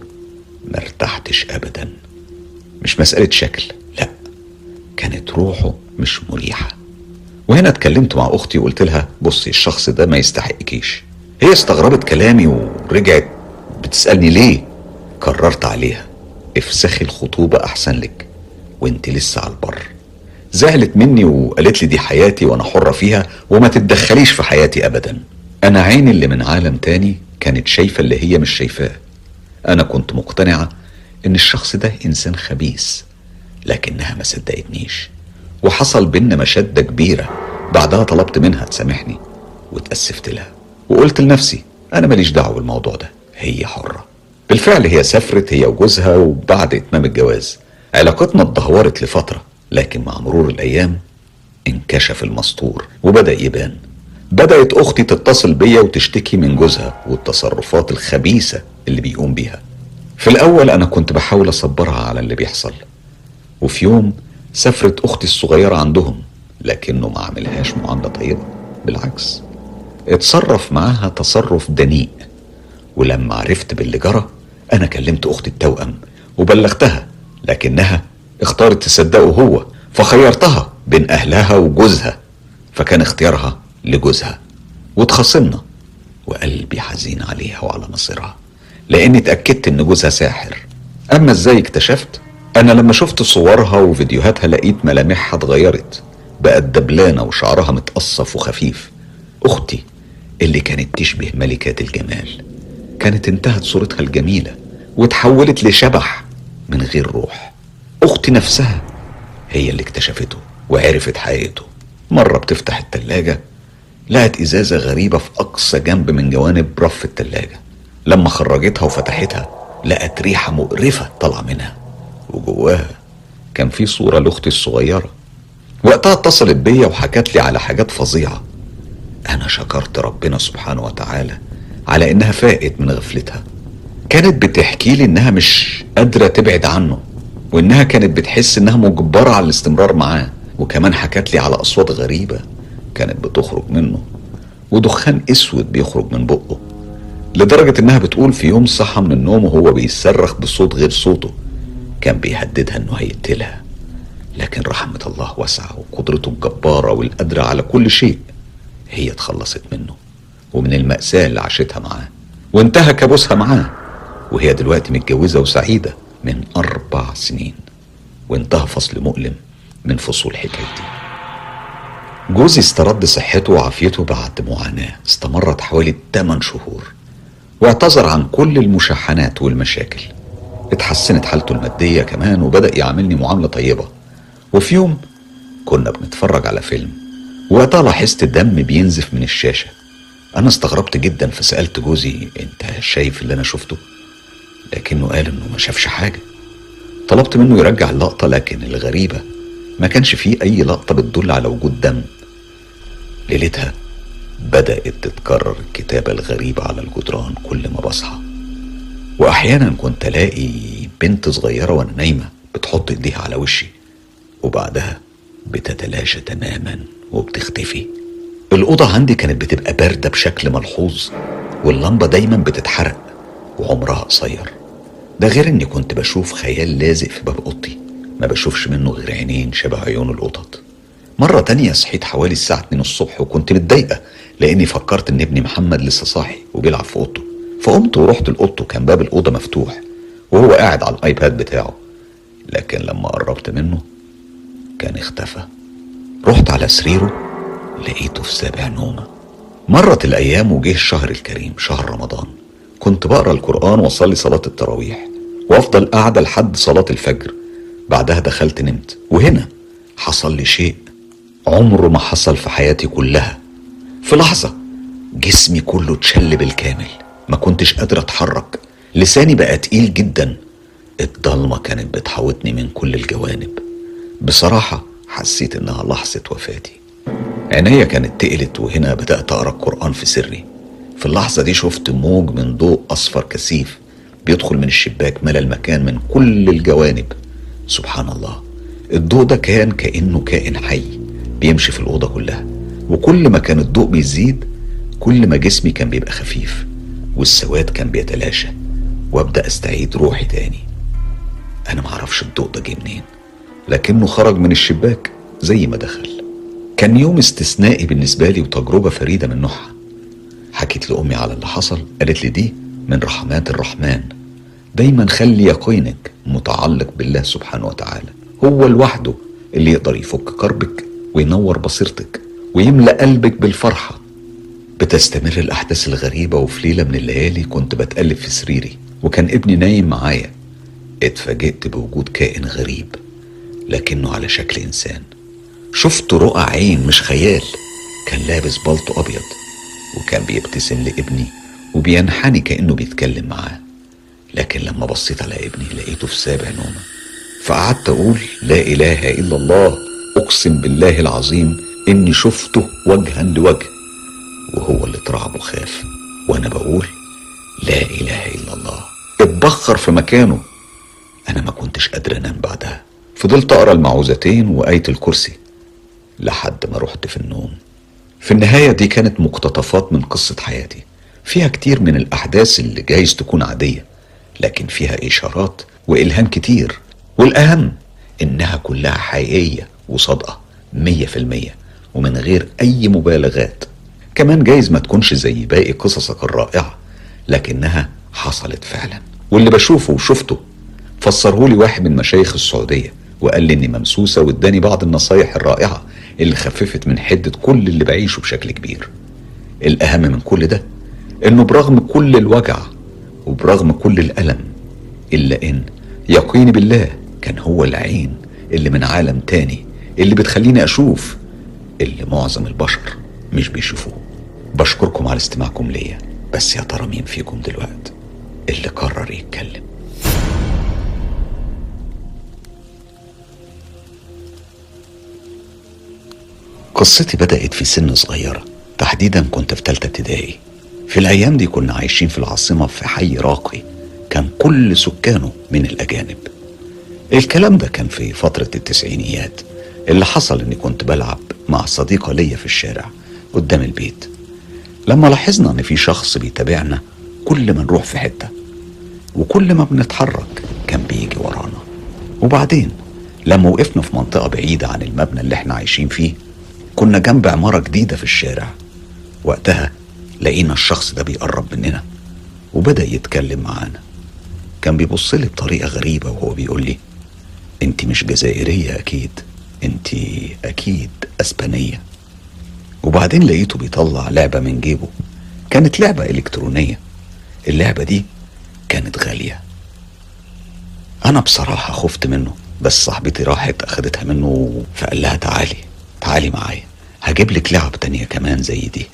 مرتحتش أبدا. مش مسألة شكل لا كانت روحه مش مريحة. وهنا اتكلمت مع أختي وقلت لها بصي الشخص ده ما يستحقكيش. هي استغربت كلامي ورجعت بتسألني ليه؟ كررت عليها. افسخي الخطوبة أحسن لك. وانت لسه على البر. زعلت مني وقالت لي دي حياتي وأنا حرة فيها وما تتدخليش في حياتي ابدا. أنا عيني اللي من عالم تاني كانت شايفة اللي هي مش شايفاه. أنا كنت مقتنعة إن الشخص ده إنسان خبيث لكنها ما صدقتنيش. وحصل بينا مشادة كبيرة. بعدها طلبت منها تسامحني واتأسفت لها. وقلت لنفسي أنا ماليش دعوة بالموضوع ده. هي حرة. بالفعل هي سافرت هي وجوزها وبعد إتمام الجواز. علاقتنا اتدهورت لفترة لكن مع مرور الأيام انكشف المستور وبدأ يبان. بدأت أختي تتصل بيا وتشتكي من جوزها والتصرفات الخبيثة اللي بيقوم بيها. في الأول أنا كنت بحاول أصبرها على اللي بيحصل. وفي يوم سافرت أختي الصغيرة عندهم لكنه ما عملهاش معاملة طيبة. بالعكس اتصرف معاها تصرف دنيء. ولما عرفت باللي جرى أنا كلمت أختي التوأم وبلغتها لكنها اختارت تصدقه هو فخيرتها بين أهلها وجوزها فكان اختيارها لجوزها واتخاصمنا وقلبي حزين عليها وعلى مصيرها لأني اتأكدت إن جوزها ساحر. أما إزاي اكتشفت؟ أنا لما شفت صورها وفيديوهاتها لقيت ملامحها اتغيرت بقت دبلانة وشعرها متقصف وخفيف. أختي اللي كانت تشبه ملكات الجمال. كانت انتهت صورتها الجميلة وتحولت لشبح من غير روح. أختي نفسها هي اللي اكتشفته وعرفت حقيقته. مرة بتفتح التلاجة لقت إزازة غريبة في أقصى جنب من جوانب رف التلاجة. لما خرجتها وفتحتها لقت ريحة مقرفة طالعة منها. وجواها كان في صورة لأختي الصغيرة. وقتها اتصلت بيا وحكت لي على حاجات فظيعة. أنا شكرت ربنا سبحانه وتعالى على إنها فاقت من غفلتها. كانت بتحكي لي إنها مش قادرة تبعد عنه وإنها كانت بتحس إنها مجبرة على الاستمرار معاه وكمان حكت لي على أصوات غريبة كانت بتخرج منه ودخان أسود بيخرج من بقه لدرجة إنها بتقول في يوم صحى من النوم وهو بيصرخ بصوت غير صوته كان بيهددها إنه هيقتلها. لكن رحمة الله واسعة وقدرته الجبارة والقادرة على كل شيء هي اتخلصت منه. ومن المأساة اللي عاشتها معاه. وانتهى كابوسها معاه. وهي دلوقتي متجوزة وسعيدة من أربع سنين. وانتهى فصل مؤلم من فصول حكايتي جوزي استرد صحته وعافيته بعد معاناة. استمرت حوالي 8 شهور. واعتذر عن كل المشاحنات والمشاكل. اتحسنت حالته المادية كمان وبدأ يعاملني معاملة طيبة. وفي يوم كنا بنتفرج على فيلم. وقتها لاحظت دم بينزف من الشاشة. أنا استغربت جدا فسألت جوزي أنت شايف اللي أنا شفته؟ لكنه قال إنه ما شافش حاجة. طلبت منه يرجع اللقطة لكن الغريبة ما كانش فيه أي لقطة بتدل على وجود دم. ليلتها بدأت تتكرر الكتابة الغريبة على الجدران كل ما بصحى. وأحيانا كنت ألاقي بنت صغيرة وأنا نايمة بتحط إيديها على وشي وبعدها بتتلاشى تماما وبتختفي. الأوضة عندي كانت بتبقى باردة بشكل ملحوظ واللمبة دايما بتتحرق وعمرها قصير. ده غير إني كنت بشوف خيال لازق في باب أوضتي ما بشوفش منه غير عينين شبه عيون القطط مرة تانية صحيت حوالي الساعة 2 الصبح وكنت متضايقة لأني فكرت إن ابني محمد لسه صاحي وبيلعب في أوضته. فقمت ورحت لأوضته كان باب الأوضة مفتوح وهو قاعد على الآيباد بتاعه. لكن لما قربت منه كان اختفى. رحت على سريره لقيته في سابع نومة. مرت الأيام وجه الشهر الكريم شهر رمضان. كنت بقرأ القرآن وأصلي صلاة التراويح. وأفضل قاعدة لحد صلاة الفجر. بعدها دخلت نمت. وهنا حصل لي شيء عمره ما حصل في حياتي كلها. في لحظة جسمي كله اتشل بالكامل. ما كنتش قادر أتحرك. لساني بقى تقيل جدا. الضلمة كانت بتحوطني من كل الجوانب. بصراحة حسيت إنها لحظة وفاتي. عينيا كانت تقلت وهنا بدأت أقرأ القرآن في سري. في اللحظة دي شفت موج من ضوء أصفر كثيف بيدخل من الشباك ملأ المكان من كل الجوانب. سبحان الله. الضوء ده كان كأنه كائن حي بيمشي في الأوضة كلها. وكل ما كان الضوء بيزيد كل ما جسمي كان بيبقى خفيف والسواد كان بيتلاشى. وأبدأ أستعيد روحي تاني. أنا معرفش الضوء ده جه منين لكنه خرج من الشباك زي ما دخل. كان يوم استثنائي بالنسبة لي وتجربة فريدة من نوعها. حكيت لأمي على اللي حصل قالت لي دي من رحمات الرحمن. دايما خلي يقينك متعلق بالله سبحانه وتعالى. هو لوحده اللي يقدر يفك كربك وينور بصيرتك ويملأ قلبك بالفرحة. بتستمر الأحداث الغريبة وفي ليلة من الليالي كنت بتقلب في سريري وكان ابني نايم معايا. اتفاجئت بوجود كائن غريب لكنه على شكل إنسان. شفت رؤى عين مش خيال. كان لابس بلطو أبيض وكان بيبتسم لابني وبينحني كأنه بيتكلم معاه. لكن لما بصيت على ابني لقيته في سابع نومة. فقعدت أقول لا إله إلا الله أقسم بالله العظيم إني شفته وجها لوجه. وهو اللي اترعب وخاف وأنا بقول لا إله إلا الله. اتبخر في مكانه. أنا ما كنتش قادر أنام بعدها. فضلت أقرأ المعوذتين وآية الكرسي. لحد ما رحت في النوم. في النهاية دي كانت مقتطفات من قصة حياتي. فيها كتير من الأحداث اللي جايز تكون عادية لكن فيها إشارات وإلهام كتير. والأهم إنها كلها حقيقية وصادقة مية في المية ومن غير أي مبالغات. كمان جايز ما تكونش زي باقي قصصك الرائعة لكنها حصلت فعلا. واللي بشوفه وشفته فسره لي واحد من مشايخ السعودية وقال لي إني ممسوسة واداني بعض النصايح الرائعة اللي خففت من حدة كل اللي بعيشه بشكل كبير. الأهم من كل ده إنه برغم كل الوجع وبرغم كل الألم إلا إن يقيني بالله كان هو العين اللي من عالم تاني اللي بتخليني أشوف اللي معظم البشر مش بيشوفوه. بشكركم على استماعكم ليا بس يا ترى مين فيكم دلوقتي اللي قرر يتكلم. قصتي بدأت في سن صغيرة. تحديدا كنت في تالتة ابتدائي. في الأيام دي كنا عايشين في العاصمة في حي راقي. كان كل سكانه من الأجانب. الكلام ده كان في فترة التسعينيات. اللي حصل إني كنت بلعب مع صديقة ليا في الشارع قدام البيت. لما لاحظنا إن في شخص بيتابعنا كل ما نروح في حتة. وكل ما بنتحرك كان بيجي ورانا. وبعدين لما وقفنا في منطقة بعيدة عن المبنى اللي إحنا عايشين فيه كنا جنب عمارة جديدة في الشارع. وقتها لقينا الشخص ده بيقرب مننا وبدأ يتكلم معانا. كان بيبص لي بطريقة غريبة وهو بيقول لي أنت مش جزائرية أكيد أنت أكيد أسبانية. وبعدين لقيته بيطلع لعبة من جيبه. كانت لعبة إلكترونية. اللعبة دي كانت غالية. أنا بصراحة خفت منه بس صاحبتي راحت أخدتها منه فقال لها تعالي. تعالي معايا. هجيب لك لعب تانية كمان زي دي.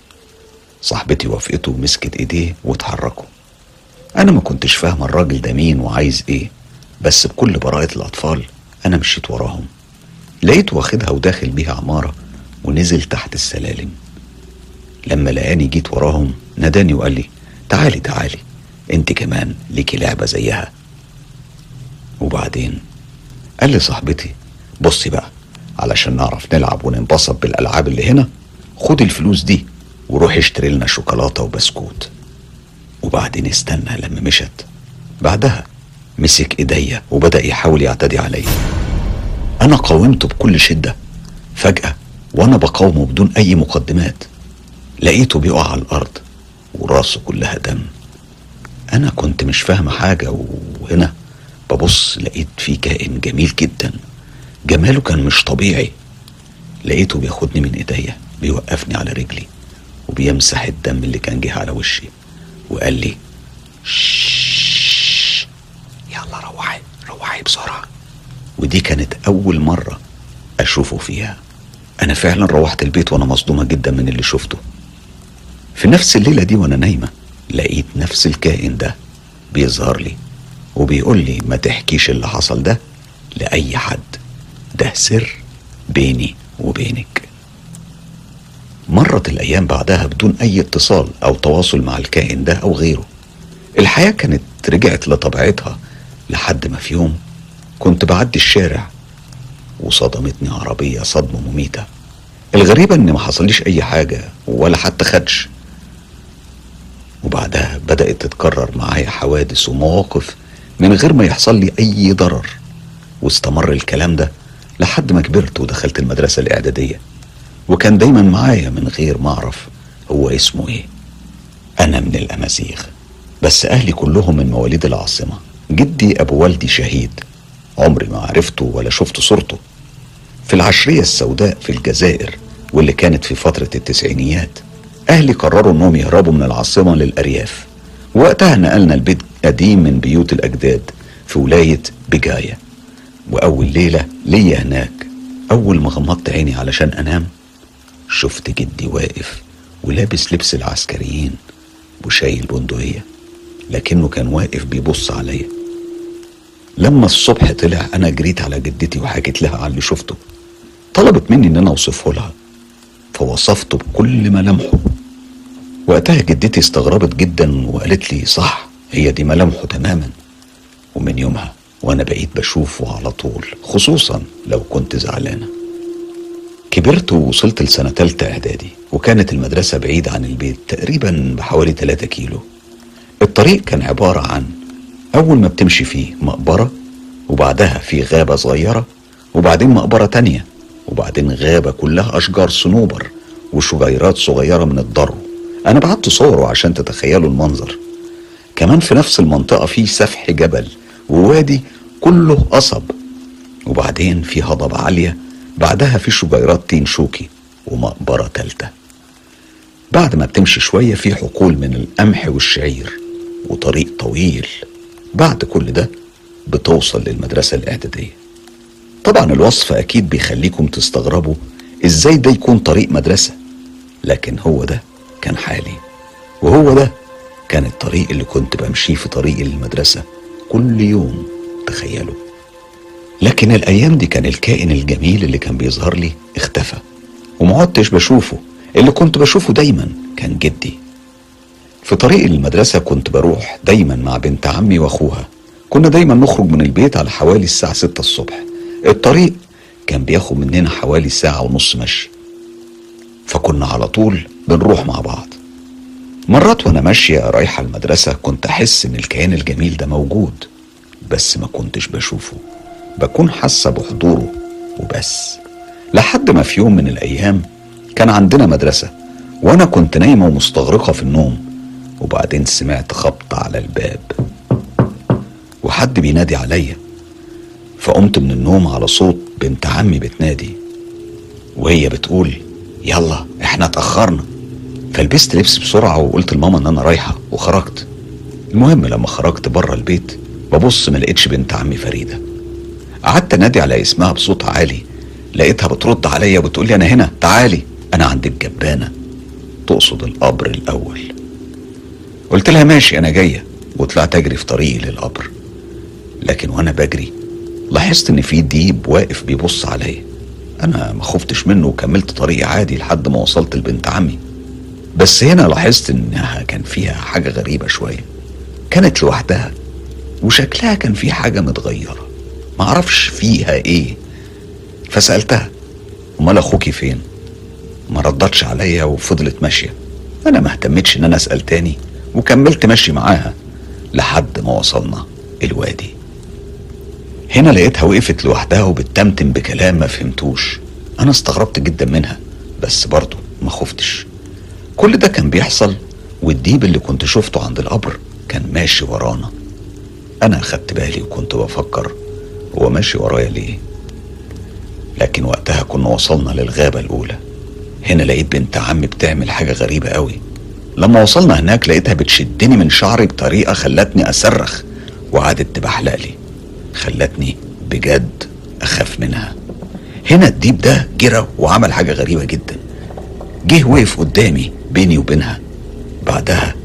صاحبتي وافقته ومسكت ايديه واتحركوا. أنا ما كنتش فاهم الراجل ده مين وعايز إيه بس بكل براءة الأطفال أنا مشيت وراهم. لقيته واخدها وداخل بيها عمارة ونزل تحت السلالم. لما لقاني جيت وراهم ناداني وقال لي تعالي تعالي انت كمان ليكي لعبة زيها. وبعدين قال لي صاحبتي بصي بقى علشان نعرف نلعب وننبسط بالألعاب اللي هنا. خد الفلوس دي وروح اشتري لنا شوكولاتة وبسكوت. وبعدين استنى لما مشت. بعدها مسك إيديا وبدأ يحاول يعتدي عليا. أنا قاومته بكل شدة. فجأة وأنا بقاومه بدون أي مقدمات. لقيته بيقع على الأرض وراسه كلها دم. أنا كنت مش فاهم حاجة وهنا ببص لقيت في كائن جميل جدا. جماله كان مش طبيعي. لقيته بياخدني من إيديا بيوقفني على رجلي وبيمسح الدم اللي كان جه على وشي وقال لي شش يلا روحي روحي بسرعة ودي كانت أول مرة أشوفه فيها أنا فعلا روحت البيت وأنا مصدومة جدا من اللي شفته في نفس الليلة دي وأنا نايمة لقيت نفس الكائن ده بيظهر لي وبيقول لي ما تحكيش اللي حصل ده لأي حد ده سر بيني وبينك. مرت الأيام بعدها بدون أي اتصال أو تواصل مع الكائن ده أو غيره. الحياة كانت رجعت لطبيعتها لحد ما في يوم كنت بعدي الشارع وصدمتني عربية صدمة مميتة. الغريبة إن ما حصليش أي حاجة ولا حتى خدش. وبعدها بدأت تتكرر معايا حوادث ومواقف من غير ما يحصل لي أي ضرر. واستمر الكلام ده لحد ما كبرت ودخلت المدرسة الإعدادية. وكان دايما معايا من غير ما أعرف هو اسمه إيه. أنا من الأمازيغ. بس أهلي كلهم من مواليد العاصمة. جدي أبو والدي شهيد. عمري ما عرفته ولا شفت صورته. في العشرية السوداء في الجزائر واللي كانت في فترة التسعينيات أهلي قرروا إنهم يهربوا من العاصمة للأرياف. وقتها نقلنا البيت قديم من بيوت الأجداد في ولاية بجاية. وأول ليلة ليا هناك. أول ما غمضت عيني علشان أنام شفت جدي واقف ولابس لبس العسكريين وشايل بندقية لكنه كان واقف بيبص عليا. لما الصبح طلع أنا جريت على جدتي وحكيت لها على اللي شفته. طلبت مني إن أنا أوصفه لها فوصفته بكل ملامحه. وقتها جدتي استغربت جدا وقالت لي صح هي دي ملامحه تماما. ومن يومها وأنا بقيت بشوفه على طول خصوصا لو كنت زعلانه كبرت ووصلت لسنة تالتة إعدادي وكانت المدرسة بعيدة عن البيت تقريبا بحوالي 3 كيلو. الطريق كان عبارة عن أول ما بتمشي فيه مقبرة وبعدها في غابة صغيرة وبعدين مقبرة تانية وبعدين غابة كلها أشجار صنوبر وشجيرات صغيرة من الضرو أنا بعت صوره عشان تتخيلوا المنظر. كمان في نفس المنطقة في سفح جبل ووادي كله قصب. وبعدين في هضبة عالية بعدها في شجيرات تين شوكي ومقبرة تالتة. بعد ما بتمشي شوية في حقول من القمح والشعير وطريق طويل. بعد كل ده بتوصل للمدرسة الإعدادية. طبعا الوصف أكيد بيخليكم تستغربوا إزاي ده يكون طريق مدرسة. لكن هو ده كان حالي. وهو ده كان الطريق اللي كنت بمشيه في طريقي للمدرسة كل يوم تخيلوا. لكن الأيام دي كان الكائن الجميل اللي كان بيظهر لي اختفى. ومعدتش بشوفه. اللي كنت بشوفه دايما كان جدي. في طريق المدرسة كنت بروح دايما مع بنت عمي وأخوها. كنا دايما نخرج من البيت على حوالي الساعة ستة الصبح. الطريق كان بياخد مننا حوالي ساعة ونص مشي. فكنا على طول بنروح مع بعض. مرات وأنا ماشية رايحة المدرسة كنت أحس إن الكيان الجميل ده موجود بس ما كنتش بشوفه. بكون حاسة بحضوره وبس. لحد ما في يوم من الأيام كان عندنا مدرسة وأنا كنت نايمة ومستغرقة في النوم وبعدين سمعت خبط على الباب. وحد بينادي عليا فقمت من النوم على صوت بنت عمي بتنادي. وهي بتقول يلا إحنا اتأخرنا. فلبست لبس بسرعة وقلت لماما إن أنا رايحة وخرجت. المهم لما خرجت بره البيت ببص ما لقيتش بنت عمي فريدة. قعدت أنادي على اسمها بصوت عالي. لقيتها بترد عليا وبتقول لي أنا هنا تعالي. أنا عند الجبانة. تقصد القبر الأول. قلت لها ماشي أنا جاية. وطلعت أجري في طريقي للقبر. لكن وأنا بجري لاحظت إن في ديب واقف بيبص عليا. أنا ما خفتش منه وكملت طريقي عادي لحد ما وصلت لبنت عمي. بس هنا لاحظت إنها كان فيها حاجة غريبة شوية. كانت لوحدها وشكلها كان فيه حاجة متغيرة. معرفش فيها إيه. فسألتها أمال أخوكي فين؟ ما ردتش عليا وفضلت ماشية. أنا ما اهتمتش إن أنا أسأل تاني وكملت ماشي معاها لحد ما وصلنا الوادي. هنا لقيتها وقفت لوحدها وبتتمتم بكلام ما فهمتوش. أنا استغربت جدا منها بس برضه ما خفتش. كل ده كان بيحصل والديب اللي كنت شفته عند القبر كان ماشي ورانا. أنا أخدت بالي وكنت بفكر هو ماشي ورايا ليه. لكن وقتها كنا وصلنا للغابة الأولى. هنا لقيت بنت عمي بتعمل حاجة غريبة قوي. لما وصلنا هناك لقيتها بتشدني من شعري بطريقة خلتني أصرخ وقعدت تبحلق لي. خلتني بجد أخاف منها. هنا الديب ده جرى وعمل حاجة غريبة جدا. جه وقف قدامي بيني وبينها. بعدها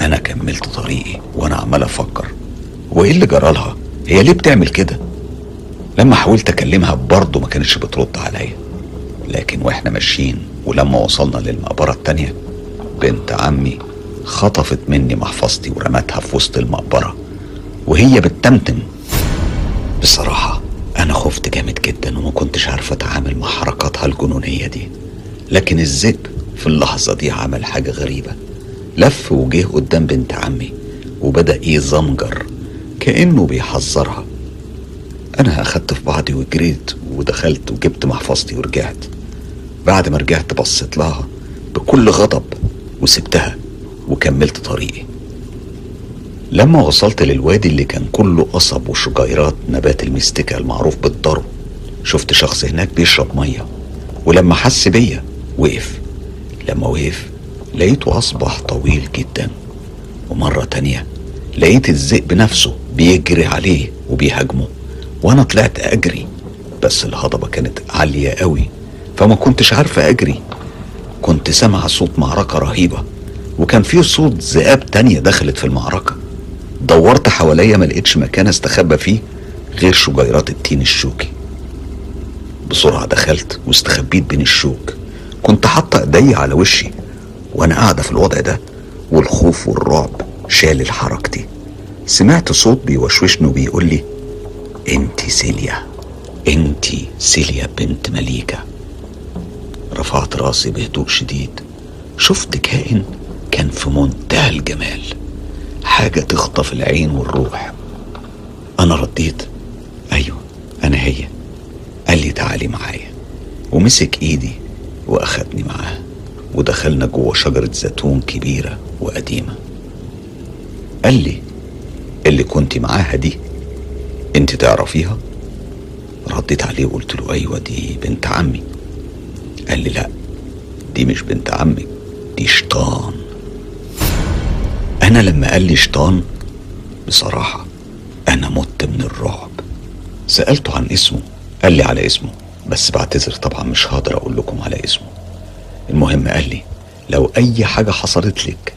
أنا كملت طريقي وأنا عمال أفكر. وإيه اللي جرالها هي ليه بتعمل كده؟ لما حاولت أكلمها برضه ما كانتش بترد عليا. لكن وإحنا ماشيين ولما وصلنا للمقبرة التانية بنت عمي خطفت مني محفظتي ورمتها في وسط المقبرة. وهي بتتمتم. بصراحة أنا خفت جامد جدا وما كنتش عارفة أتعامل مع حركاتها الجنونية دي. لكن الذئب في اللحظة دي عمل حاجة غريبة. لف وجه قدام بنت عمي وبدأ يزمجر كأنه بيحذرها. أنا أخدت في بعضي وجريت ودخلت وجبت محفظتي ورجعت. بعد ما رجعت بصيت لها بكل غضب وسبتها وكملت طريقي. لما وصلت للوادي اللي كان كله قصب وشجيرات نبات المستكة المعروف بالضرو شفت شخص هناك بيشرب مية ولما حس بيا وقف. لما وقف لقيته أصبح طويل جدا. ومرة تانية لقيت الذئب نفسه بيجري عليه وبيهاجمه وأنا طلعت أجري بس الهضبة كانت عالية قوي فما كنتش عارفة أجري. كنت سامع صوت معركة رهيبة وكان في صوت ذئاب تانية دخلت في المعركة. دورت حواليا ما لقيتش مكان أستخبى فيه غير شجيرات التين الشوكي. بسرعة دخلت واستخبيت بين الشوك. كنت حاطة إيدي على وشي وأنا قاعدة في الوضع ده والخوف والرعب شال حركتي سمعت صوت بيوشوشني وبيقول لي انت سيليا انت سيليا بنت مليكة. رفعت راسي بهدوء شديد. شفت كائن كان في منتهى الجمال. حاجة تخطف العين والروح. أنا رديت أيوة أنا هي. قال لي تعالي معايا. ومسك إيدي وأخدني معاه ودخلنا جوه شجرة زيتون كبيرة وقديمة. قال لي اللي كنت معاها دي انت تعرفيها؟ رديت عليه وقلت له أيوه دي بنت عمي. قال لي لا دي مش بنت عمك دي شيطان. أنا لما قال لي شيطان بصراحة أنا مت من الرعب. سألته عن اسمه قال لي على اسمه. بس بعتذر طبعا مش هقدر أقول لكم على اسمه. المهم قال لي لو أي حاجة حصلت لك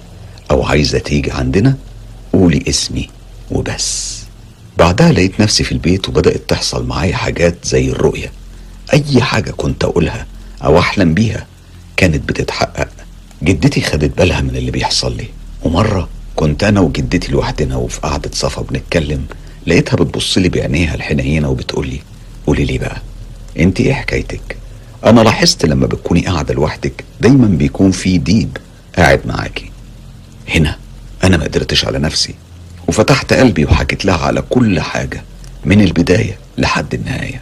أو عايزة تيجي عندنا قولي اسمي وبس. بعدها لقيت نفسي في البيت وبدأت تحصل معايا حاجات زي الرؤية. أي حاجة كنت أقولها أو أحلم بيها كانت بتتحقق. جدتي خدت بالها من اللي بيحصل لي. ومرة كنت أنا وجدتي لوحدنا وفي قعدة صفا بنتكلم لقيتها بتبص لي بعينيها الحنينة وبتقول لي قولي لي بقى. انت إيه حكايتك؟ أنا لاحظت لما بتكوني قاعدة لوحدك دايما بيكون في ديب قاعد معاكي. هنا أنا ما قدرتش على نفسي وفتحت قلبي وحكيت لها على كل حاجة من البداية لحد النهاية.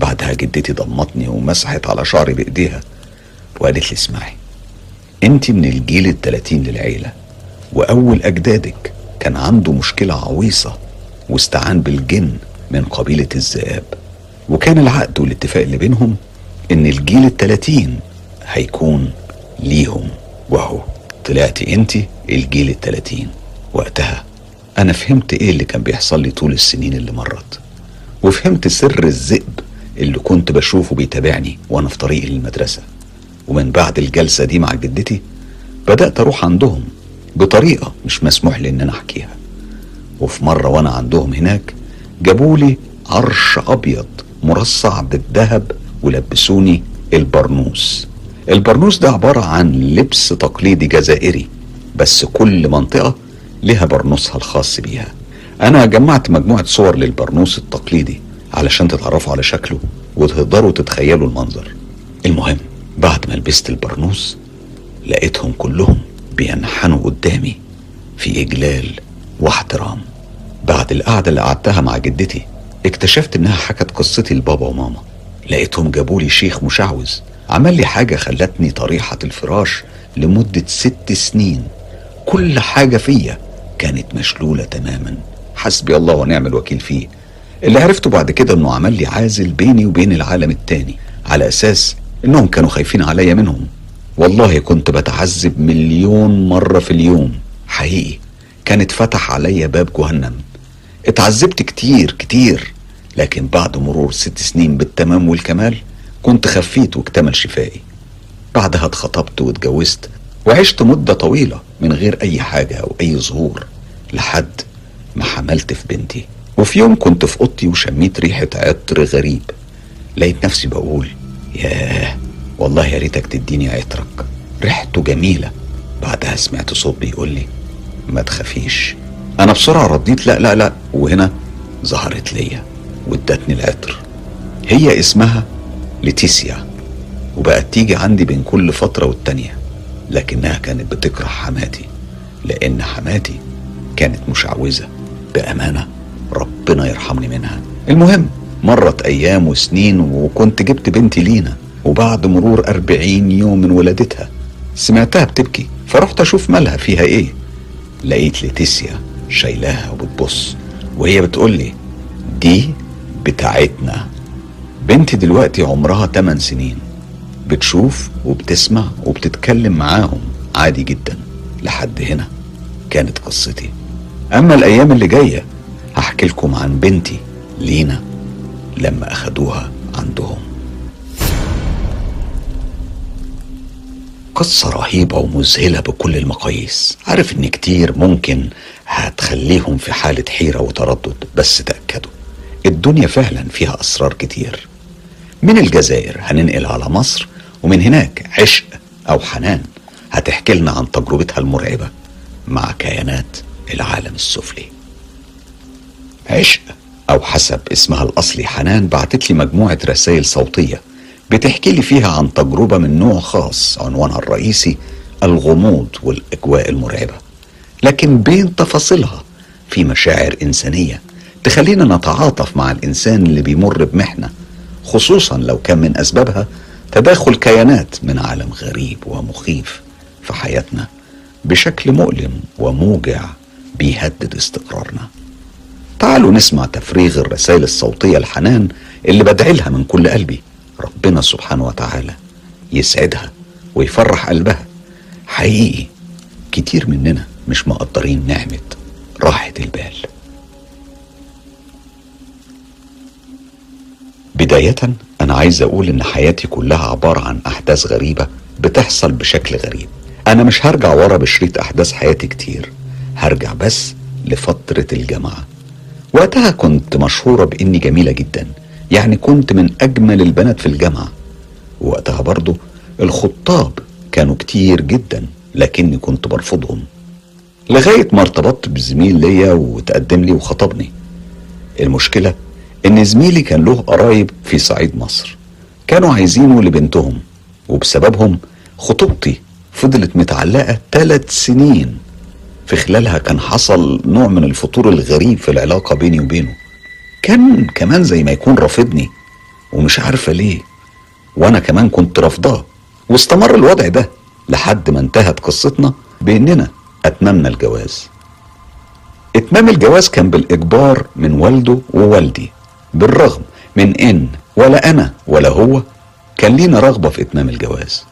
بعدها جدتي ضمتني ومسحت على شعري بإيديها وقالت لي اسمعي انت من الجيل التلاتين للعيلة وأول أجدادك كان عنده مشكلة عويصة واستعان بالجن من قبيلة الذئاب. وكان العقد والاتفاق اللي بينهم إن الجيل التلاتين هيكون ليهم. وهو طلعتي أنت الجيل التلاتين. وقتها أنا فهمت إيه اللي كان بيحصل لي طول السنين اللي مرت. وفهمت سر الذئب اللي كنت بشوفه بيتابعني وأنا في طريقي للمدرسة ومن بعد الجلسة دي مع جدتي بدأت أروح عندهم بطريقة مش مسموح لي إن أنا أحكيها. وفي مرة وأنا عندهم هناك جابولي عرش أبيض مرصع بالذهب ولبسوني البرنوس. البرنوس ده عبارة عن لبس تقليدي جزائري بس كل منطقة لها برنوسها الخاص بيها. أنا جمعت مجموعة صور للبرنوس التقليدي علشان تتعرفوا على شكله وتقدروا تتخيلوا المنظر. المهم بعد ما لبست البرنوس لقيتهم كلهم بينحنوا قدامي في إجلال واحترام. بعد القعدة اللي قعدتها مع جدتي اكتشفت إنها حكت قصتي لبابا وماما. لقيتهم جابولي شيخ مشعوذ عمل لي حاجة خلتني طريحة الفراش لمدة ست سنين. كل حاجة فيا كانت مشلولة تماما. حسبي الله ونعم الوكيل فيه. اللي عرفته بعد كده إنه عمل لي عازل بيني وبين العالم التاني على أساس إنهم كانوا خايفين عليا منهم. والله كنت بتعذب مليون مرة في اليوم. حقيقي كانت فتح عليا باب جهنم. اتعذبت كتير كتير. لكن بعد مرور ست سنين بالتمام والكمال كنت خفيت واكتمل شفائي. بعدها اتخطبت واتجوزت وعشت مدة طويلة من غير أي حاجة أو أي ظهور لحد ما حملت في بنتي. وفي يوم كنت في أوضتي وشميت ريحة عطر غريب. لقيت نفسي بقول ياه والله يا ريتك تديني عطرك. ريحته جميلة. بعدها سمعت صوت بيقول لي ما تخافيش أنا بسرعة رديت لا لا لا. وهنا ظهرت ليا. وادتني العطر هي اسمها ليتيسيا وبقت تيجي عندي بين كل فترة والتانية لكنها كانت بتكره حماتي لأن حماتي كانت مشعوذة بأمانة ربنا يرحمني منها. المهم مرت أيام وسنين وكنت جبت بنتي لينا وبعد مرور أربعين يوم من ولادتها سمعتها بتبكي فرحت أشوف مالها فيها إيه. لقيت ليتيسيا شايلاها وبتبص وهي بتقول لي دي بتاعتنا. بنتي دلوقتي عمرها 8 سنين. بتشوف وبتسمع وبتتكلم معاهم عادي جدا لحد هنا. كانت قصتي. أما الأيام اللي جاية هحكي لكم عن بنتي لينا لما أخدوها عندهم. قصة رهيبة ومذهلة بكل المقاييس. عارف إن كتير ممكن هتخليهم في حالة حيرة وتردد بس تأكدوا. الدنيا فعلا فيها أسرار كتير. من الجزائر هننقل على مصر ومن هناك عشق أو حنان هتحكي لنا عن تجربتها المرعبة مع كيانات العالم السفلي. عشق أو حسب اسمها الأصلي حنان بعتت لي مجموعة رسائل صوتية بتحكي لي فيها عن تجربة من نوع خاص عنوانها الرئيسي الغموض والأجواء المرعبة لكن بين تفاصيلها في مشاعر إنسانية تخلينا نتعاطف مع الإنسان اللي بيمر بمحنة خصوصا لو كان من أسبابها تداخل كيانات من عالم غريب ومخيف في حياتنا بشكل مؤلم وموجع بيهدد استقرارنا. تعالوا نسمع تفريغ الرسائل الصوتية الحنان اللي بدعي لها من كل قلبي. ربنا سبحانه وتعالى يسعدها ويفرح قلبها. حقيقي كتير مننا مش مقدرين نعمة راحة البال. بداية أنا عايز أقول إن حياتي كلها عبارة عن أحداث غريبة بتحصل بشكل غريب. أنا مش هرجع ورا بشريط أحداث حياتي كتير هرجع بس لفترة الجامعة. وقتها كنت مشهورة بإني جميلة جدا يعني كنت من أجمل البنات في الجامعة. ووقتها برضه الخطاب كانوا كتير جدا لكني كنت برفضهم. لغاية ما ارتبطت بزميل ليا وتقدم لي وخطبني. المشكلة إن زميلي كان له قرايب في صعيد مصر. كانوا عايزينه لبنتهم وبسببهم خطوبتي فضلت متعلقة ثلاث سنين. في خلالها كان حصل نوع من الفتور الغريب في العلاقة بيني وبينه. كان كمان زي ما يكون رافضني ومش عارفة ليه. وأنا كمان كنت رافضاه واستمر الوضع ده لحد ما انتهت قصتنا بإننا أتممنا الجواز. اتمام الجواز كان بالإجبار من والده ووالدي. بالرغم من إن ولا أنا ولا هو كان لينا رغبة في إتمام الجواز.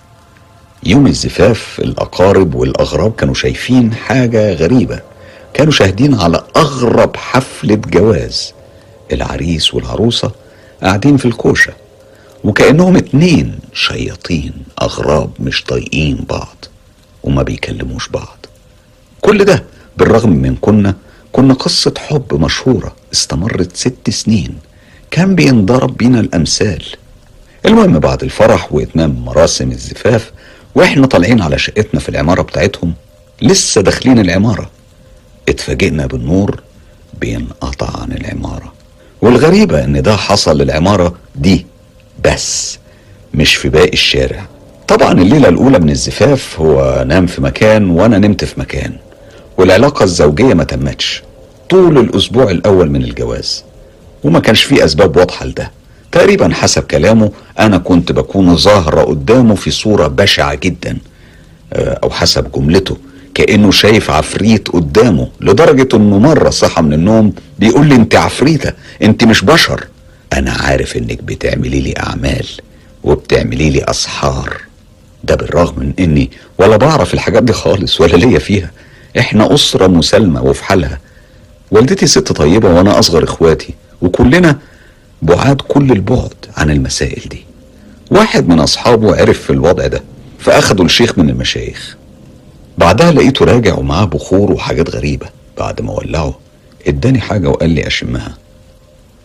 يوم الزفاف الأقارب والأغراب كانوا شايفين حاجة غريبة. كانوا شاهدين على أغرب حفله جواز العريس والعروسة قاعدين في الكوشة وكأنهم اتنين شياطين أغراب مش طايقين بعض وما بيكلموش بعض. كل ده بالرغم من كنا كنا قصة حب مشهورة استمرت ست سنين. كان بينضرب بينا الأمثال. المهم بعد الفرح وإتمام مراسم الزفاف وإحنا طالعين على شقتنا في العمارة بتاعتهم لسه داخلين العمارة. اتفاجئنا بالنور بينقطع عن العمارة. والغريبة إن ده حصل للعمارة دي بس مش في باقي الشارع. طبعا الليلة الأولى من الزفاف هو نام في مكان وأنا نمت في مكان والعلاقة الزوجية ما تمتش. طول الأسبوع الأول من الجواز. وما كانش فيه أسباب واضحة لده. تقريبا حسب كلامه أنا كنت بكون ظاهرة قدامه في صورة بشعة جدا آه، أو حسب جملته كأنه شايف عفريت قدامه لدرجة إنه مرة صحى من النوم بيقول لي أنت عفريتة أنت مش بشر. أنا عارف إنك بتعملي لي أعمال وبتعملي لي أسحار. ده بالرغم من إني ولا بعرف الحاجات دي خالص ولا ليا فيها. إحنا أسرة مسالمة وفي حالها. والدتي ست طيبة وأنا أصغر إخواتي. وكلنا بعاد كل البعد عن المسائل دي. واحد من أصحابه عرف في الوضع ده فأخدوا الشيخ من المشايخ. بعدها لقيته راجع ومعاه بخور وحاجات غريبة. بعد ما ولعه اداني حاجة وقال لي أشمها.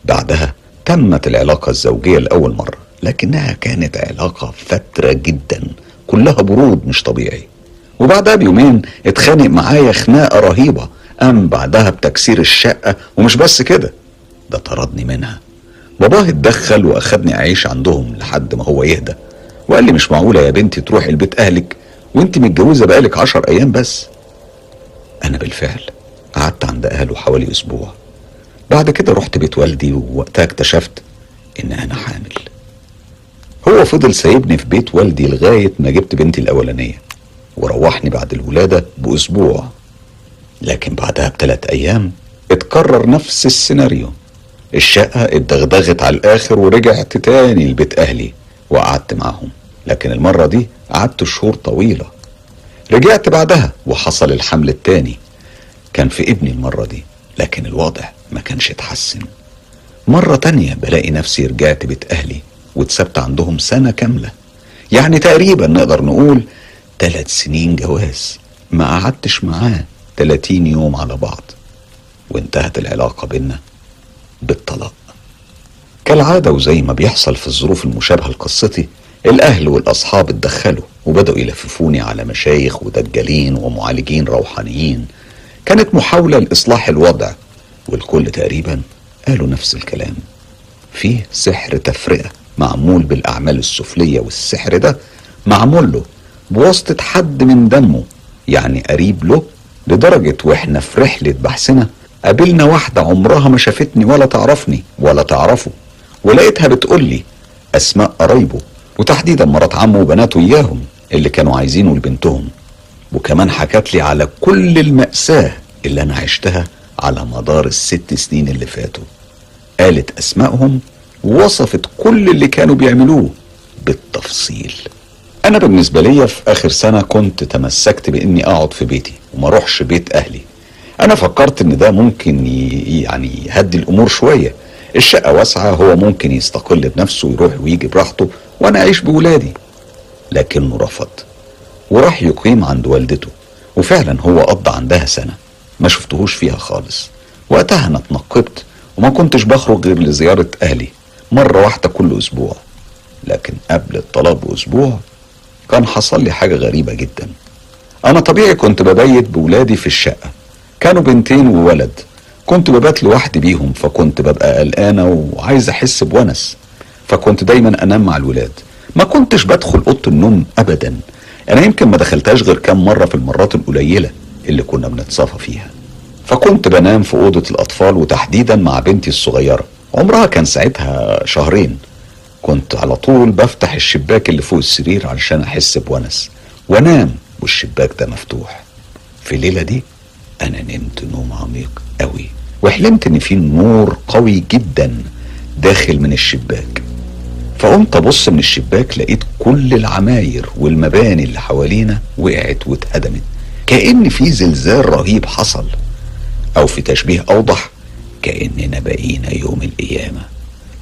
بعدها تمت العلاقة الزوجية لأول مرة لكنها كانت علاقة فترة جدا كلها برود مش طبيعي. وبعدها بيومين اتخانق معايا خناقة رهيبة قام بعدها بتكسير الشقة ومش بس كده. ده طردني منها. باباه اتدخل واخدني اعيش عندهم لحد ما هو يهدى. وقال لي مش معقولة يا بنتي تروحي لبيت أهلك وأنت متجوزة بقالك عشر أيام بس. أنا بالفعل قعدت عند أهله حوالي أسبوع. بعد كده رحت بيت والدي ووقتها اكتشفت إن أنا حامل. هو فضل سايبني في بيت والدي لغاية ما جبت بنتي الأولانية وروحني بعد الولادة بأسبوع. لكن بعدها بثلاث أيام اتكرر نفس السيناريو. الشقة اتدغدغت على الآخر ورجعت تاني لبيت أهلي وقعدت معاهم. لكن المرة دي قعدت شهور طويلة. رجعت بعدها وحصل الحمل التاني. كان في ابني المرة دي لكن الوضع ما كانش اتحسن. مرة تانية بلاقي نفسي رجعت بيت أهلي واتسبت عندهم سنة كاملة. يعني تقريبا نقدر نقول ثلاث سنين جواز. ما قعدتش معاه 30 يوم على بعض. وانتهت العلاقة بينا بالطلاق. كالعادة وزي ما بيحصل في الظروف المشابهة لقصتي الأهل والأصحاب اتدخلوا وبدأوا يلففوني على مشايخ ودجالين ومعالجين روحانيين. كانت محاولة لإصلاح الوضع والكل تقريبا قالوا نفس الكلام. فيه سحر تفرقة معمول بالأعمال السفلية والسحر ده معمول له بواسطة حد من دمه يعني قريب له لدرجة وإحنا في رحلة بحثنا قابلنا واحدة عمرها ما شافتني ولا تعرفني ولا تعرفه ولقيتها بتقول لي أسماء قرايبه وتحديدا مرات عمه وبناته إياهم اللي كانوا عايزينه لبنتهم. وكمان حكت لي على كل المأساة اللي أنا عشتها على مدار الست سنين اللي فاتوا. قالت أسمائهم ووصفت كل اللي كانوا بيعملوه بالتفصيل. أنا بالنسبة لي في آخر سنة كنت تمسكت بإني أقعد في بيتي وما أروحش بيت أهلي. أنا فكرت إن ده ممكن يعني يهدي الأمور شوية. الشقة واسعة هو ممكن يستقل بنفسه ويروح ويجي براحته وأنا أعيش بولادي. لكنه رفض وراح يقيم عند والدته. وفعلا هو قضى عندها سنة ما شفتهوش فيها خالص. وقتها أنا اتنقبت وما كنتش بخرج غير لزيارة أهلي مرة واحدة كل أسبوع. لكن قبل الطلاق بأسبوع كان حصل لي حاجة غريبة جدا. أنا طبيعي كنت ببيت بولادي في الشقة. كانوا بنتين وولد. كنت ببات لوحدي بيهم فكنت ببقى قلقانة وعايز أحس بونس. فكنت دايما أنام مع الولاد. ما كنتش بدخل أوضة النوم أبدا. أنا يمكن ما دخلتهاش غير كام مرة في المرات القليلة اللي كنا بنتصافى فيها. فكنت بنام في أوضة الأطفال وتحديدا مع بنتي الصغيرة. عمرها كان ساعتها شهرين. كنت على طول بفتح الشباك اللي فوق السرير علشان أحس بونس. وأنام والشباك ده مفتوح. في الليلة دي أنا نمت نوم عميق قوي وحلمت إن في نور قوي جدا داخل من الشباك. فقمت أبص من الشباك لقيت كل العماير والمباني اللي حوالينا وقعت واتهدمت. كأن في زلزال رهيب حصل أو في تشبيه أوضح كأننا بقينا يوم القيامة.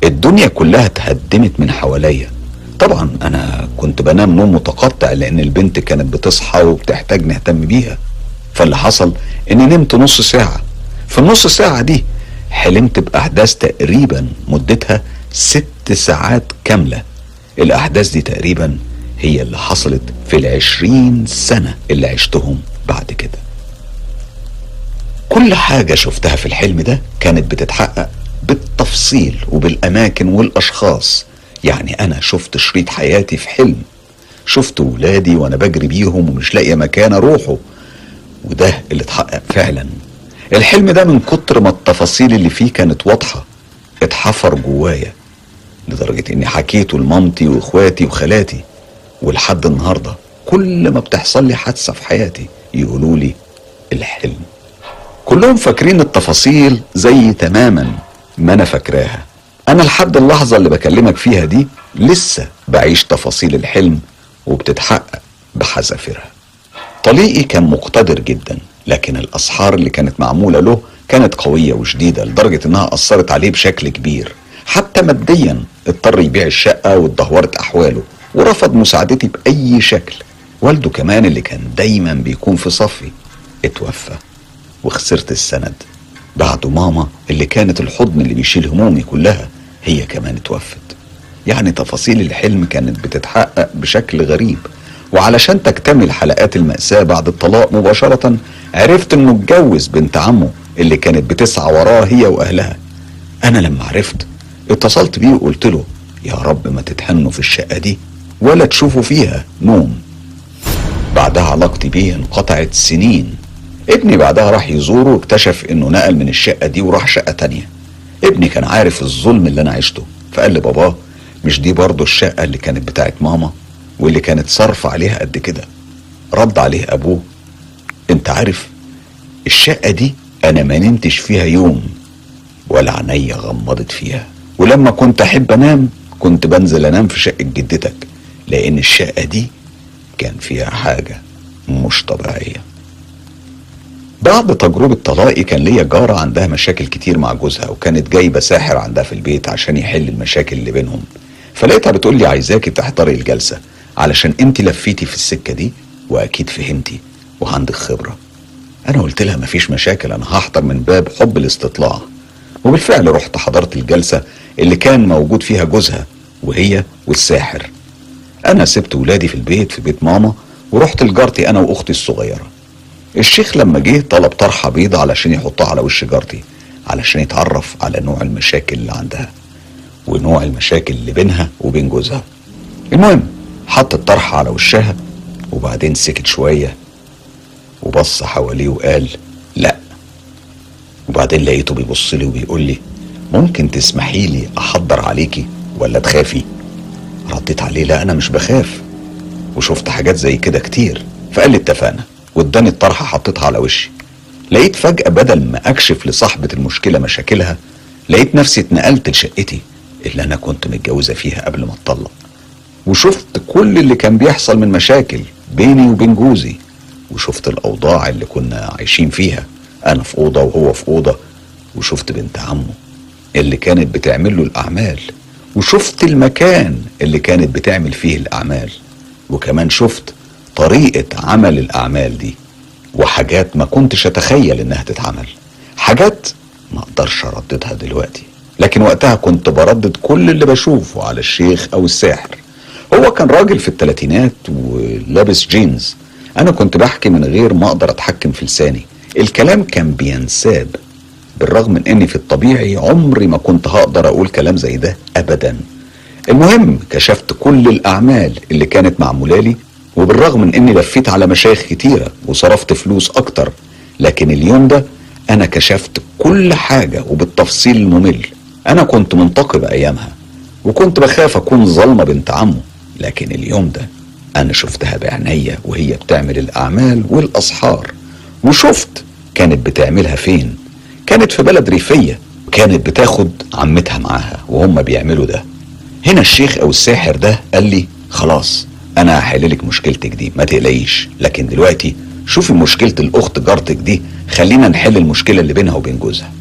الدنيا كلها اتهدمت من حواليا. طبعا أنا كنت بنام نوم متقطع لأن البنت كانت بتصحى وبتحتاج نهتم بيها. فاللي حصل إني نمت نص ساعة. في النص ساعة دي حلمت بأحداث تقريبا مدتها ست ساعات كاملة. الأحداث دي تقريبا هي اللي حصلت في العشرين سنة اللي عشتهم بعد كده. كل حاجة شفتها في الحلم ده كانت بتتحقق بالتفصيل وبالأماكن والأشخاص. يعني أنا شفت شريط حياتي في حلم. شفت ولادي وأنا بجري بيهم ومش لاقية مكان أروحه. وده اللي اتحقق فعلا. الحلم ده من كتر ما التفاصيل اللي فيه كانت واضحة اتحفر جوايا لدرجة إني حكيته لمامتي وإخواتي وخالاتي ولحد النهاردة كل ما بتحصل لي حادثة في حياتي يقولوا لي الحلم. كلهم فاكرين التفاصيل زي تماما ما أنا فاكراها. أنا لحد اللحظة اللي بكلمك فيها دي لسه بعيش تفاصيل الحلم وبتتحقق بحذافيرها. طليقي كان مقتدر جدا لكن الأسحار اللي كانت معمولة له كانت قوية وشديدة لدرجة إنها أثرت عليه بشكل كبير. حتى ماديا اضطر يبيع الشقة واتدهورت أحواله ورفض مساعدتي بأي شكل. والده كمان اللي كان دايما بيكون في صفي. اتوفى وخسرت السند. بعده ماما اللي كانت الحضن اللي بيشيل همومي كلها هي كمان اتوفت. يعني تفاصيل الحلم كانت بتتحقق بشكل غريب. وعلشان تكتمل حلقات المأساة بعد الطلاق مباشرة عرفت إنه اتجوز بنت عمه اللي كانت بتسعى وراه هي وأهلها. أنا لما عرفت اتصلت بيه وقلت له يا رب ما تتهنوا في الشقة دي ولا تشوفوا فيها نوم. بعدها علاقتي بيه انقطعت سنين. ابني بعدها راح يزوره واكتشف إنه نقل من الشقة دي وراح شقة تانية. ابني كان عارف الظلم اللي أنا عشته فقال لي باباه مش دي برضه الشقة اللي كانت بتاعت ماما؟ واللي كانت صرف عليها قد كده رد عليه أبوه أنت عارف الشقة دي أنا ما نمتش فيها يوم ولا عينيا غمضت فيها ولما كنت أحب أنام كنت بنزل أنام في شقة جدتك لأن الشقة دي كان فيها حاجة مش طبيعية. بعد تجربة طلاقي كان ليا جارة عندها مشاكل كتير مع جوزها وكانت جايبة ساحر عندها في البيت عشان يحل المشاكل اللي بينهم فلقيتها بتقول لي عايزاكي تحضري الجلسة. علشان انت لفيتي في السكة دي وأكيد فهمتي وعندك خبرة. أنا قلت لها مفيش مشاكل أنا هحضر من باب حب الاستطلاع. وبالفعل رحت حضرت الجلسة اللي كان موجود فيها جوزها وهي والساحر. أنا سبت ولادي في البيت في بيت ماما ورحت لجارتي أنا وأختي الصغيرة. الشيخ لما جه طلب طرحه بيضة علشان يحطها على وش جارتي علشان يتعرف على نوع المشاكل اللي عندها ونوع المشاكل اللي بينها وبين جوزها. المهم حط الطرحه على وشها وبعدين سكت شوية وبص حواليه وقال لا. وبعدين لقيته بيبص لي وبيقول لي ممكن تسمحي لي أحضر عليكي ولا تخافي؟ رديت عليه لا أنا مش بخاف. وشفت حاجات زي كده كتير فقال لي اتفقنا. واداني الطرحه حطيتها على وشي. لقيت فجأة بدل ما أكشف لصاحبة المشكلة مشاكلها لقيت نفسي اتنقلت لشقتي اللي أنا كنت متجوزة فيها قبل ما اتطلق وشفت كل اللي كان بيحصل من مشاكل بيني وبين جوزي وشفت الأوضاع اللي كنا عايشين فيها أنا في أوضة وهو في أوضة وشفت بنت عمه اللي كانت بتعمل له الأعمال وشفت المكان اللي كانت بتعمل فيه الأعمال وكمان شفت طريقة عمل الأعمال دي وحاجات ما كنتش أتخيل إنها تتعمل حاجات ما أقدرش أرددها دلوقتي لكن وقتها كنت بردد كل اللي بشوفه على الشيخ أو الساحر. هو كان راجل في الثلاثينات ولابس جينز. أنا كنت بحكي من غير ما أقدر أتحكم في لساني. الكلام كان بينساب بالرغم من إني في الطبيعي عمري ما كنت هقدر أقول كلام زي ده ابدا. المهم كشفت كل الأعمال اللي كانت معمولة لي وبالرغم من إني لفيت على مشايخ كتيرة وصرفت فلوس أكتر لكن اليوم ده أنا كشفت كل حاجة وبالتفصيل الممل أنا كنت منتقب أيامها وكنت بخاف أكون ظلمة بنت عمه. لكن اليوم ده أنا شفتها بعينيا وهي بتعمل الأعمال والأسحار. وشفت كانت بتعملها فين؟ كانت في بلد ريفية كانت بتاخد عمتها معاها وهم بيعملوا ده. هنا الشيخ أو الساحر ده قال لي خلاص أنا هحل لك مشكلتك دي ما تقلقيش. لكن دلوقتي شوفي مشكلة الأخت جارتك دي خلينا نحل المشكلة اللي بينها وبين جوزها.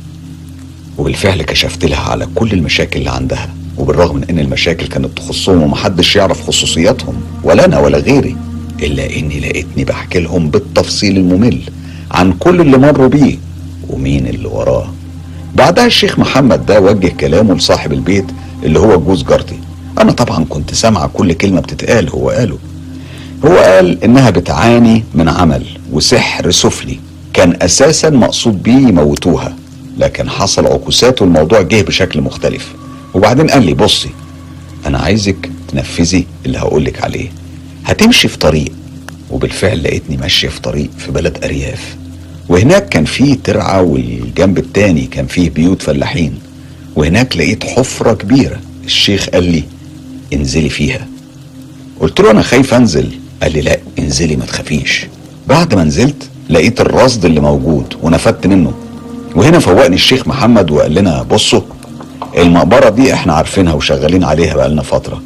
وبالفعل كشفت لها على كل المشاكل اللي عندها. وبالرغم من إن المشاكل كانت تخصهم ومحدش يعرف خصوصياتهم ولا أنا ولا غيري إلا إني لقيتني بحكي لهم بالتفصيل الممل عن كل اللي مروا بيه ومين اللي وراه. بعدها الشيخ محمد ده وجه كلامه لصاحب البيت اللي هو جوز جارتي. أنا طبعا كنت سامع كل كلمة بتتقال هو قاله. هو قال إنها بتعاني من عمل وسحر سفلي كان أساسا مقصود بيه يموتوها لكن حصل عكوسات والموضوع جه بشكل مختلف. وبعدين قال لي بصي أنا عايزك تنفذي اللي هقولك عليه. هتمشي في طريق وبالفعل لقيتني ماشية في طريق في بلد أرياف. وهناك كان فيه ترعة والجنب التاني كان فيه بيوت فلاحين. وهناك لقيت حفرة كبيرة الشيخ قال لي انزلي فيها. قلت له أنا خايف أنزل. قال لي لا انزلي ما تخافيش. بعد ما نزلت لقيت الرصد اللي موجود ونفدت منه. وهنا فوقني الشيخ محمد وقال لنا بصوا المقبرة دي إحنا عارفينها وشغالين عليها بقالنا فترة.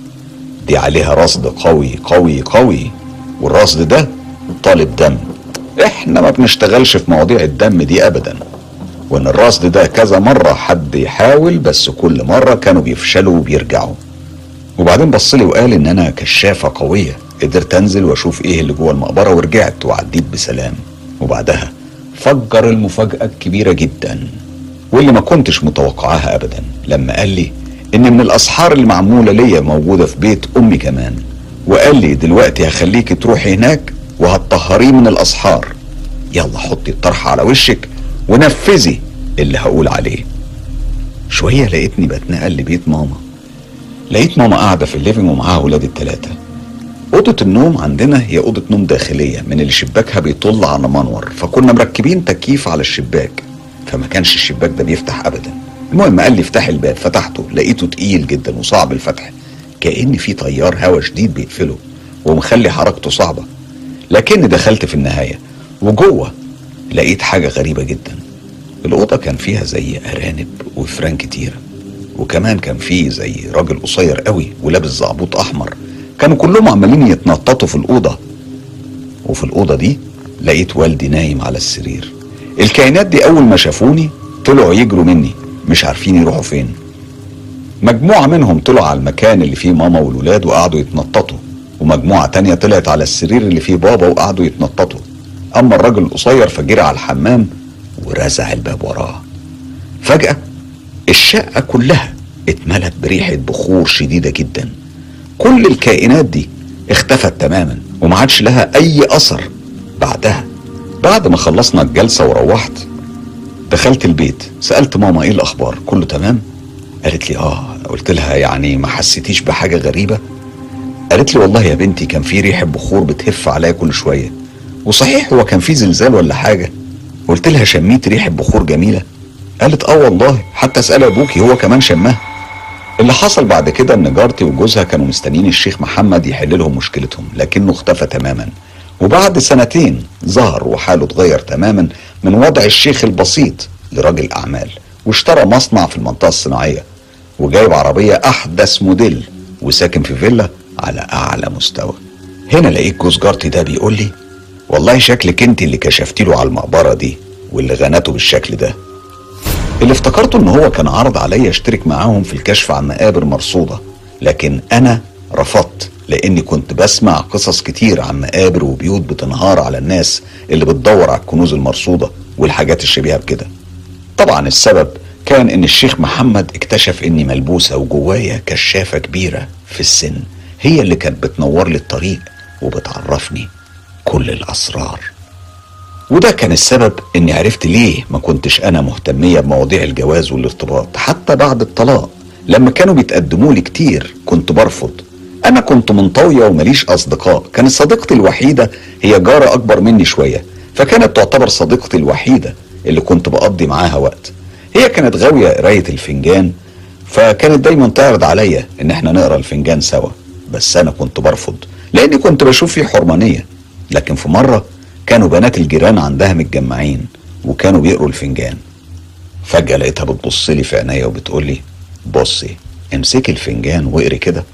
دي عليها رصد قوي قوي قوي. والرصد ده طالب دم. إحنا ما بنشتغلش في مواضيع الدم دي ابدا. وإن الرصد ده كذا مرة حد يحاول بس كل مرة كانوا بيفشلوا وبيرجعوا. وبعدين بص لي وقال إن أنا كشافة قوية. قدرت أنزل وأشوف إيه اللي جوه المقبرة ورجعت وعديت بسلام. وبعدها فجر المفاجأة الكبيرة جدا. واللي ما كنتش متوقعاها ابدا لما قال لي إن من الأسحار اللي معمولة ليا موجودة في بيت أمي كمان. وقال لي دلوقتي هخليكي تروحي هناك وهتطهريه من الأسحار. يلا حطي الطرحة على وشك ونفذي اللي هقول عليه. شوية لقيتني بتنقل لبيت ماما. لقيت ماما قاعدة في الليفينج ومعاها ولاد التلاتة. أوضة النوم عندنا هي أوضة نوم داخلية من اللي شباكها بيطل على منور فكنا مركبين تكييف على الشباك. فما كانش الشباك ده بيفتح أبدا. المهم قال لي افتح الباب. فتحته لقيته تقيل جدا وصعب الفتح. كأن في تيار هوا شديد بيقفله ومخلي حركته صعبة. لكني دخلت في النهاية وجوه لقيت حاجة غريبة جدا. الأوضة كان فيها زي أرانب وفران كتير. وكمان كان فيه زي راجل قصير قوي ولابس زعبوط أحمر. كانوا كلهم عمالين يتنططوا في الأوضة. وفي الأوضة دي لقيت والدي نايم على السرير. الكائنات دي أول ما شافوني طلعوا يجروا مني مش عارفين يروحوا فين. مجموعة منهم طلعوا على المكان اللي فيه ماما والولاد وقعدوا يتنططوا ومجموعة تانية طلعت على السرير اللي فيه بابا وقعدوا يتنططوا. أما الراجل القصير فجري على الحمام ورزع الباب وراه. فجأة الشقة كلها اتملت بريحة بخور شديدة جدا. كل الكائنات دي اختفت تماما وما عادش لها أي أثر بعدها. بعد ما خلصنا الجلسة وروحت دخلت البيت سألت ماما إيه الأخبار؟ كله تمام؟ قالت لي آه قلت لها يعني ما حسيتيش بحاجة غريبة؟ قالت لي والله يا بنتي كان في ريحة بخور بتهف عليا كل شوية. وصحيح هو كان في زلزال ولا حاجة؟ قلت لها شميت ريحة بخور جميلة؟ قالت آه والله حتى اسأل أبوكي هو كمان شمها. اللي حصل بعد كده إن جارتي وجوزها كانوا مستنيين الشيخ محمد يحل لهم مشكلتهم لكنه اختفى تماما. وبعد سنتين ظهر وحاله اتغير تماما من وضع الشيخ البسيط لراجل أعمال واشترى مصنع في المنطقة الصناعية وجايب عربية أحدث موديل وساكن في فيلا على أعلى مستوى. هنا لقيت جوز جارتي ده بيقول لي والله شكلك أنت اللي كشفتي له على المقبرة دي واللي غنته بالشكل ده. اللي افتكرته إن هو كان عرض عليا اشترك معاهم في الكشف عن مقابر مرصودة لكن أنا رفضت لأني كنت بسمع قصص كتير عن مقابر وبيوت بتنهار على الناس اللي بتدور على الكنوز المرصودة والحاجات الشبيهة بكده. طبعا السبب كان إن الشيخ محمد اكتشف إني ملبوسة وجوايا كشافة كبيرة في السن. هي اللي كانت بتنور لي الطريق وبتعرفني كل الأسرار. وده كان السبب إني عرفت ليه ما كنتش أنا مهتمية بمواضيع الجواز والارتباط حتى بعد الطلاق لما كانوا بيتقدموا لي كتير كنت برفض. أنا كنت منطويه ومليش أصدقاء. كانت صديقتي الوحيدة هي جارة أكبر مني شوية. فكانت تعتبر صديقتي الوحيدة اللي كنت بقضي معاها وقت. هي كانت غاوية قراية الفنجان فكانت دايما تعرض عليا إن إحنا نقرأ الفنجان سوا. بس أنا كنت برفض لأني كنت بشوف فيه حرمانية. لكن في مرة كانوا بنات الجيران عندها متجمعين وكانوا بيقروا الفنجان. فجأة لقيتها بتبص لي في عينيا وبتقول لي بصي امسكي الفنجان واقري كده.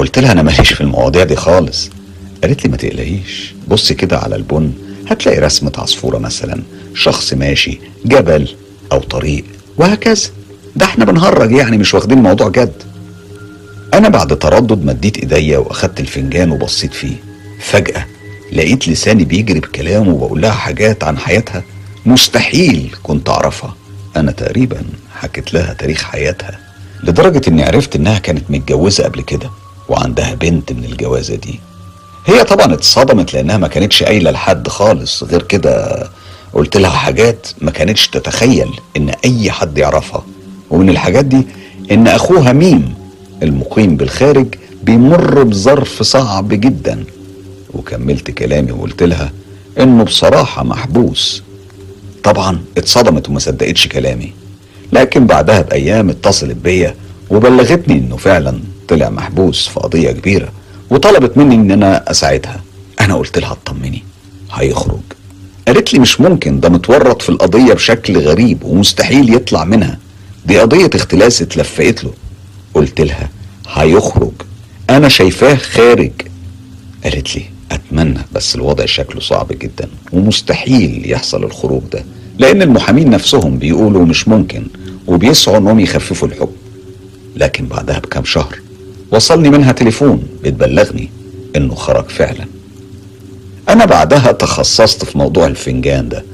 قلت لها أنا ماليش في المواضيع دي خالص. قالت لي ما تقلقيش. بصي كده على البن هتلاقي رسمة عصفورة مثلا شخص ماشي جبل أو طريق وهكذا. ده إحنا بنهرج يعني مش واخدين الموضوع جد. أنا بعد تردد مديت إيديا وأخدت الفنجان وبصيت فيه. فجأة لقيت لساني بيجري بكلام وبقول لها حاجات عن حياتها مستحيل كنت أعرفها. أنا تقريبا حكيت لها تاريخ حياتها لدرجة إني عرفت إنها كانت متجوزة قبل كده. وعندها بنت من الجوازة دي. هي طبعا اتصدمت لأنها ما كانتش قايلة لحد خالص غير كده قلت لها حاجات ما كانتش تتخيل إن أي حد يعرفها. ومن الحاجات دي إن أخوها ميم المقيم بالخارج بيمر بظرف صعب جدا. وكملت كلامي وقلت لها إنه بصراحة محبوس. طبعا اتصدمت وما صدقتش كلامي. لكن بعدها بأيام اتصلت بيا وبلغتني إنه فعلا طلع محبوس في قضية كبيرة وطلبت مني إن أنا أساعدها. أنا قلت لها اطمني هيخرج. قالت لي مش ممكن ده متورط في القضية بشكل غريب ومستحيل يطلع منها. دي قضية اختلاس اتلفقت له. قلت لها هيخرج. أنا شايفاه خارج. قالت لي أتمنى بس الوضع شكله صعب جدا ومستحيل يحصل الخروج ده لأن المحامين نفسهم بيقولوا مش ممكن وبيسعوا إنهم يخففوا الحكم. لكن بعدها بكام شهر وصلني منها تليفون. بتبلغني إنه خرج فعلا. أنا بعدها تخصصت في موضوع الفنجان ده.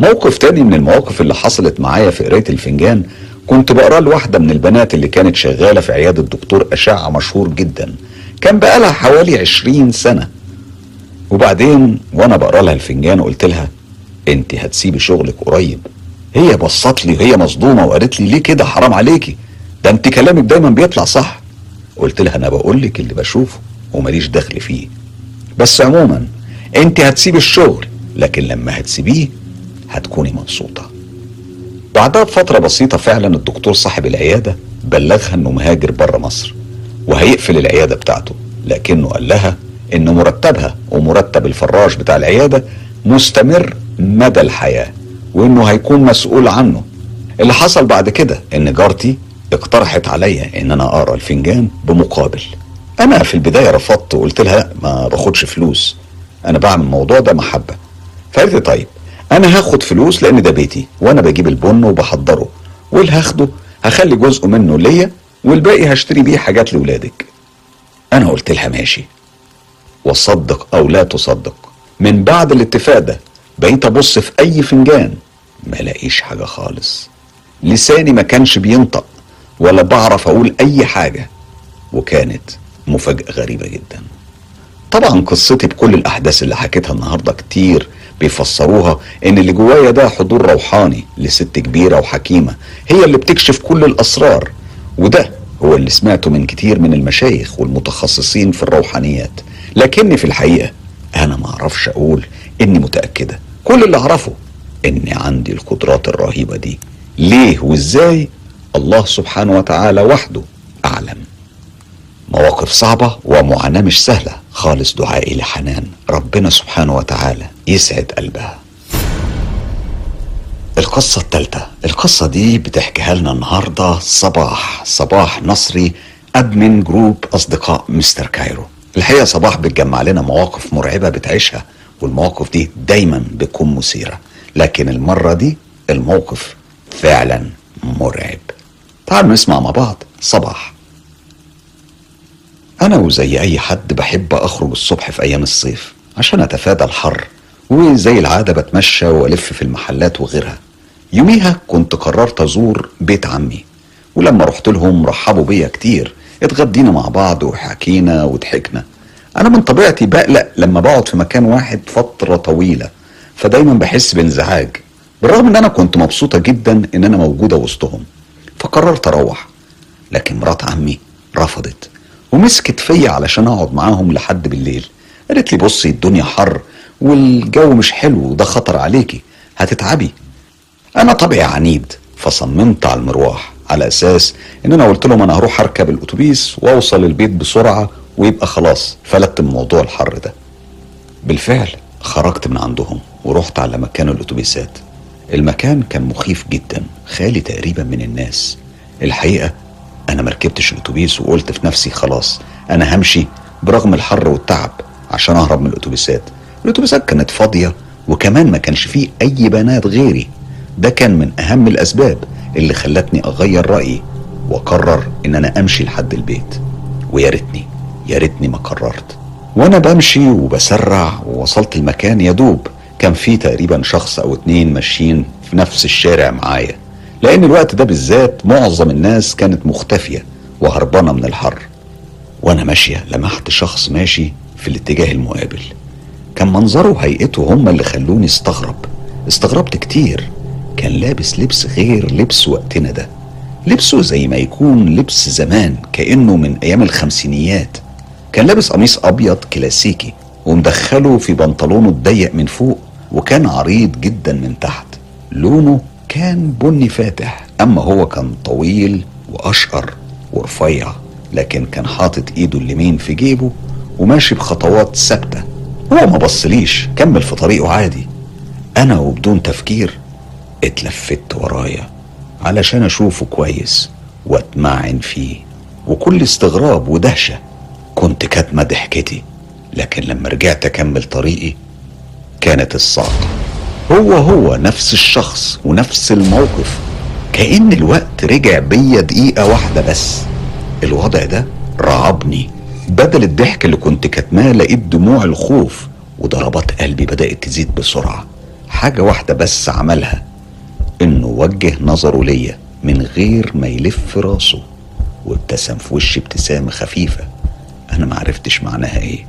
موقف تاني من المواقف اللي حصلت معايا في قراية الفنجان كنت بقراه لواحده من البنات اللي كانت شغالة في عيادة دكتور أشعة مشهور جدا. كان بقالها حوالي عشرين سنة. وبعدين وأنا بقرأ لها الفنجان قلت لها أنت هتسيبي شغلك قريب. هي بصت لي وهي مصدومة وقالت لي ليه كده؟ حرام عليكي. ده انت كلامك دايما بيطلع صح. قلت لها أنا بقول لك اللي بشوفه وماليش دخل فيه. بس عموما أنت هتسيب الشغل لكن لما هتسيبيه هتكوني مبسوطة. بعدها بفترة بسيطة فعلا الدكتور صاحب العيادة بلغها إنه مهاجر بره مصر وهيقفل العيادة بتاعته لكنه قال لها إن مرتبها ومرتب الفراش بتاع العيادة مستمر مدى الحياة وإنه هيكون مسؤول عنه. اللي حصل بعد كده إن جارتي اقترحت عليا إن أنا أقرأ الفنجان بمقابل. أنا في البداية رفضت وقلت لها ما باخدش فلوس. أنا بعمل الموضوع ده محبة. فقالت طيب أنا هاخد فلوس لأن ده بيتي وأنا بجيب البن وبحضره واللي هاخده هخلي جزء منه ليا والباقي هشتري بيه حاجات لاولادك أنا قلت لها ماشي. وصدق أو لا تصدق من بعد الاتفاق ده بقيت أبص في أي فنجان ما لاقيش حاجة خالص. لساني ما كانش بينطق. ولا بعرف أقول أي حاجة. وكانت مفاجأة غريبة جدا. طبعا قصتي بكل الأحداث اللي حكيتها النهارده كتير بيفسروها إن اللي جوايا ده حضور روحاني لست كبيرة وحكيمة. هي اللي بتكشف كل الأسرار. وده هو اللي سمعته من كتير من المشايخ والمتخصصين في الروحانيات. لكني في الحقيقة أنا ما أعرفش أقول إني متأكدة. كل اللي أعرفه إني عندي القدرات الرهيبة دي. ليه وإزاي الله سبحانه وتعالى وحده. أعلم. مواقف صعبة ومعاناة مش سهلة. خالص دعائي لحنان ربنا سبحانه وتعالى يسعد قلبها. القصة الثالثة. القصة دي بتحكيها لنا النهاردة صباح. صباح نصري admin group أصدقاء مستر كايرو. الحقيقة صباح بتجمع لنا مواقف مرعبة بتعيشها والمواقف دي دايما بتكون مثيرة. لكن المرة دي الموقف فعلا مرعب. تعالوا نسمع مع بعض. صباح. أنا وزي أي حد بحب أخرج الصبح في أيام الصيف عشان أتفادى الحر وزي العادة بتمشى وألف في المحلات وغيرها. يوميها كنت قررت أزور بيت عمي ولما رحت لهم رحبوا بيا كتير اتغدينا مع بعض وحكينا وضحكنا. أنا من طبيعتي بقلق لما بقعد في مكان واحد فترة طويلة فدايما بحس بانزعاج بالرغم إن أنا كنت مبسوطة جدا إن أنا موجودة وسطهم. فقررت أروح لكن مرات عمي رفضت ومسكت فيا علشان اقعد معاهم لحد بالليل. قالت لي بصي الدنيا حر والجو مش حلو وده خطر عليكي هتتعبي. أنا طبعي عنيد فصممت على المروح على أساس إن أنا قلت لهم أنا هروح أركب الأتوبيس وأوصل البيت بسرعة ويبقى خلاص فلت من موضوع الحر ده. بالفعل خرجت من عندهم ورحت على مكان الأتوبيسات. المكان كان مخيف جدا خالي تقريبا من الناس. الحقيقة أنا مركبتش الأتوبيس وقلت في نفسي خلاص أنا همشي برغم الحر والتعب عشان أهرب من الأتوبيسات. الأتوبيسات كانت فاضية وكمان ما كانش فيه أي بنات غيري. ده كان من أهم الأسباب اللي خلتني أغير رأيي وأقرر إن أنا أمشي لحد البيت. ويا ريتني يا ريتني ما قررت. وأنا بمشي وبسرع ووصلت المكان يا دوب كان في تقريبا شخص أو اتنين ماشيين في نفس الشارع معايا لأن الوقت ده بالذات معظم الناس كانت مختفية وهربانة من الحر. وأنا ماشية لمحت شخص ماشي في الاتجاه المقابل. كان منظره وهيئته هما اللي خلوني استغرب. استغربت كتير. كان لابس لبس غير لبس وقتنا ده. لبسه زي ما يكون لبس زمان كأنه من أيام الخمسينيات. كان لابس قميص أبيض كلاسيكي ومدخله في بنطلونه الضيق من فوق. وكان عريض جدا من تحت. لونه كان بني فاتح أما هو كان طويل وأشقر ورفيع لكن كان حاطط إيده اليمين في جيبه وماشي بخطوات ثابتة. هو ما بصليش كمل في طريقه عادي. أنا وبدون تفكير اتلفت ورايا علشان أشوفه كويس وأتمعن فيه. وكل استغراب ودهشة كنت كاتمة ضحكتي لكن لما رجعت أكمل طريقي كانت الصعقة. هو هو نفس الشخص ونفس الموقف. كأن الوقت رجع بيا دقيقة واحدة بس. الوضع ده رعبني. بدل الضحك اللي كنت كاتماه لقيت دموع الخوف وضربات قلبي بدأت تزيد بسرعة. حاجة واحدة بس عملها. إنه وجه نظره ليا من غير ما يلف راسه. وابتسم في وشي ابتسامة خفيفة. أنا معرفتش معناها إيه.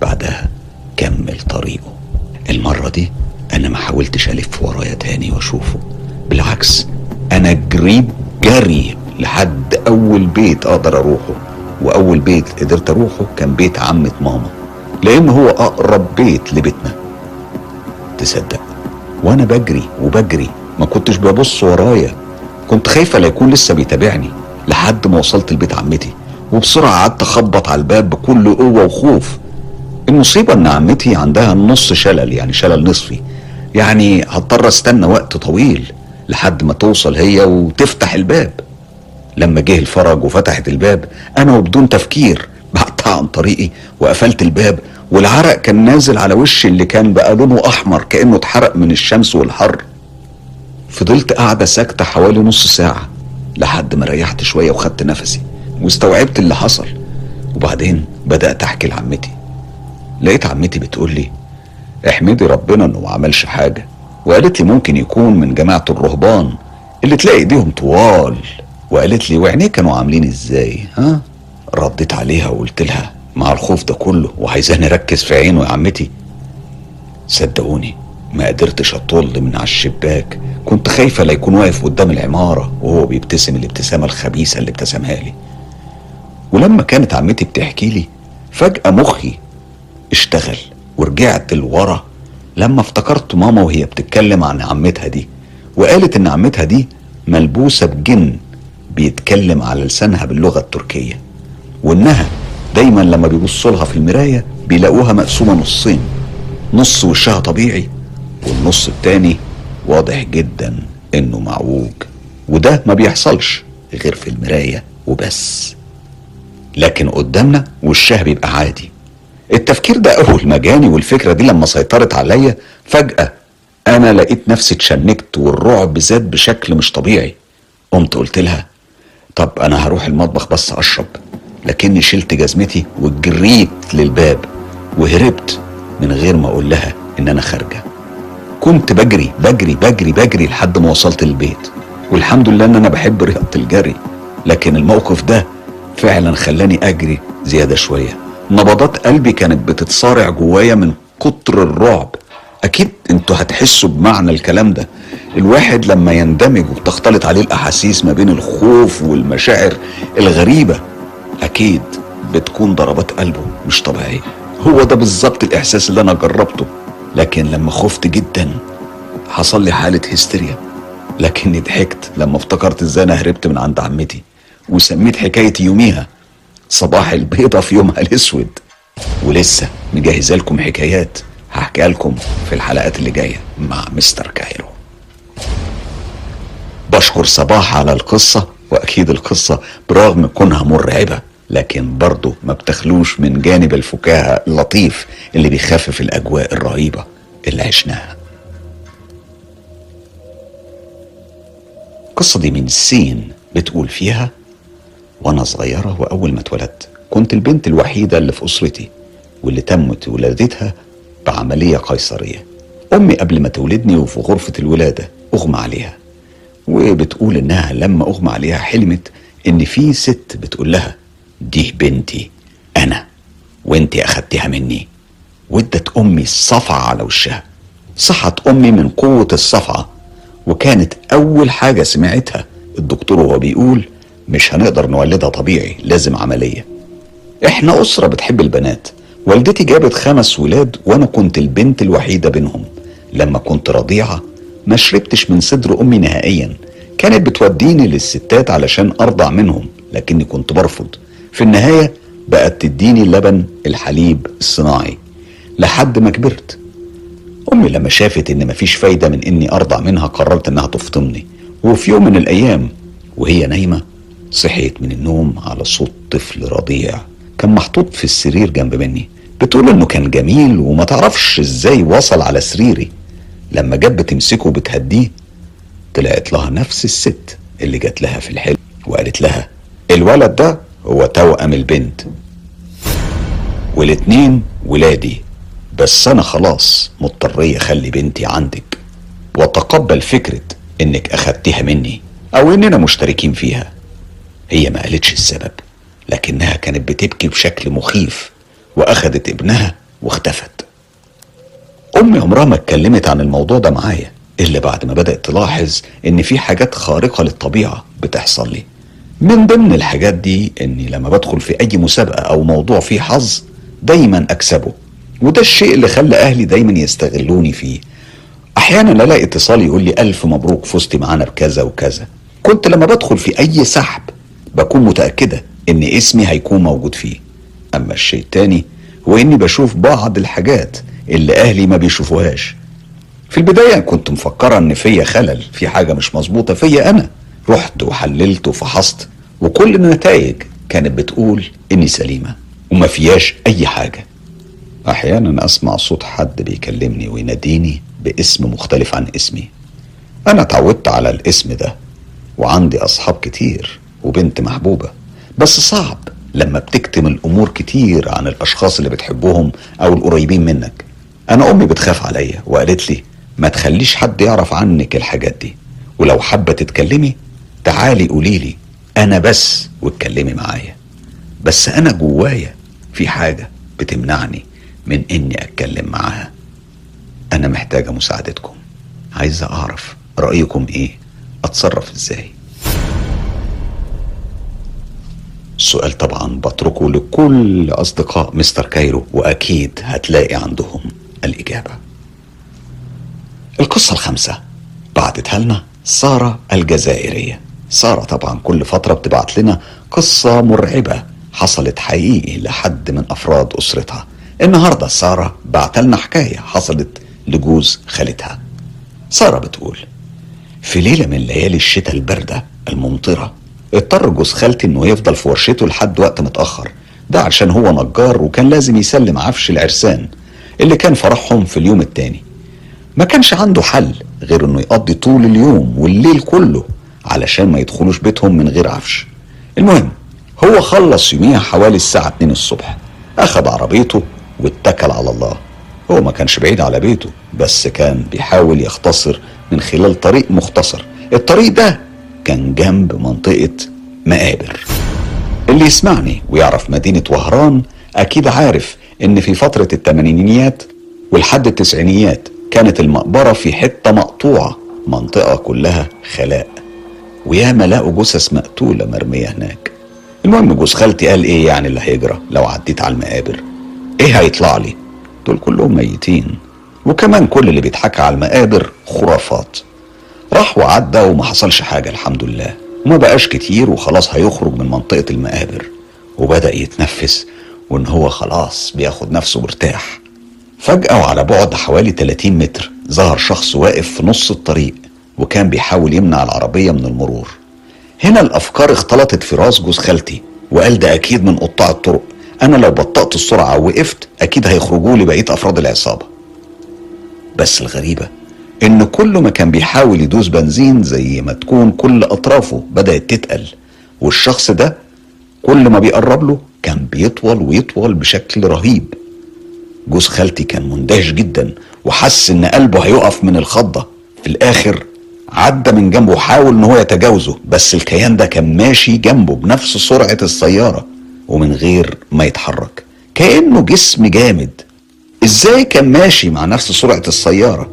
بعدها كمل طريقه. المرة دي أنا ما حاولتش ألف ورايا تاني وأشوفه. بالعكس أنا جريت جري لحد أول بيت أقدر أروحه وأول بيت قدرت أروحه كان بيت عمة ماما لأن هو أقرب بيت لبيتنا. تصدق وأنا بجري وبجري ما كنتش ببص ورايا. كنت خايفه لا يكون لسه بيتابعني لحد ما وصلت لبيت عمتي وبسرعة قعدت أخبط على الباب بكل قوة وخوف. المصيبة إن عمتي عندها نص شلل يعني شلل نصفي. يعني هضطر استنى وقت طويل لحد ما توصل هي وتفتح الباب. لما جه الفرج وفتحت الباب أنا وبدون تفكير بعدتها عن طريقي وقفلت الباب والعرق كان نازل على وشي اللي كان بقى لونه أحمر كأنه اتحرق من الشمس والحر. فضلت قاعدة ساكتة حوالي نص ساعة لحد ما ريحت شوية وخدت نفسي واستوعبت اللي حصل. وبعدين بدأت أحكي لعمتي. لقيت عمتي بتقول لي احمدي ربنا إنه ما عملش حاجة. وقالت لي ممكن يكون من جماعة الرهبان اللي تلاقي إيديهم طوال. وقالت لي وعينيه كانوا عاملين إزاي؟ ها؟ رديت عليها وقلت لها مع الخوف ده كله وعايزاني أركز في عينه يا عمتي. صدقوني ما قدرتش أطل من على الشباك كنت خايفة لا يكون واقف قدام العمارة وهو بيبتسم الابتسامة الخبيثة اللي ابتسمها لي. ولما كانت عمتي بتحكي لي فجأة مخي اشتغل. ورجعت لورا لما افتكرت ماما وهي بتتكلم عن عمتها دي وقالت إن عمتها دي ملبوسة بجن بيتكلم على لسانها باللغة التركية وإنها دايما لما بيبصوا لها في المراية بيلاقوها مقسومة نصين نص وشها طبيعي والنص التاني واضح جدا إنه معوج وده ما بيحصلش غير في المراية وبس لكن قدامنا وشها بيبقى عادي. التفكير ده اول ما جاني والفكرة دي لما سيطرت عليا فجأة أنا لقيت نفسي اتشنكت والرعب زاد بشكل مش طبيعي. قمت قلت لها طب أنا هروح المطبخ بس أشرب. لكني شلت جزمتي وجريت للباب وهربت من غير ما أقول لها إن أنا خارجة. كنت بجري بجري بجري بجري لحد ما وصلت البيت والحمد لله إن أنا بحب رياضة الجري لكن الموقف ده فعلا خلاني أجري زيادة شوية. نبضات قلبي كانت بتتصارع جوايا من كتر الرعب. أكيد أنتوا هتحسوا بمعنى الكلام ده. الواحد لما يندمج وتختلط عليه الأحاسيس ما بين الخوف والمشاعر الغريبة أكيد بتكون ضربات قلبه مش طبيعية. هو ده بالظبط الإحساس اللي أنا جربته. لكن لما خفت جدا حصل لي حالة هستيريا. لكني ضحكت لما افتكرت إزاي أنا هربت من عند عمتي وسميت حكاية يوميها. صباح البيضة في يومها الأسود. ولسه مجهزة لكم حكايات. هحكيها لكم في الحلقات اللي جاية مع مستر كايرو. بشكر صباح على القصة وأكيد القصة برغم كونها مرعبة لكن برضه ما بتخلوش من جانب الفكاهة اللطيف اللي بيخفف الأجواء الرهيبة اللي عشناها. القصة دي من السين بتقول فيها وأنا صغيرة وأول ما اتولدت. كنت البنت الوحيدة اللي في أسرتي واللي تمت ولادتها بعملية قيصرية. أمي قبل ما تولدني وفي غرفة الولادة أغمى عليها. وبتقول إنها لما أغمى عليها حلمت إن في ست بتقول لها دي بنتي أنا وأنتي أخدتها مني. وادت أمي الصفعة على وشها. صحت أمي من قوة الصفعة. وكانت أول حاجة سمعتها الدكتور وهو بيقول مش هنقدر نولدها طبيعي لازم عملية. إحنا أسرة بتحب البنات. والدتي جابت خمس ولاد وأنا كنت البنت الوحيدة بينهم. لما كنت رضيعة ما شربتش من صدر أمي نهائيا. كانت بتوديني للستات علشان أرضع منهم لكني كنت برفض. في النهاية بقت تديني اللبن الحليب الصناعي. لحد ما كبرت. أمي لما شافت إن مفيش فايدة من إني أرضع منها قررت إنها تفطمني. وفي يوم من الأيام وهي نايمة صحيت من النوم على صوت طفل رضيع. كان محطوط في السرير جنب مني. بتقول إنه كان جميل وما تعرفش إزاي وصل على سريري. لما جت بتمسكه بتهديه طلعت لها نفس الست اللي جات لها في الحلم وقالت لها الولد ده هو توأم البنت. والاتنين ولادي. بس أنا خلاص مضطرية أخلي بنتي عندك. وتقبل فكرة إنك اخدتها مني أو إننا مشتركين فيها. هي ما قالتش السبب لكنها كانت بتبكي بشكل مخيف واخدت ابنها واختفت. أمي عمرها ما اتكلمت عن الموضوع ده معايا إلا بعد ما بدأت تلاحظ إن في حاجات خارقة للطبيعة بتحصل لي. من ضمن الحاجات دي إني لما بدخل في أي مسابقة أو موضوع فيه حظ دايما أكسبه. وده الشيء اللي خلى أهلي دايما يستغلوني فيه. أحيانا ألاقي اتصال يقول لي ألف مبروك فزتي معانا بكذا وكذا. كنت لما بدخل في أي سحب بكون متأكدة إن اسمي هيكون موجود فيه. أما الشيء التاني هو إني بشوف بعض الحاجات اللي أهلي ما بيشوفوهاش. في البداية كنت مفكرة إن فيا خلل في حاجة مش مظبوطة فيا أنا. رحت وحللت وفحصت وكل النتائج كانت بتقول إني سليمة وما فياش أي حاجة. أحيانا أسمع صوت حد بيكلمني ويناديني باسم مختلف عن اسمي. أنا اتعودت على الاسم ده وعندي أصحاب كتير. وبنت محبوبة. بس صعب لما بتكتم الأمور كتير عن الأشخاص اللي بتحبهم أو القريبين منك. أنا أمي بتخاف عليا وقالت لي ما تخليش حد يعرف عنك الحاجات دي. ولو حابة تتكلمي تعالي قولي لي أنا بس واتكلمي معايا. بس أنا جوايا في حاجة بتمنعني من إني أتكلم معاها. أنا محتاجة مساعدتكم. عايزة أعرف رأيكم إيه؟ أتصرف إزاي؟ السؤال طبعا بتركه لكل أصدقاء مستر كايرو وأكيد هتلاقي عندهم الإجابة. القصة الخامسة. بعتتها لنا سارة الجزائرية. سارة طبعا كل فترة بتبعت لنا قصة مرعبة حصلت حقيقي لحد من أفراد أسرتها. النهاردة سارة بعت لنا حكاية حصلت لجوز خالتها. سارة بتقول في ليلة من ليالي الشتاء الباردة الممطرة اضطر جوز خالتي إنه يفضل في ورشته لحد وقت متأخر. ده عشان هو نجار وكان لازم يسلم عفش العرسان اللي كان فرحهم في اليوم التاني. ما كانش عنده حل غير إنه يقضي طول اليوم والليل كله علشان ما يدخلوش بيتهم من غير عفش. المهم هو خلص يوميها حوالي الساعة 2 الصبح. أخد عربيته واتكل على الله. هو ما كانش بعيد على بيته بس كان بيحاول يختصر من خلال طريق مختصر. الطريق ده كان جنب منطقة مقابر. اللي يسمعني ويعرف مدينة وهران أكيد عارف إن في فترة الثمانينيات ولحد التسعينيات كانت المقبرة في حتة مقطوعة منطقة كلها خلاء. وياما لقوا جثث مقتولة مرمية هناك. المهم جوز خالتي قال إيه يعني اللي هيجرى لو عديت على المقابر؟ إيه هيطلع لي؟ دول كلهم ميتين. وكمان كل اللي بيتحكى على المقابر خرافات. راح وعدى وما حصلش حاجة الحمد لله. وما بقاش كتير وخلاص هيخرج من منطقة المقابر. وبدأ يتنفس وإن هو خلاص بياخد نفسه مرتاح. فجأة وعلى بعد حوالي 30 متر ظهر شخص واقف في نص الطريق وكان بيحاول يمنع العربية من المرور. هنا الأفكار اختلطت في راس جوز خالتي وقال ده أكيد من قطاع الطرق. أنا لو بطأت السرعة ووقفت أكيد هيخرجوا لي بقية أفراد العصابة. بس الغريبة إن كل ما كان بيحاول يدوس بنزين زي ما تكون كل أطرافه بدأت تتقل. والشخص ده كل ما بيقرب له كان بيطول ويطول بشكل رهيب. جوز خالتي كان مندهش جدا وحس إن قلبه هيقف من الخضة. في الآخر عدى من جنبه وحاول إن هو يتجاوزه بس الكيان ده كان ماشي جنبه بنفس سرعة السيارة ومن غير ما يتحرك. كأنه جسم جامد. إزاي كان ماشي مع نفس سرعة السيارة؟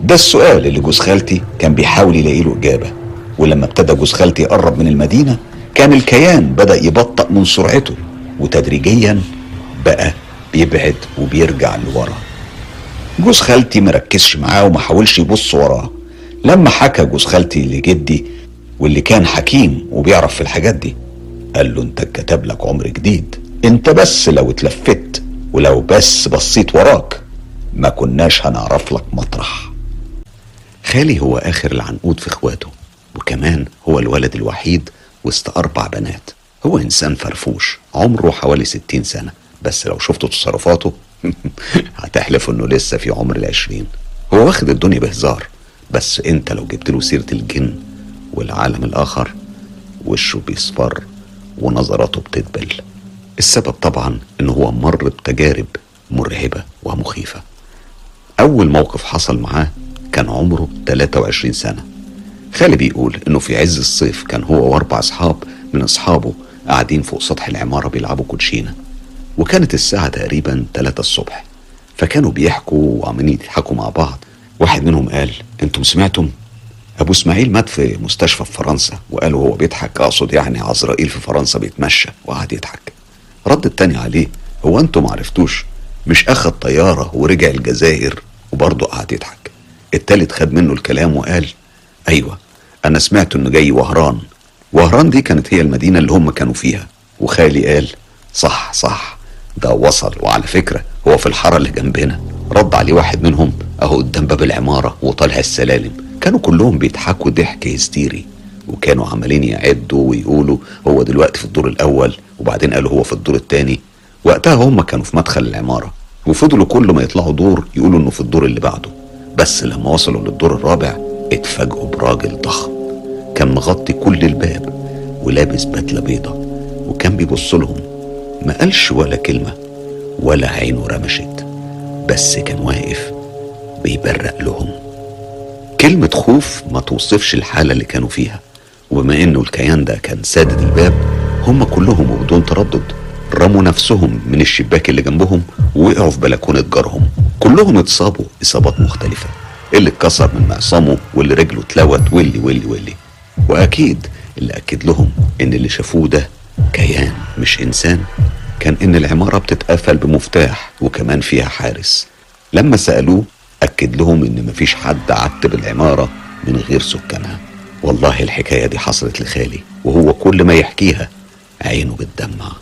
ده السؤال اللي جوز خالتي كان بيحاول يلاقي له إجابة. ولما ابتدى جوز خالتي يقرب من المدينة كان الكيان بدأ يبطأ من سرعته وتدريجيا بقى بيبعد وبيرجع لورا. جوز خالتي مركزش معاه وما حاولش يبص وراه. لما حكى جوز خالتي لجدي واللي كان حكيم وبيعرف في الحاجات دي قال له أنت اتكتب لك عمر جديد. أنت بس لو اتلفت ولو بس بصيت وراك ما كناش هنعرف لك مطرح. خالي هو آخر العنقود في إخواته وكمان هو الولد الوحيد وسط أربع بنات. هو إنسان فرفوش عمره حوالي ستين سنة بس لو شفتوا تصرفاته [laughs] هتحلف إنه لسه في عمر العشرين. هو واخد الدنيا بهزار بس إنت لو جبت له سيرة الجن والعالم الآخر وشه بيصفر ونظراته بتدبل السبب طبعا إن هو مر بتجارب مرعبة ومخيفة. أول موقف حصل معاه كان عمره 23 سنة. خالي بيقول إنه في عز الصيف كان هو وأربع أصحاب من أصحابه قاعدين فوق سطح العمارة بيلعبوا كوتشينة وكانت الساعة تقريبا 3 الصبح. فكانوا بيحكوا وعمالين يضحكوا مع بعض. واحد منهم قال أنتم سمعتم؟ أبو إسماعيل مات في مستشفى في فرنسا. وقالوا هو بيضحك أقصد يعني عزرائيل في فرنسا بيتمشى. وقعد يضحك. رد التاني عليه هو أنتم معرفتوش؟ مش اخد طيارة ورجع الجزائر. وبرضه قعد يضحك. التالت خد منه الكلام وقال أيوه أنا سمعت إنه جاي وهران. وهران دي كانت هي المدينة اللي هم كانوا فيها. وخالي قال صح صح ده وصل. وعلى فكرة هو في الحارة اللي جنبنا. رد عليه واحد منهم أهو قدام باب العمارة وطالع السلالم. كانوا كلهم بيضحكوا ضحك هستيري. وكانوا عمالين يعدوا ويقولوا هو دلوقتي في الدور الأول وبعدين قالوا هو في الدور الثاني وقتها هم كانوا في مدخل العمارة. وفضلوا كل ما يطلعوا دور يقولوا إنه في الدور اللي بعده. بس لما وصلوا للدور الرابع اتفاجئوا براجل ضخم كان مغطي كل الباب ولابس بدلة بيضة وكان بيبص لهم. ما قالش ولا كلمة ولا عينه رمشت بس كان واقف بيبرق لهم. كلمة خوف ما توصفش الحالة اللي كانوا فيها وبما إنه الكيان ده كان سادد الباب هم كلهم وبدون تردد رموا نفسهم من الشباك اللي جنبهم ووقعوا في بلكونة جارهم. كلهم اتصابوا إصابات مختلفة. اللي اتكسر من معصمه واللي رجله اتلوت واللي واللي واللي. وأكيد اللي أكد لهم إن اللي شافوه ده كيان مش إنسان. كان إن العمارة بتتقفل بمفتاح وكمان فيها حارس. لما سألوه أكد لهم إن مفيش حد عتب العمارة من غير سكانها. والله الحكاية دي حصلت لخالي وهو كل ما يحكيها عينه بتدمع.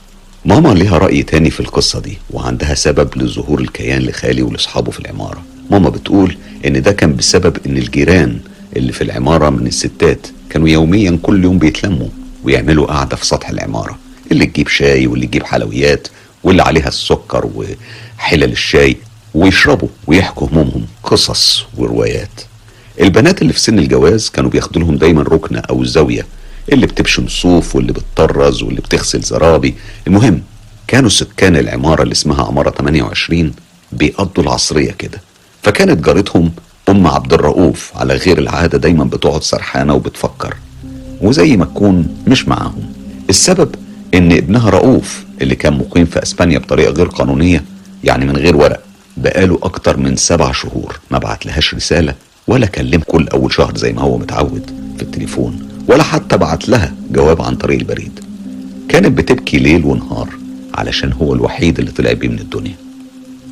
ماما ليها رأي تاني في القصة دي وعندها سبب لظهور الكيان لخالي ولأصحابه في العمارة. ماما بتقول إن ده كان بسبب إن الجيران اللي في العمارة من الستات كانوا يوميا كل يوم بيتلموا ويعملوا قعدة في سطح العمارة. اللي تجيب شاي واللي تجيب حلويات واللي عليها السكر وحلل الشاي ويشربوا ويحكوا همومهم قصص وروايات. البنات اللي في سن الجواز كانوا بياخدوا لهم دايما ركنة أو زاوية اللي بتبشم صوف واللي بتطرز واللي بتغسل زرابي. المهم كانوا سكان العمارة اللي اسمها عمارة 28 بيقضوا العصرية كده. فكانت جارتهم أم عبد الرؤوف على غير العادة دايما بتقعد سرحانة وبتفكر. وزي ما تكون مش معاهم. السبب إن ابنها رؤوف اللي كان مقيم في أسبانيا بطريقة غير قانونية يعني من غير ورق بقاله أكتر من سبع شهور ما بعت لهاش رسالة ولا كلم كل أول شهر زي ما هو متعود في التليفون. ولا حتى بعت لها جواب عن طريق البريد. كانت بتبكي ليل ونهار علشان هو الوحيد اللي طلع بيه من الدنيا.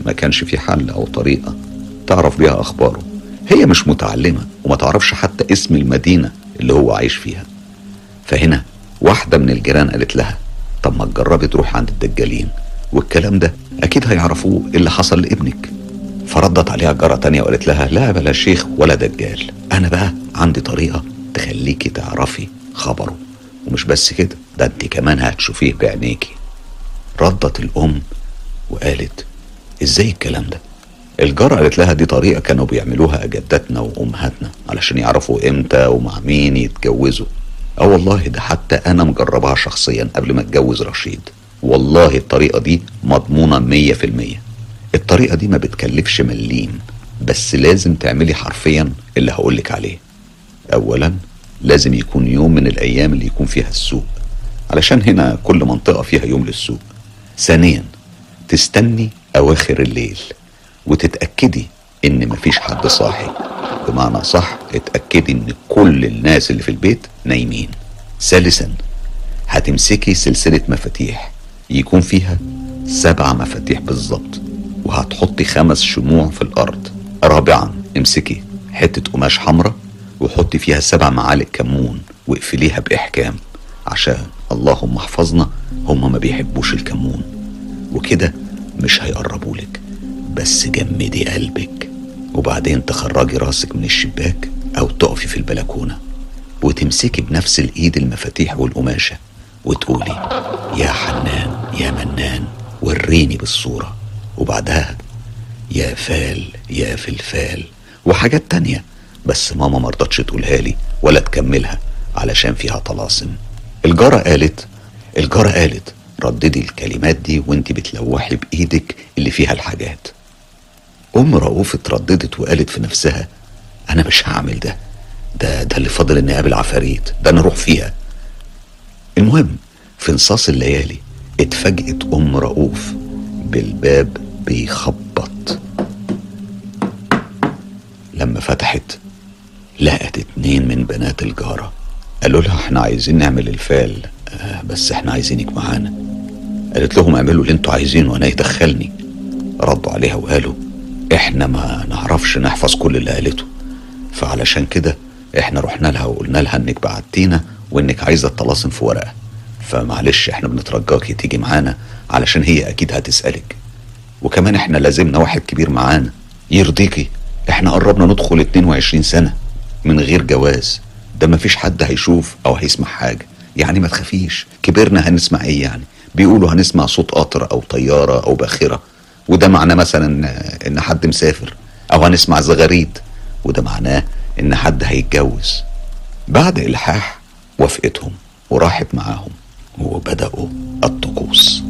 ما كانش في حل أو طريقة تعرف بيها أخباره. هي مش متعلمة وما تعرفش حتى اسم المدينة اللي هو عايش فيها. فهنا واحدة من الجيران قالت لها طب ما تجربي تروح عند الدجالين. والكلام ده أكيد هيعرفوه اللي حصل لابنك. فردت عليها جارة تانية وقالت لها لا بلا شيخ ولا دجال. أنا بقى عندي طريقة تخليكي تعرفي خبره. ومش بس كده ده انت كمان هتشوفيه بعينيكي ردت الأم وقالت إزاي الكلام ده؟ الجارة قالت لها دي طريقة كانوا بيعملوها أجدادنا وأمهاتنا علشان يعرفوا إمتى ومع مين يتجوزوا. آه والله ده حتى أنا مجربها شخصيا قبل ما أتجوز رشيد. والله الطريقة دي مضمونة مية في المية. الطريقة دي ما بتكلفش مليم بس لازم تعملي حرفيا اللي هقولك عليه. أولا لازم يكون يوم من الأيام اللي يكون فيها السوق علشان هنا كل منطقة فيها يوم للسوق. ثانيا تستني أواخر الليل وتتأكدي إن مفيش حد صاحي. بمعنى صح اتأكدي إن كل الناس اللي في البيت نايمين. ثالثا هتمسكي سلسلة مفاتيح. يكون فيها سبع مفاتيح بالظبط وهتحطي خمس شموع في الأرض. رابعا امسكي حتة قماش حمراء وحطي فيها سبع معالق كمون واقفليها بإحكام عشان اللهم احفظنا هما ما بيحبوش الكمون. وكده مش هيقربولك بس جمدي قلبك. وبعدين تخرجي راسك من الشباك أو تقفي في البلكونة وتمسكي بنفس الإيد المفاتيح والقماشة وتقولي يا حنان يا منان وريني بالصورة. وبعدها يا فال يا فلفال. وحاجات تانية بس ماما مرضتش تقولها لي ولا تكملها علشان فيها طلاسم. الجارة قالت الجارة قالت رددي الكلمات دي وانت بتلوحي بإيدك اللي فيها الحاجات. أم رؤوف اترددت وقالت في نفسها أنا مش هعمل ده. ده ده اللي فاضل إني أقابل عفاريت. ده أنا أروح فيها. المهم في نصاص الليالي اتفاجئت أم رؤوف بالباب بيخبط. لما فتحت لقت اتنين من بنات الجارة. قالوا لها إحنا عايزين نعمل الفال آه بس إحنا عايزينك معانا. قالت لهم اعملوا اللي أنتوا عايزينه وأنا يدخلني. ردوا عليها وقالوا إحنا ما نعرفش نحفظ كل اللي قالته. فعلشان كده إحنا رحنا لها وقلنا لها انك بعتينا وانك عايزة الطلاسم في ورقة. فمعلش إحنا بنترجاكي تيجي معانا علشان هي أكيد هتسألك. وكمان إحنا لازمنا واحد كبير معانا. يرضيكي إحنا قربنا ندخل 22 سنة. من غير جواز. ده مفيش حد هيشوف أو هيسمع حاجة. يعني ما تخافيش. كبرنا هنسمع إيه يعني؟ بيقولوا هنسمع صوت قطر أو طيارة أو باخرة. وده معناه مثلا إن حد مسافر. أو هنسمع زغاريد وده معناه إن حد هيتجوز. بعد إلحاح وافقتهم وراحت معاهم. وبدأوا الطقوس.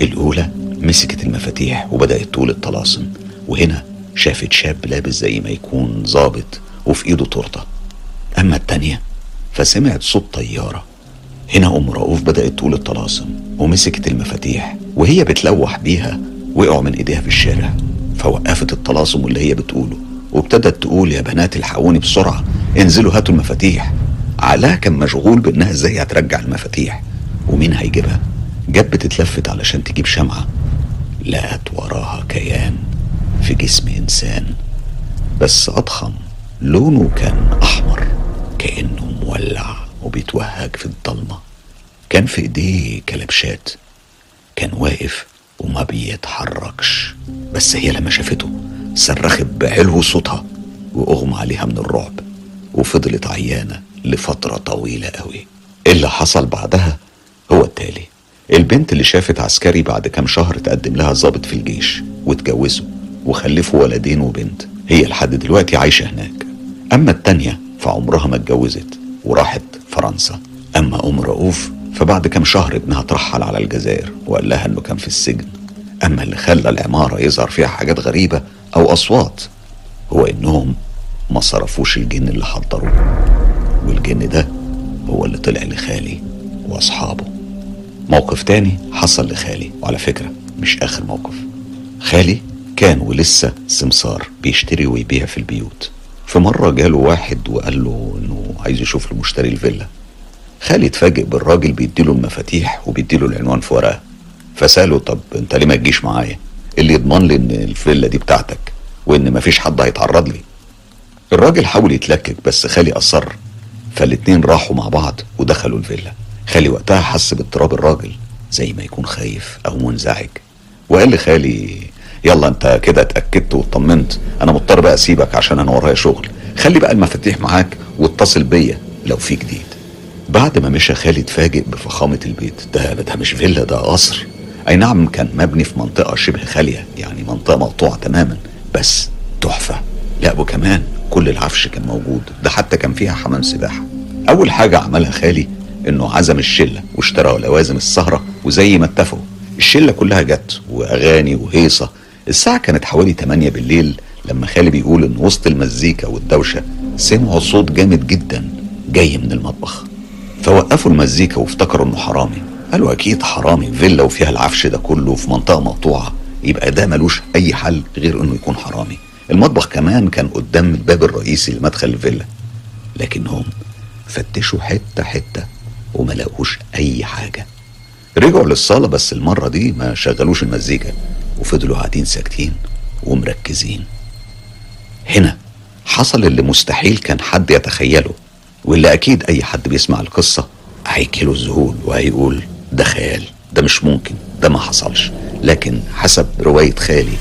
الأولى مسكت المفاتيح وبدأت تقول الطلاسم. وهنا شافت شاب لابس زي ما يكون ظابط. وفي إيده تورتة. أما التانية فسمعت صوت طيارة. هنا أم رؤوف بدأت تقول الطلاسم ومسكت المفاتيح وهي بتلوح بيها وقعوا من إيديها في الشارع. فوقفت الطلاسم اللي هي بتقوله وابتدت تقول يا بنات الحقوني بسرعة انزلوا هاتوا المفاتيح. علاء كان مشغول بإنها إزاي هترجع المفاتيح. ومين هيجيبها؟ جت بتتلفت علشان تجيب شمعة. لقت وراها كيان في جسم إنسان بس أضخم لونه كان أحمر كأنه مولع وبيتوهج في الضلمة. كان في إيديه كلبشات. كان واقف وما بيتحركش بس هي لما شافته صرخت بعلو صوتها وأغمى عليها من الرعب. وفضلت عيانة لفترة طويلة قوي. اللي حصل بعدها؟ هو التالي. البنت اللي شافت عسكري بعد كام شهر تقدم لها ضابط في الجيش واتجوزوا وخلفوا ولدين وبنت. هي لحد دلوقتي عايشة هناك. أما التانية فعمرها ما اتجوزت وراحت فرنسا. أما أم رؤوف فبعد كام شهر ابنها ترحل على الجزائر وقال لها إنه كان في السجن. أما اللي خلى العمارة يظهر فيها حاجات غريبة أو أصوات هو إنهم ما صرفوش الجن اللي حضروه. والجن ده هو اللي طلع لخالي وأصحابه. موقف تاني حصل لخالي. وعلى فكرة مش آخر موقف. خالي كان ولسه سمسار بيشتري ويبيع في البيوت. في مرة جاله واحد وقال له إنه عايز يشوف له مشتري الفيلا. خالي اتفاجئ بالراجل بيديله المفاتيح وبيديله العنوان في ورقة. فسأله طب أنت ليه ما تجيش معايا؟ اللي يضمن لي إن الفيلا دي بتاعتك وإن مفيش حد هيتعرض لي. الراجل حاول يتلكك بس خالي أصر. فالاتنين راحوا مع بعض ودخلوا الفيلا. خالي وقتها حس باضطراب الراجل زي ما يكون خايف أو منزعج. وقال لخالي يلا انت كده اتأكدت واطمنت. أنا مضطر بقى اسيبك عشان أنا ورايا شغل. خلي بقى المفاتيح معاك واتصل بيا لو في جديد. بعد ما مشى خالي اتفاجئ بفخامة البيت. ده ده مش فيلا ده قصر. أي نعم كان مبني في منطقة شبه خالية يعني منطقة مقطوعة تماما بس تحفة. لا وكمان كل العفش كان موجود. ده حتى كان فيها حمام سباحة. أول حاجة عملها خالي إنه عزم الشلة واشترى لوازم السهرة وزي ما اتفقوا الشلة كلها جت وأغاني وهيصة الساعة كانت حوالي 8 بالليل لما خالي بيقول إن وسط المزيكا والدوشة سمعوا صوت جامد جدا جاي من المطبخ. فوقفوا المزيكا وافتكروا إنه حرامي. قالوا أكيد حرامي فيلا وفيها العفش ده كله في منطقة مقطوعة. يبقى ده ملوش أي حل غير إنه يكون حرامي. المطبخ كمان كان قدام الباب الرئيسي لمدخل الفيلا. لكنهم فتشوا حتة حتة وما لقوش أي حاجة. رجعوا للصالة بس المرة دي ما شغلوش المزيكا. وفضلوا قاعدين ساكتين ومركزين. هنا حصل اللي مستحيل كان حد يتخيله واللي أكيد أي حد بيسمع القصة هيجيله الذهول وهيقول ده خيال ده مش ممكن ده ما حصلش. لكن حسب رواية خالي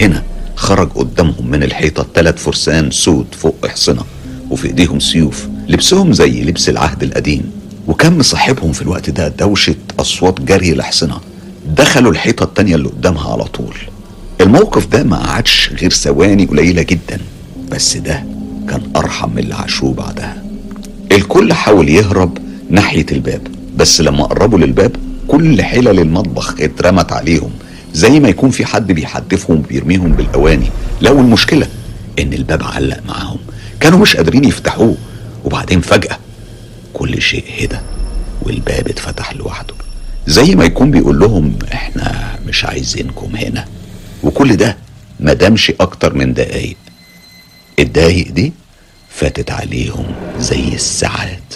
هنا خرج قدامهم من الحيطة ثلاث فرسان سود فوق احصنه وفي إيديهم سيوف لبسهم زي لبس العهد القديم. وكان مصاحبهم في الوقت ده دوشة أصوات جري الاحصنه دخلوا الحيطة التانية اللي قدامها على طول. الموقف ده ما قعدش غير ثواني قليلة جدا بس ده كان أرحم من اللي عاشوه بعدها. الكل حاول يهرب ناحية الباب بس لما قربوا للباب كل حلل المطبخ اترمت عليهم زي ما يكون في حد بيحدفهم وبيرميهم بالأواني. لو المشكلة إن الباب علق معاهم. كانوا مش قادرين يفتحوه. وبعدين فجأة كل شيء هدى والباب اتفتح لوحده. زي ما يكون بيقول لهم إحنا مش عايزينكم هنا. وكل ده ما دامش أكتر من دقايق. الدقايق دي فاتت عليهم زي الساعات.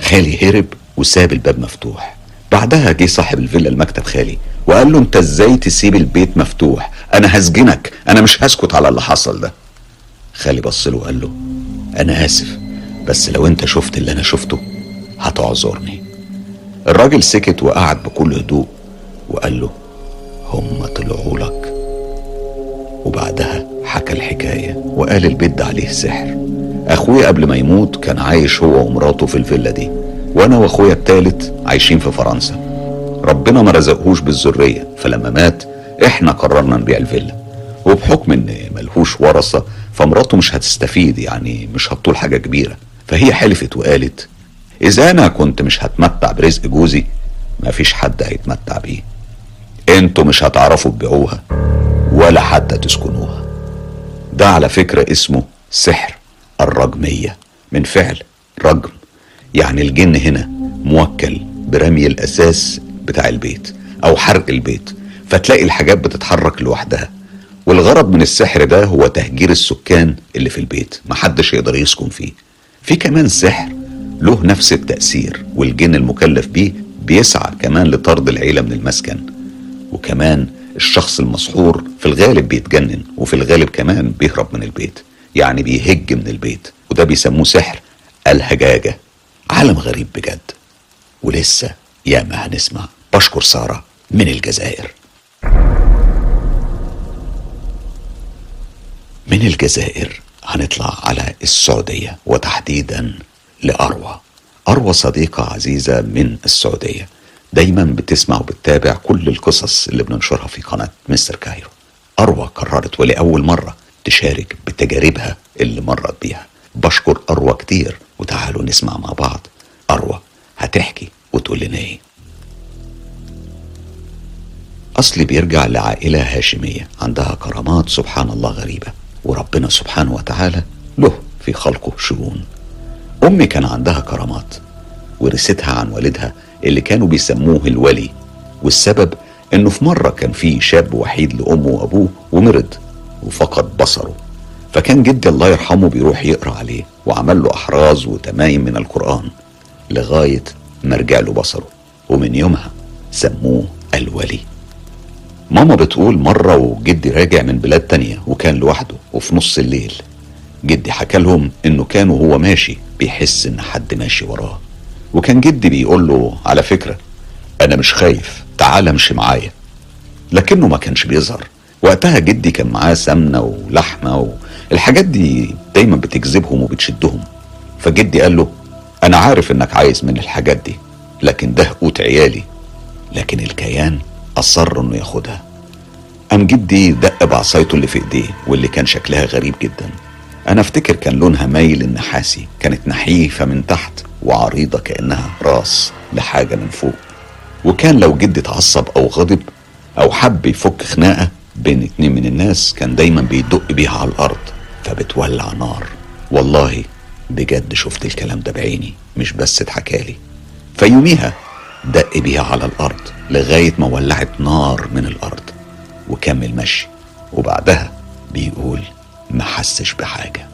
خالي هرب وساب الباب مفتوح. بعدها جه صاحب الفيلا المكتب خالي وقال له انت إزاي تسيب البيت مفتوح؟ أنا هسجنك. أنا مش هسكت على اللي حصل ده. خالي بص له وقال له أنا آسف بس لو انت شفت اللي أنا شفته هتعذرني. الراجل سكت وقعد بكل هدوء وقال له هم طلعوا لك. وبعدها حكى الحكاية وقال البيت ده عليه سحر أخويا قبل ما يموت كان عايش هو ومراته في الفيلا دي وأنا وأخويا التالت عايشين في فرنسا. ربنا ما رزقهوش بالذرية فلما مات إحنا قررنا نبيع الفيلا. وبحكم إن ملهوش ورثة فمراته مش هتستفيد يعني مش هتطول حاجة كبيرة. فهي حلفت وقالت إذا أنا كنت مش هتمتع برزق جوزي مفيش حد هيتمتع بيه. أنتوا مش هتعرفوا تبيعوها ولا حتى تسكنوها ده على فكرة اسمه سحر الرجمية من فعل رجم يعني الجن هنا موكل برمي الأساس بتاع البيت أو حرق البيت فتلاقي الحاجات بتتحرك لوحدها. والغرض من السحر ده هو تهجير السكان اللي في البيت محدش يقدر يسكن فيه. في كمان سحر له نفس التأثير والجن المكلف بيه بيسعى كمان لطرد العيلة من المسكن. وكمان الشخص المسحور في الغالب بيتجنن وفي الغالب كمان بيهرب من البيت. يعني بيهج من البيت وده بيسموه سحر الهجاجة. عالم غريب بجد. ولسه ياما هنسمع. بشكر سارة من الجزائر. من الجزائر هنطلع على السعودية وتحديدا لأروى. أروى صديقة عزيزة من السعودية. دايما بتسمع وبتتابع كل القصص اللي بننشرها في قناة مستر كايرو. أروى قررت ولأول مرة تشارك بتجاربها اللي مرت بيها. بشكر أروى كتير وتعالوا نسمع مع بعض. أروى هتحكي وتقول لنا إيه؟ أصلي بيرجع لعائلة هاشمية عندها كرامات سبحان الله غريبة وربنا سبحانه وتعالى له في خلقه شؤون. أمي كان عندها كرامات ورثتها عن والدها اللي كانوا بيسموه الولي والسبب إنه في مرة كان في شاب وحيد لأمه وأبوه ومرض وفقد بصره. فكان جدي الله يرحمه بيروح يقرأ عليه وعمل له أحراز وتمايم من القرآن لغاية ما رجع له بصره. ومن يومها سموه الولي. ماما بتقول مرة وجدي راجع من بلاد تانية وكان لوحده وفي نص الليل. جدي حكى لهم إنه كان وهو ماشي بيحس إن حد ماشي وراه. وكان جدي بيقول له على فكرة أنا مش خايف تعال امشي معايا. لكنه ما كانش بيظهر. وقتها جدي كان معاه سمنة ولحمة والحاجات دي دايما بتجذبهم وبتشدهم. فجدي قال له أنا عارف إنك عايز من الحاجات دي لكن ده قوت عيالي. لكن الكيان أصر إنه ياخدها. قام جدي دق بعصايته اللي في إيديه واللي كان شكلها غريب جدا. أنا أفتكر كان لونها مايل النحاسي كانت نحيفة من تحت وعريضة كأنها راس لحاجة من فوق. وكان لو جدي اتعصب أو غضب أو حب يفك خناقة بين اتنين من الناس كان دايما بيدق بيها على الأرض فبتولع نار. والله بجد شفت الكلام ده بعيني مش بس اتحكالي فيوميها دق بيها على الأرض لغاية ما ولعت نار من الأرض وكمل مشي وبعدها بيقول ما حسش بحاجة.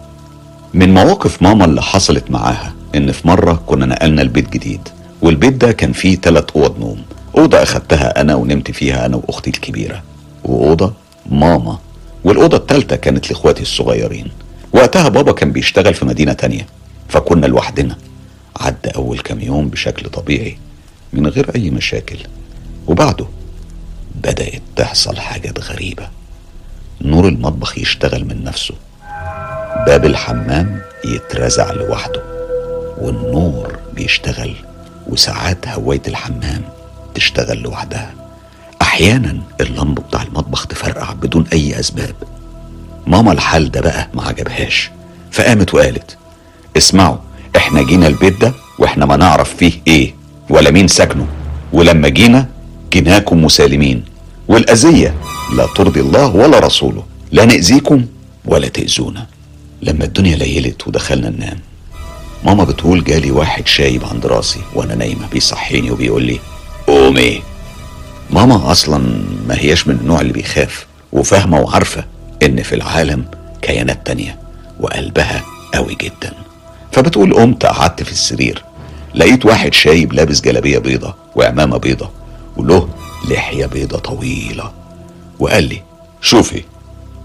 من مواقف ماما اللي حصلت معاها إن في مرة كنا نقلنا البيت جديد والبيت ده كان فيه تلات أوض نوم. أوضة أخدتها أنا ونمت فيها أنا وأختي الكبيرة. وأوضة ماما. والأوضة التالتة كانت لإخواتي الصغيرين. وقتها بابا كان بيشتغل في مدينة تانية فكنا لوحدنا. عدى أول كام يوم بشكل طبيعي من غير أي مشاكل. وبعده بدأت تحصل حاجات غريبة. نور المطبخ يشتغل من نفسه. باب الحمام يترزع لوحده والنور بيشتغل وساعات هواية الحمام تشتغل لوحدها. أحيانا اللمبة بتاع المطبخ تفرقع بدون أي أسباب. ماما الحال ده بقى ما عجبهاش فقامت وقالت اسمعوا إحنا جينا البيت ده وإحنا ما نعرف فيه إيه ولا مين سكنه ولما جينا جيناكم مسالمين. والأذية لا ترضي الله ولا رسوله. لا نأذيكم ولا تأذونا. لما الدنيا ليلت ودخلنا ننام ماما بتقول جالي واحد شايب عند راسي وأنا نايمة بيصحيني وبيقول لي قومي. ماما أصلا ما هياش من النوع اللي بيخاف وفاهمة وعارفة إن في العالم كيانات تانية وقلبها قوي جدا. فبتقول قمت قعدت في السرير لقيت واحد شايب لابس جلابية بيضة وعمامة بيضة وله لحية بيضة طويلة. وقال لي شوفي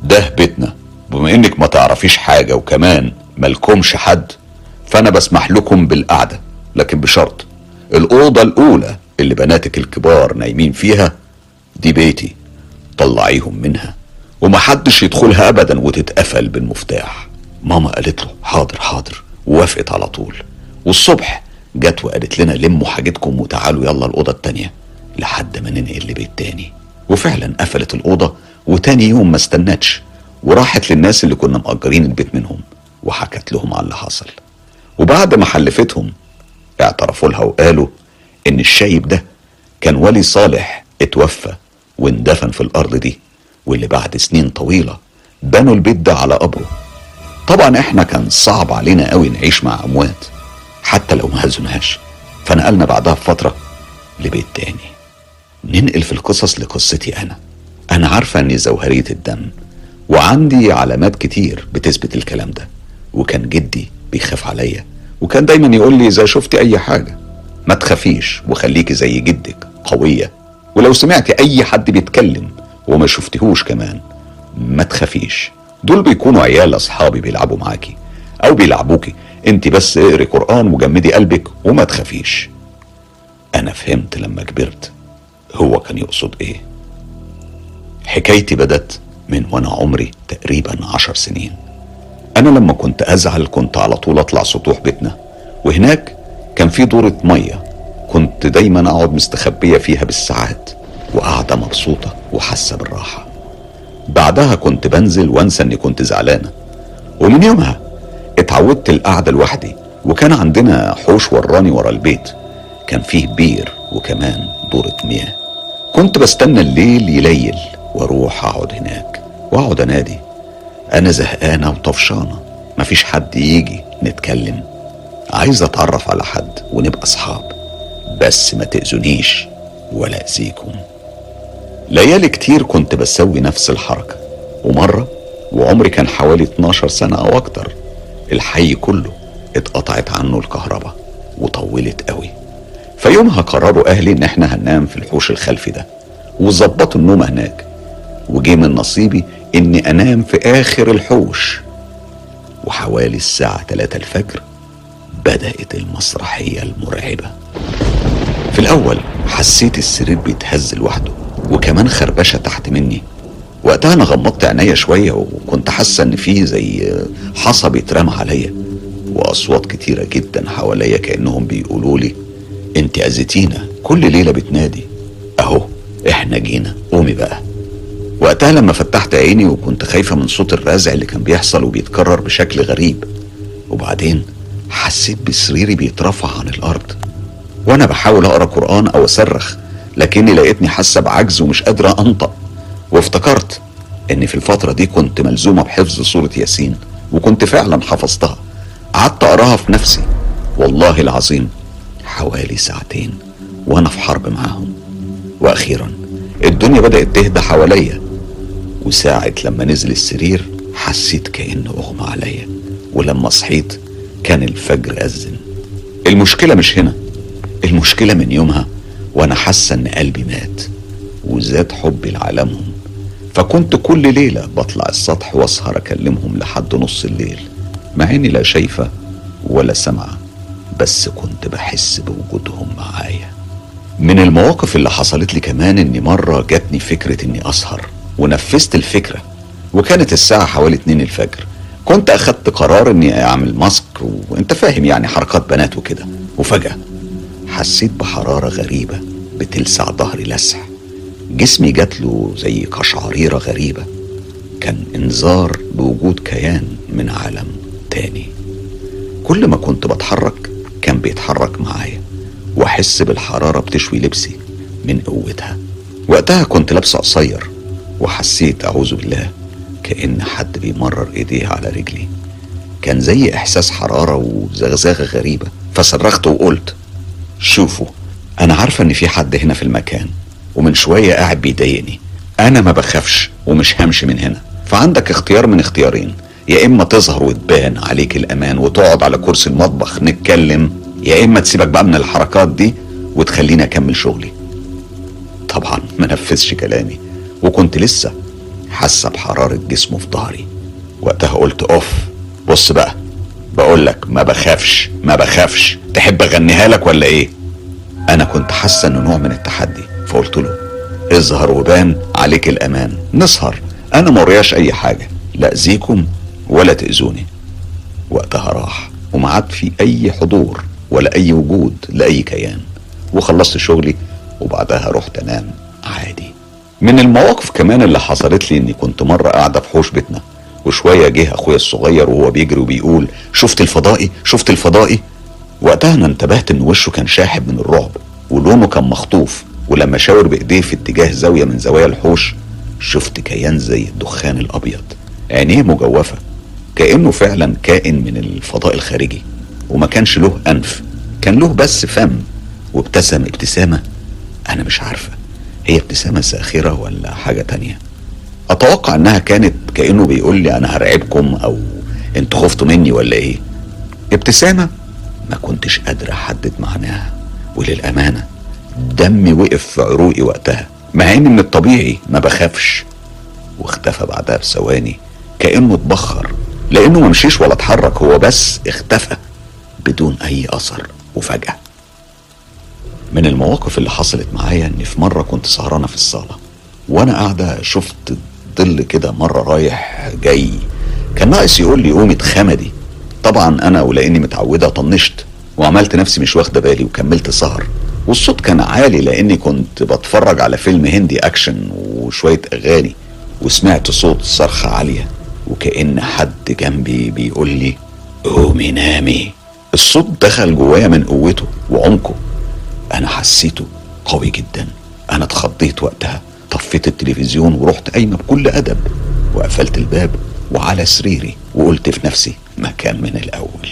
ده بيتنا. بما إنك ما تعرفيش حاجة وكمان ملكمش حد فأنا بسمح لكم بالقعدة. لكن بشرط الأوضة الأولى اللي بناتك الكبار نايمين فيها دي بيتي. طلعيهم منها ومحدش يدخلها ابدا وتتقفل بالمفتاح. ماما قالت له حاضر حاضر. ووافقت على طول. والصبح جت وقالت لنا لموا حاجتكم وتعالوا يلا الأوضة التانية. لحد ما ننقل لبيت تاني. وفعلا قفلت الأوضة وتاني يوم ما استنتش وراحت للناس اللي كنا مأجرين البيت منهم وحكت لهم على اللي حصل. وبعد ما حلفتهم اعترفوا لها وقالوا إن الشايب ده كان ولي صالح اتوفى واندفن في الأرض دي واللي بعد سنين طويلة بنوا البيت ده على قبره. طبعا إحنا كان صعب علينا قوي نعيش مع أموات حتى لو ما هزناش فنقلنا بعدها بفترة لبيت تاني. ننقل في القصص لقصتي أنا. أنا عارفة إني زوهرية الدم وعندي علامات كتير بتثبت الكلام ده وكان جدي بيخاف عليا وكان دايما يقول لي إذا شفتي أي حاجة ما تخافيش وخليكي زي جدك قوية. ولو سمعتي أي حد بيتكلم وما شفتهوش كمان ما تخافيش. دول بيكونوا عيال أصحابي بيلعبوا معاكي أو بيلعبوكي. أنت بس اقري قرآن وجمدي قلبك وما تخافيش. أنا فهمت لما كبرت. هو كان يقصد إيه؟ حكايتي بدت من وأنا عمري تقريبا عشر سنين. أنا لما كنت أزعل كنت على طول أطلع سطوح بيتنا وهناك كان في دورة مية كنت دايما أقعد مستخبية فيها بالساعات وقاعدة مبسوطة وحاسة بالراحة. بعدها كنت بنزل وأنسى إني كنت زعلانة. ومن يومها اتعودت القعدة لوحدي وكان عندنا حوش وراني ورا البيت. كان فيه بير وكمان دورة مياه. كنت بستنى الليل يليل وأروح أقعد هناك وأقعد أنادي. أنا زهقانة وطفشانة. مفيش حد يجي نتكلم. عايز أتعرف على حد ونبقى أصحاب. بس ما تأذونيش ولا أذيكم. ليالي كتير كنت بسوي نفس الحركة. ومرة وعمري كان حوالي 12 سنة أو أكتر الحي كله اتقطعت عنه الكهرباء وطولت قوي. فيومها قرروا أهلي إن إحنا هننام في الحوش الخلفي ده. وظبطوا النوم هناك. وجي من نصيبي إني أنام في آخر الحوش. وحوالي الساعة 3 الفجر بدأت المسرحية المرعبة. في الأول حسيت السرير بيتهز لوحده وكمان خربشة تحت مني. وقتها أنا غمضت عينيا شوية وكنت حاسة إن في زي حصى بيترمى عليا. وأصوات كتيرة جدا حواليا كأنهم بيقولوا لي أنت أذيتينا كل ليلة بتنادي. أهو إحنا جينا. قومي بقى. وقتها لما فتحت عيني وكنت خايفة من صوت الرزع اللي كان بيحصل وبيتكرر بشكل غريب وبعدين حسيت بسريري بيترفع عن الأرض. وأنا بحاول أقرأ قرآن أو أصرخ لكني لقيتني حاسة بعجز ومش قادرة أنطق. وافتكرت إن في الفترة دي كنت ملزومة بحفظ سورة ياسين وكنت فعلا حفظتها. قعدت أقراها في نفسي. والله العظيم حوالي ساعتين وأنا في حرب معاهم. وأخيرا الدنيا بدأت تهدى حواليا وساعة لما نزل السرير حسيت كأنه أغمى عليا ولما صحيت كان الفجر أذن المشكلة مش هنا المشكلة من يومها وأنا حاسة إن قلبي مات وزاد حبي لعالمهم. فكنت كل ليلة بطلع السطح وأسهر أكلمهم لحد نص الليل مع إني لا شايفة ولا سامعة. بس كنت بحس بوجودهم معايا. من المواقف اللي حصلت لي كمان إني مرة جاتني فكرة إني أسهر ونفذت الفكرة وكانت الساعة حوالي 2 الفجر. كنت أخدت قرار إني أعمل ماسك وأنت فاهم يعني حركات بنات وكده. وفجأة حسيت بحرارة غريبة بتلسع ظهري لسع. جسمي جات له زي قشعريرة غريبة. كان إنذار بوجود كيان من عالم تاني. كل ما كنت بتحرك كان بيتحرك معايا وأحس بالحرارة بتشوي لبسي من قوتها. وقتها كنت لابسه قصير وحسيت أعوذ بالله كأن حد بيمرر إيديه على رجلي. كان زي إحساس حرارة وزغزغة غريبة. فصرخت وقلت شوفوا أنا عارفة إن في حد هنا في المكان ومن شوية قاعد بيضايقني. أنا ما بخافش ومش همشي من هنا. فعندك اختيار من اختيارين يا إما تظهر وتبان عليك الأمان وتقعد على كرسي المطبخ نتكلم يا إما تسيبك بقى من الحركات دي وتخليني أكمل شغلي. طبعا ما نفذش كلامي وكنت لسه حاسة بحرارة جسمه في ظهري. وقتها قلت أوف بص بقى بقول لك ما بخافش ما بخافش. تحب أغنيها لك ولا إيه؟ أنا كنت حاسة إنه نوع من التحدي فقلت له اظهر وبان عليك الأمان. نسهر أنا ما ورياش أي حاجة. لا اذيكم ولا تأذوني. وقتها راح وما عاد في أي حضور ولا أي وجود لأي كيان. وخلصت شغلي وبعدها رحت أنام عادي. من المواقف كمان اللي حصلت لي إني كنت مرة قاعدة في حوش بيتنا وشوية جه أخويا الصغير وهو بيجري وبيقول شفت الفضائي؟ شفت الفضائي؟ وقتها أنا انتبهت إن وشه كان شاحب من الرعب ولونه كان مخطوف ولما شاور بإيديه في اتجاه زاوية من زوايا الحوش شفت كيان زي الدخان الأبيض. عينيه مجوفة كأنه فعلا كائن من الفضاء الخارجي وما كانش له أنف كان له بس فم وابتسم ابتسامة. أنا مش عارفة هي ابتسامة ساخرة ولا حاجة تانية؟ أتوقع إنها كانت كأنه بيقول لي أنا هرعبكم أو أنتوا خفتوا مني ولا إيه؟ ابتسامة ما كنتش قادر أحدد معناها وللأمانة دمي وقف في عروقي وقتها مع إني من الطبيعي ما بخافش. واختفى بعدها بثواني كأنه اتبخر. لأنه ما مشيش ولا اتحرك هو بس اختفى بدون أي أثر وفجأة. من المواقف اللي حصلت معايا إن في مرة كنت سهرانة في الصالة وأنا قاعدة شفت ظل كده مرة رايح جاي كان ناقص يقول لي قومي اتخمدي طبعا أنا ولأني متعودة طنشت وعملت نفسي مش واخدة بالي وكملت سهر. والصوت كان عالي لأني كنت بتفرج على فيلم هندي أكشن وشوية أغاني وسمعت صوت صرخة عالية. وكأن حد جنبي بيقول لي قومي نامي الصوت دخل جوايا من قوته وعمقه. أنا حسيته قوي جدا. أنا اتخضيت وقتها طفيت التلفزيون ورحت قايمة بكل أدب. وقفلت الباب وعلى سريري وقلت في نفسي مكان من الأول.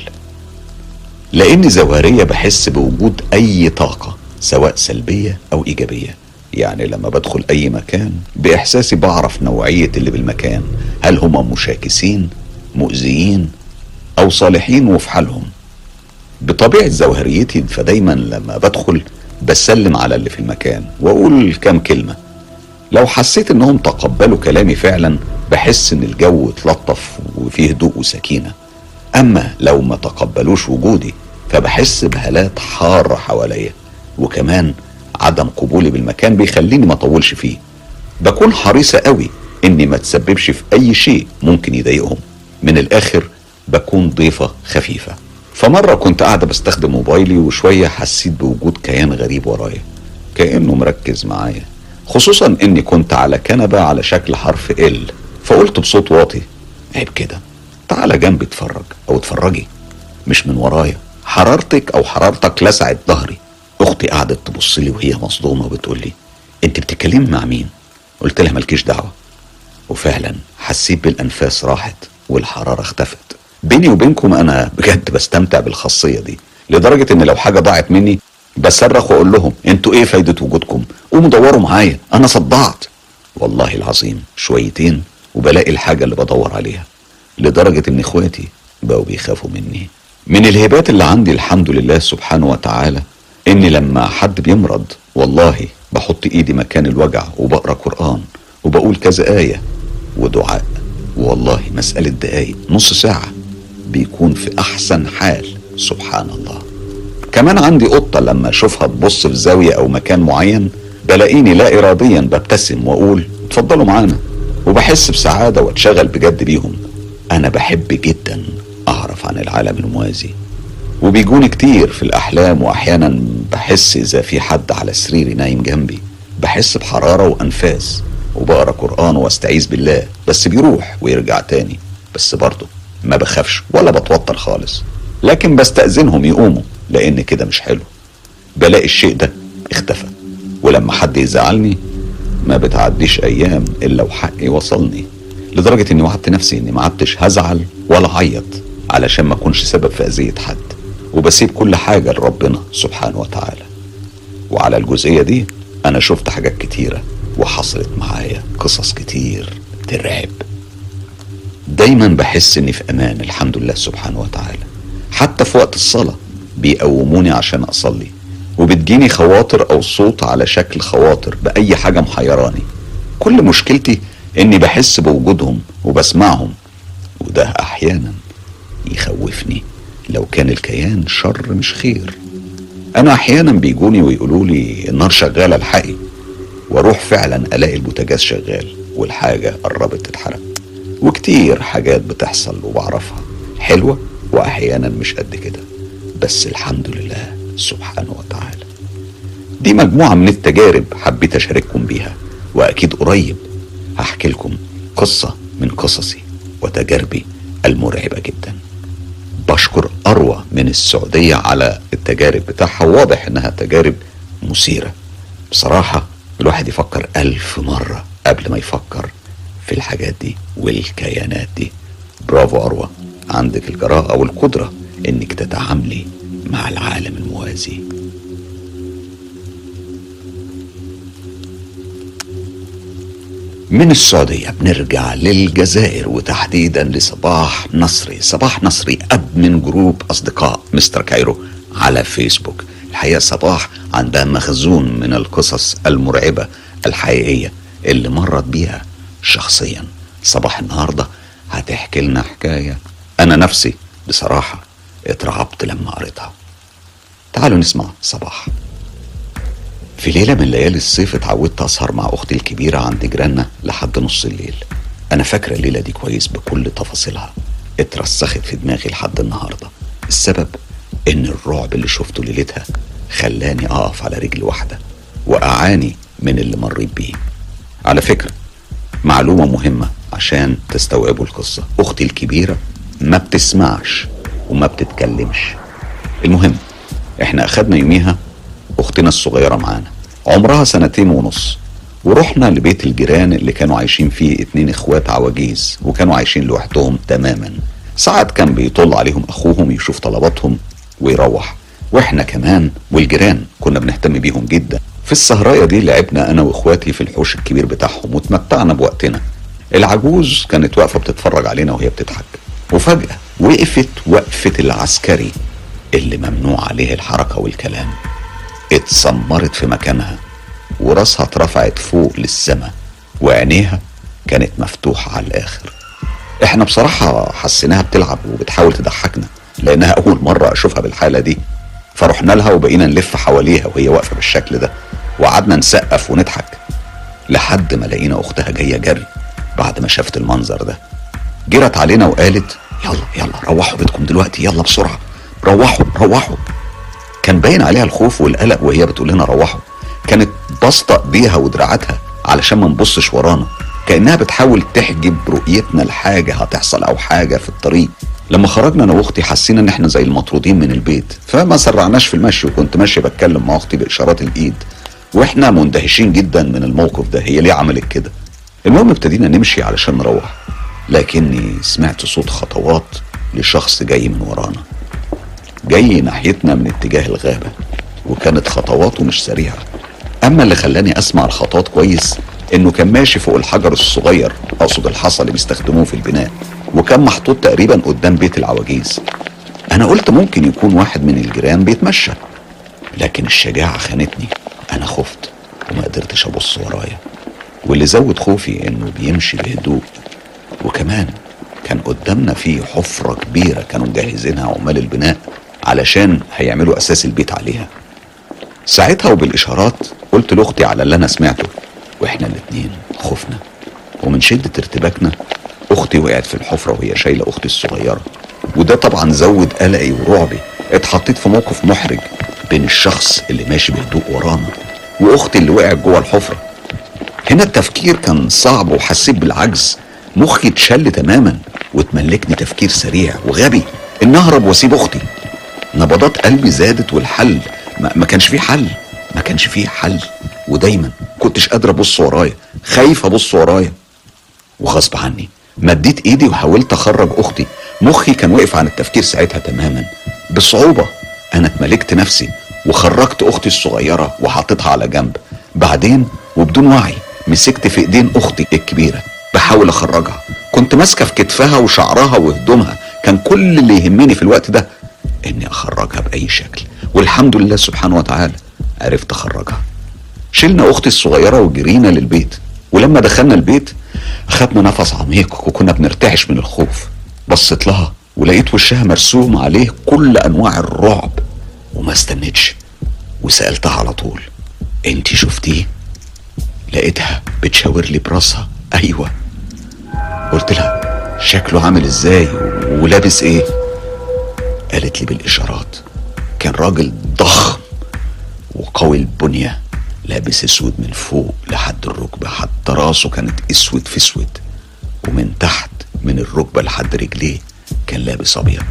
لأني زوهريه بحس بوجود أي طاقة سواء سلبية أو إيجابية. يعني لما بدخل أي مكان بإحساسي بعرف نوعية اللي بالمكان. هل هم مشاكسين مؤذيين أو صالحين وفي حالهم؟ بطبيعة زوهريتي فدايما لما بدخل بسلم على اللي في المكان وأقول كام كلمة. لو حسيت إنهم تقبلوا كلامي فعلا بحس إن الجو اتلطف وفيه هدوء وسكينة. أما لو ما تقبلوش وجودي فبحس بهالات حارة حواليا. وكمان عدم قبولي بالمكان بيخليني ما اطولش فيه. بكون حريصة قوي إني ما تسببش في أي شيء ممكن يضايقهم. من الآخر بكون ضيفة خفيفة. فمرة كنت قاعدة بستخدم موبايلي وشوية حسيت بوجود كيان غريب ورايا. كأنه مركز معايا. خصوصا إني كنت على كنبة على شكل حرف ال فقلت بصوت واطي عيب كده. تعالى جنبي اتفرج أو اتفرجي. مش من ورايا. حرارتك أو حرارتك لسعت ظهري. أختي قعدت تبص لي وهي مصدومة وبتقول لي أنت بتتكلمي مع مين؟ قلت لها مالكيش دعوة. وفعلا حسيت بالأنفاس راحت والحرارة اختفت. بيني وبينكم أنا بجد بستمتع بالخاصية دي لدرجة إن لو حاجة ضاعت مني بصرخ وأقول لهم أنتوا إيه فايدة وجودكم؟ قوموا دوروا معايا أنا صدعت. والله العظيم شويتين وبلاقي الحاجة اللي بدور عليها لدرجة إن إخواتي بقوا بيخافوا مني. من الهبات اللي عندي الحمد لله سبحانه وتعالى إني لما حد بيمرض والله بحط إيدي مكان الوجع وبقرأ قرآن وبقول كذا آية ودعاء. والله مسألة دقايق نص ساعة بيكون في أحسن حال سبحان الله. كمان عندي قطة لما أشوفها تبص في زاوية أو مكان معين بلاقيني لا اراديا ببتسم وأقول اتفضلوا معانا. وبحس بسعادة وأتشغل بجد بيهم. أنا بحب جدا أعرف عن العالم الموازي. وبيجوني كتير في الأحلام وأحيانا بحس إذا في حد على سريري نايم جنبي بحس بحرارة وأنفاس وبقرأ قرآن وأستعيذ بالله بس بيروح ويرجع تاني بس برضه ما بخافش ولا بتوتر خالص. لكن بستأذنهم يقوموا لأن كده مش حلو. بلاقي الشيء ده اختفى ولما حد يزعلني ما بتعديش أيام إلا وحقي وصلني لدرجة إني وعدت نفسي إني ما عدتش هزعل ولا عيط علشان ما أكونش سبب في أذية حد. وبسيب كل حاجة لربنا سبحانه وتعالى. وعلى الجزئية دي أنا شفت حاجات كتيرة وحصلت معايا قصص كتير ترعب. دايما بحس إني في أمان الحمد لله سبحانه وتعالى. حتى في وقت الصلاة بيقوموني عشان أصلي وبتجيني خواطر أو صوت على شكل خواطر بأي حاجة محيراني. كل مشكلتي إني بحس بوجودهم وبسمعهم وده أحيانا يخوفني. لو كان الكيان شر مش خير. أنا أحيانا بيجوني ويقولوا لي النار شغالة الحقي وأروح فعلا ألاقي البوتاجاز شغال والحاجة قربت تتحرق. وكتير حاجات بتحصل وبعرفها حلوة وأحيانا مش قد كده. بس الحمد لله سبحانه وتعالى. دي مجموعة من التجارب حبيت أشارككم بيها وأكيد قريب هحكي لكم قصة من قصصي وتجاربي المرعبة جدا. بشكر أروى من السعودية على التجارب بتاعها واضح إنها تجارب مثيرة. بصراحة الواحد يفكر ألف مرة قبل ما يفكر في الحاجات دي والكيانات دي. برافو أروى عندك الجراءة والقدرة إنك تتعاملي مع العالم الموازي. من السعودية بنرجع للجزائر وتحديدا لصباح نصري صباح نصري admin group أصدقاء مستر كايرو على فيسبوك. الحقيقة صباح عندها مخزون من القصص المرعبة الحقيقية اللي مرت بيها شخصيا. صباح النهاردة هتحكي لنا حكاية أنا نفسي بصراحة اترعبت لما قريتها. تعالوا نسمع صباح. في ليلة من ليالي الصيف اتعودت أسهر مع أختي الكبيرة عند جيراننا لحد نص الليل. أنا فاكرة الليلة دي كويس بكل تفاصيلها. اترسخت في دماغي لحد النهاردة. السبب إن الرعب اللي شفته ليلتها خلاني أقف على رجل واحدة وأعاني من اللي مريت بيه. على فكرة معلومة مهمة عشان تستوعبوا القصة. أختي الكبيرة ما بتسمعش وما بتتكلمش. المهم إحنا أخدنا يوميها أختنا الصغيرة معانا. عمرها سنتين ونص. ورحنا لبيت الجيران اللي كانوا عايشين فيه اتنين إخوات عواجيز وكانوا عايشين لوحدهم تماما. ساعات كان بيطل عليهم أخوهم يشوف طلباتهم ويروح. وإحنا كمان والجيران كنا بنهتم بيهم جدا. في السهراية دي لعبنا أنا وإخواتي في الحوش الكبير بتاعهم وتمتعنا بوقتنا. العجوز كانت واقفة بتتفرج علينا وهي بتضحك. وفجأة وقفت وقفة العسكري اللي ممنوع عليه الحركة والكلام. اتسمرت في مكانها وراسها اترفعت فوق للسما وعينيها كانت مفتوحة على الآخر. إحنا بصراحة حسيناها بتلعب وبتحاول تضحكنا لأنها أول مرة أشوفها بالحالة دي. فرحنا لها وبقينا نلف حواليها وهي واقفة بالشكل ده وقعدنا نسقف ونضحك لحد ما لقينا أختها جاية جري بعد ما شافت المنظر ده. جرت علينا وقالت يلا يلا روحوا بيتكم دلوقتي يلا بسرعة روحوا روحوا. كان باين عليها الخوف والقلق وهي بتقول لنا روحوا كانت باسطة ايديها ودراعاتها علشان ما نبصش ورانا. كأنها بتحاول تحجب رؤيتنا لحاجة هتحصل أو حاجة في الطريق. لما خرجنا أنا وأختي حسينا إن إحنا زي المطرودين من البيت. فما سرعناش في المشي وكنت ماشي بتكلم مع أختي بإشارات الإيد. وإحنا مندهشين جدا من الموقف ده. هي ليه عملت كده؟ المهم ابتدينا نمشي علشان نروح. لكني سمعت صوت خطوات لشخص جاي من ورانا. جاي ناحيتنا من اتجاه الغابة وكانت خطواته مش سريعة. أما اللي خلاني أسمع الخطوات كويس إنه كان ماشي فوق الحجر الصغير أقصد الحصى اللي بيستخدموه في البناء وكان محطوط تقريبا قدام بيت العواجيز. أنا قلت ممكن يكون واحد من الجيران بيتمشى لكن الشجاعة خانتني. أنا خفت وما قدرتش أبص ورايا. واللي زود خوفي إنه بيمشي بهدوء. وكمان كان قدامنا في حفرة كبيرة كانوا مجهزينها عمال البناء. علشان هيعملوا أساس البيت عليها. ساعتها وبالإشارات قلت لأختي على اللي أنا سمعته وإحنا الاتنين خفنا. ومن شدة ارتباكنا أختي وقعت في الحفرة وهي شايلة أختي الصغيرة. وده طبعا زود قلقي ورعبي. اتحطيت في موقف محرج بين الشخص اللي ماشي بهدوء ورانا وأختي اللي وقعت جوه الحفرة. هنا التفكير كان صعب وحسيت بالعجز. مخي اتشل تماما وتملكني تفكير سريع وغبي. ان اهرب واسيب أختي. نبضات قلبي زادت والحل ما, كانش فيه حل. ما كانش فيه حل. ودايما كنتش قادر أبص ورايا. خايف أبص ورايا. وغصب عني مديت إيدي وحاولت أخرج أختي. مخي كان واقف عن التفكير ساعتها تماما. بصعوبة أنا اتملكت نفسي وخرجت أختي الصغيرة وحطيتها على جنب. بعدين وبدون وعي مسكت في إيدين أختي الكبيرة. بحاول أخرجها. كنت ماسكة في كتفها وشعرها وهدومها. كان كل اللي يهمني في الوقت ده إني أخرجها بأي شكل. والحمد لله سبحانه وتعالى عرفت أخرجها. شلنا أختي الصغيرة وجرينا للبيت. ولما دخلنا البيت اخدنا نفس عميق وكنا بنرتعش من الخوف. بصيت لها ولقيت وشها مرسوم عليه كل أنواع الرعب وما استنتش. وسألتها على طول انتي شفتيه؟ لقيتها بتشاور لي براسها. أيوه. قلت لها شكله عامل إزاي ولابس إيه؟ قالت لي بالإشارات كان راجل ضخم وقوي البنية لابس أسود من فوق لحد الركبه حتى راسه كانت أسود في أسود ومن تحت من الركبة لحد رجليه كان لابس أبيض.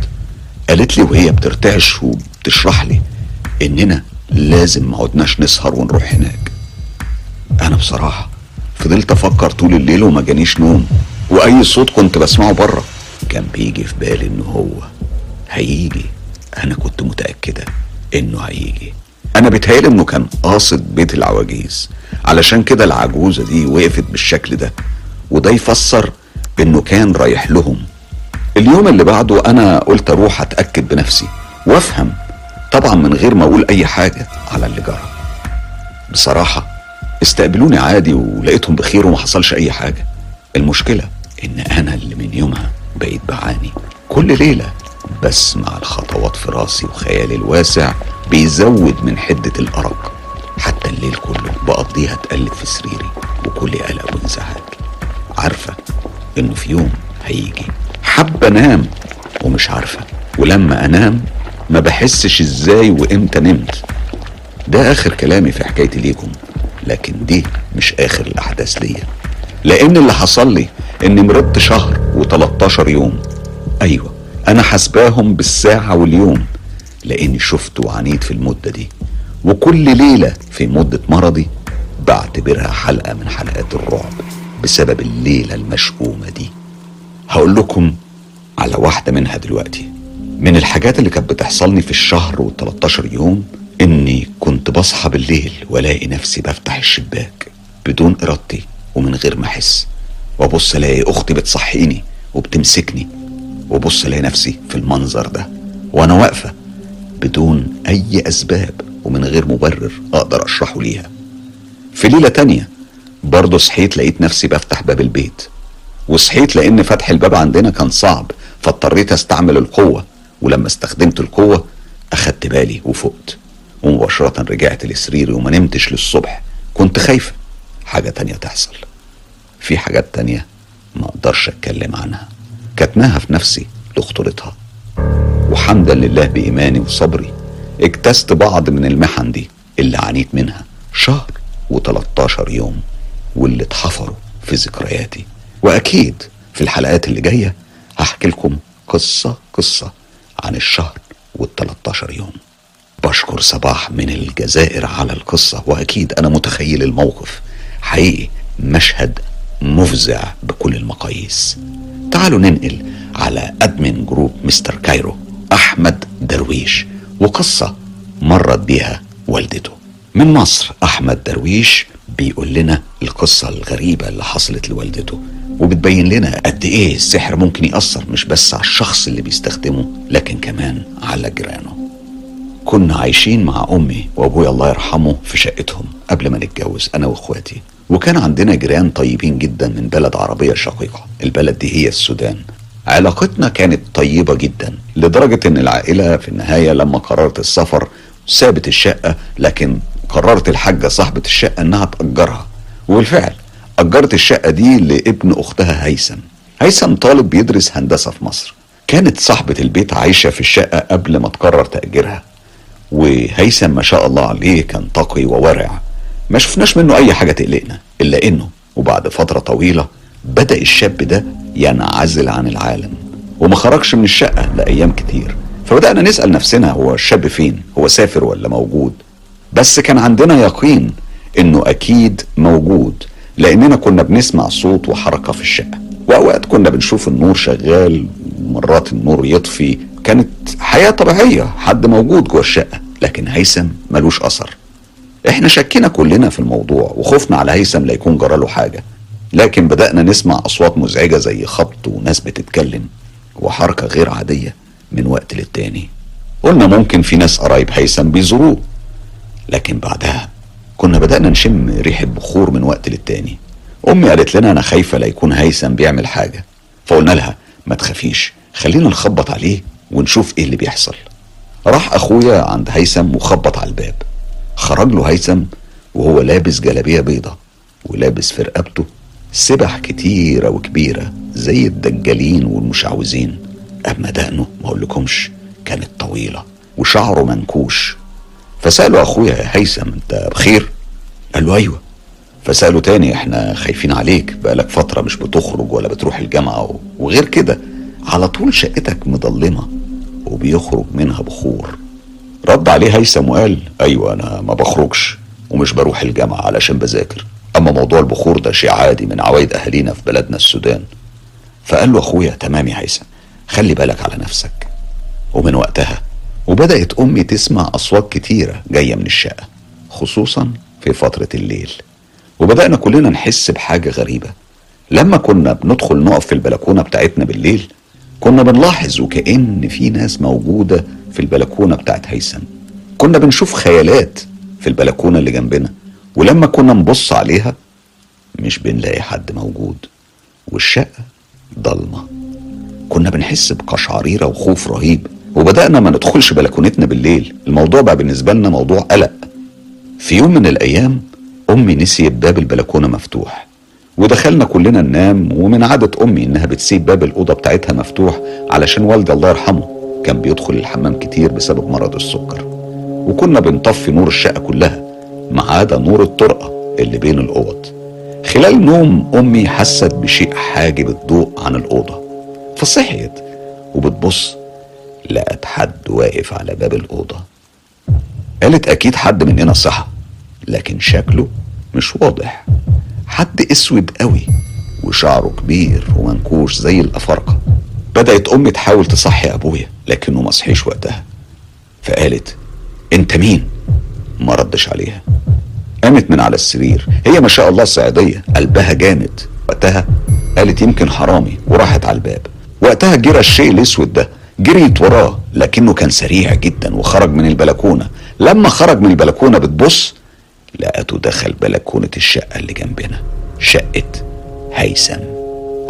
قالت لي وهي بترتعش وبتشرح لي إننا لازم ما عدناش نسهر ونروح هناك. أنا بصراحة فضلت أفكر طول الليل وما جانيش نوم وأي صوت كنت بسمعه بره كان بيجي في بالي انه هو هيجي. أنا كنت متأكدة إنه هيجي. أنا بيتهيألي إنه كان قاصد بيت العواجيز. علشان كده العجوزة دي وقفت بالشكل ده. وده يفسر إنه كان رايح لهم. اليوم اللي بعده أنا قلت أروح أتأكد بنفسي. وأفهم. طبعا من غير ما أقول أي حاجة على اللي جرى. بصراحة استقبلوني عادي ولقيتهم بخير وما حصلش أي حاجة. المشكلة إن أنا اللي من يومها بقيت بعاني. كل ليلة بسمع الخطوات في راسي وخيالي الواسع بيزود من حدة الأرق. حتى الليل كله بقضيها اتقلب في سريري وكل قلق وانزعاج. عارفة إنه في يوم هيجي. حابة أنام ومش عارفة. ولما أنام ما بحسش إزاي وإمتى نمت. ده آخر كلامي في حكايتي ليكم. لكن دي مش آخر الأحداث ليا. لأن اللي حصل لي إني مرضت شهر و13 يوم. أيوه. أنا حسباهم بالساعة واليوم لأني شفت وعانيت في المدة دي. وكل ليلة في مدة مرضي بعتبرها حلقة من حلقات الرعب بسبب الليلة المشؤومة دي. هقول لكم على واحدة منها دلوقتي. من الحاجات اللي كانت بتحصلني في الشهر وال13 يوم إني كنت بصحى بالليل والاقي نفسي بفتح الشباك بدون إرادتي ومن غير ما أحس. وأبص ألاقي أختي بتصحيني وبتمسكني وابص الاقي نفسي في المنظر ده. وأنا واقفة بدون أي أسباب ومن غير مبرر أقدر أشرحه ليها. في ليلة تانية برضه صحيت لقيت نفسي بفتح باب البيت. وصحيت لأن فتح الباب عندنا كان صعب فاضطريت أستعمل القوة. ولما استخدمت القوة أخدت بالي وفقت. ومباشرة رجعت لسريري وما نمتش للصبح. كنت خايفة حاجة تانية تحصل. في حاجات تانية ما أقدرش أتكلم عنها. كتماها في نفسي لخطورتها وحمدا لله بإيماني وصبري اجتزت بعض من المحن دي اللي عانيت منها شهر و13 يوم واللي اتحفروا في ذكرياتي. وأكيد في الحلقات اللي جاية هحكي لكم قصة قصة عن الشهر وال13 يوم. بشكر صباح من الجزائر على القصة وأكيد أنا متخيل الموقف. حقيقي مشهد مفزع بكل المقاييس. تعالوا ننقل على admin group مستر كايرو أحمد درويش وقصة مرت بيها والدته. من مصر أحمد درويش بيقول لنا القصة الغريبة اللي حصلت لوالدته وبتبين لنا قد إيه السحر ممكن يأثر مش بس على الشخص اللي بيستخدمه لكن كمان على جيرانه. كنا عايشين مع أمي وأبويا الله يرحمه في شقتهم قبل ما نتجوز أنا وإخواتي. وكان عندنا جيران طيبين جدا من بلد عربية شقيقة. البلد دي هي السودان. علاقتنا كانت طيبة جدا لدرجة إن العائلة في النهاية لما قررت السفر سابت الشقة لكن قررت الحاجة صاحبة الشقة إنها تأجرها. وبالفعل أجرت الشقة دي لابن أختها هيثم. هيثم طالب بيدرس هندسة في مصر. كانت صاحبة البيت عايشة في الشقة قبل ما تقرر تأجيرها. وهيثم ما شاء الله عليه كان تقي وورع. ما شفناش منه أي حاجة تقلقنا إلا إنه وبعد فترة طويلة بدأ الشاب ده ينعزل عن العالم وما خرجش من الشقة لأيام كتير. فبدأنا نسأل نفسنا هو الشاب فين؟ هو سافر ولا موجود؟ بس كان عندنا يقين إنه أكيد موجود لأننا كنا بنسمع صوت وحركة في الشقة. وأوقات كنا بنشوف النور شغال ومرات النور يطفي. كانت حياة طبيعية حد موجود جوه الشقة لكن هيثم ملوش أثر. إحنا شكينا كلنا في الموضوع وخفنا على هيثم لا يكون جراله حاجة. لكن بدأنا نسمع أصوات مزعجة زي خبط وناس بتتكلم وحركة غير عادية من وقت للتاني. قلنا ممكن في ناس قرايب هيثم بيزوروه. لكن بعدها كنا بدأنا نشم ريحة بخور من وقت للتاني. أمي قالت لنا أنا خايفة لا يكون هيثم بيعمل حاجة. فقلنا لها ما تخافيش خلينا نخبط عليه ونشوف إيه اللي بيحصل. راح أخويا عند هيثم وخبط على الباب. خرج له هيثم وهو لابس جلابية بيضة ولابس في رقبته سبح كتيرة وكبيرة زي الدجالين والمشعوذين. أما دقنه ما أقولكمش كانت طويلة وشعره منكوش. فسأله أخويا يا هيثم أنت بخير؟ قال له أيوه. فسأله تاني إحنا خايفين عليك بقالك فترة مش بتخرج ولا بتروح الجامعة وغير كده على طول شقتك مضلمة وبيخرج منها بخور. رد عليه هيثم وقال أيوه أنا ما بخرجش ومش بروح الجامعة علشان بذاكر. أما موضوع البخور ده شيء عادي من عوايد أهالينا في بلدنا السودان. فقال له أخويا تمام يا هيثم خلي بالك على نفسك. ومن وقتها وبدأت أمي تسمع أصوات كتيرة جاية من الشقة خصوصا في فترة الليل. وبدأنا كلنا نحس بحاجة غريبة. لما كنا بندخل نقف في البلكونة بتاعتنا بالليل كنا بنلاحظ وكأن في ناس موجودة في البلكونة بتاعت هيثم. كنا بنشوف خيالات في البلكونة اللي جنبنا ولما كنا نبص عليها مش بنلاقي حد موجود والشقة ضلمة. كنا بنحس بقشعريرة وخوف رهيب وبدأنا ما ندخلش بلكونتنا بالليل. الموضوع بقى بالنسبة لنا موضوع قلق. في يوم من الأيام أمي نسيت باب البلكونة مفتوح ودخلنا كلنا ننام ومن عادة أمي إنها بتسيب باب الأوضة بتاعتها مفتوح علشان والدي الله يرحمه. كان بيدخل الحمام كتير بسبب مرض السكر. وكنا بنطفي نور الشقة كلها ما عدا نور الطرقة اللي بين الأوض. خلال نوم أمي حست بشيء حاجب الضوء عن الأوضة. فصحيت وبتبص لقت حد واقف على باب الأوضة. قالت أكيد حد مننا صحى لكن شكله مش واضح. حد أسود قوي وشعره كبير ومنكوش زي الأفارقة. بدأت أمي تحاول تصحي أبويا. لكنه ما صحيش وقتها. فقالت أنت مين؟ ما ردش عليها. قامت من على السرير. هي ما شاء الله صعيديه قلبها جامد. وقتها قالت يمكن حرامي. وراحت على الباب. وقتها جرى الشيء الأسود ده. جريت وراه لكنه كان سريع جدا وخرج من البلكونة. لما خرج من البلكونة بتبص لقته دخل بلكونة الشقة اللي جنبنا. شقة هيثم.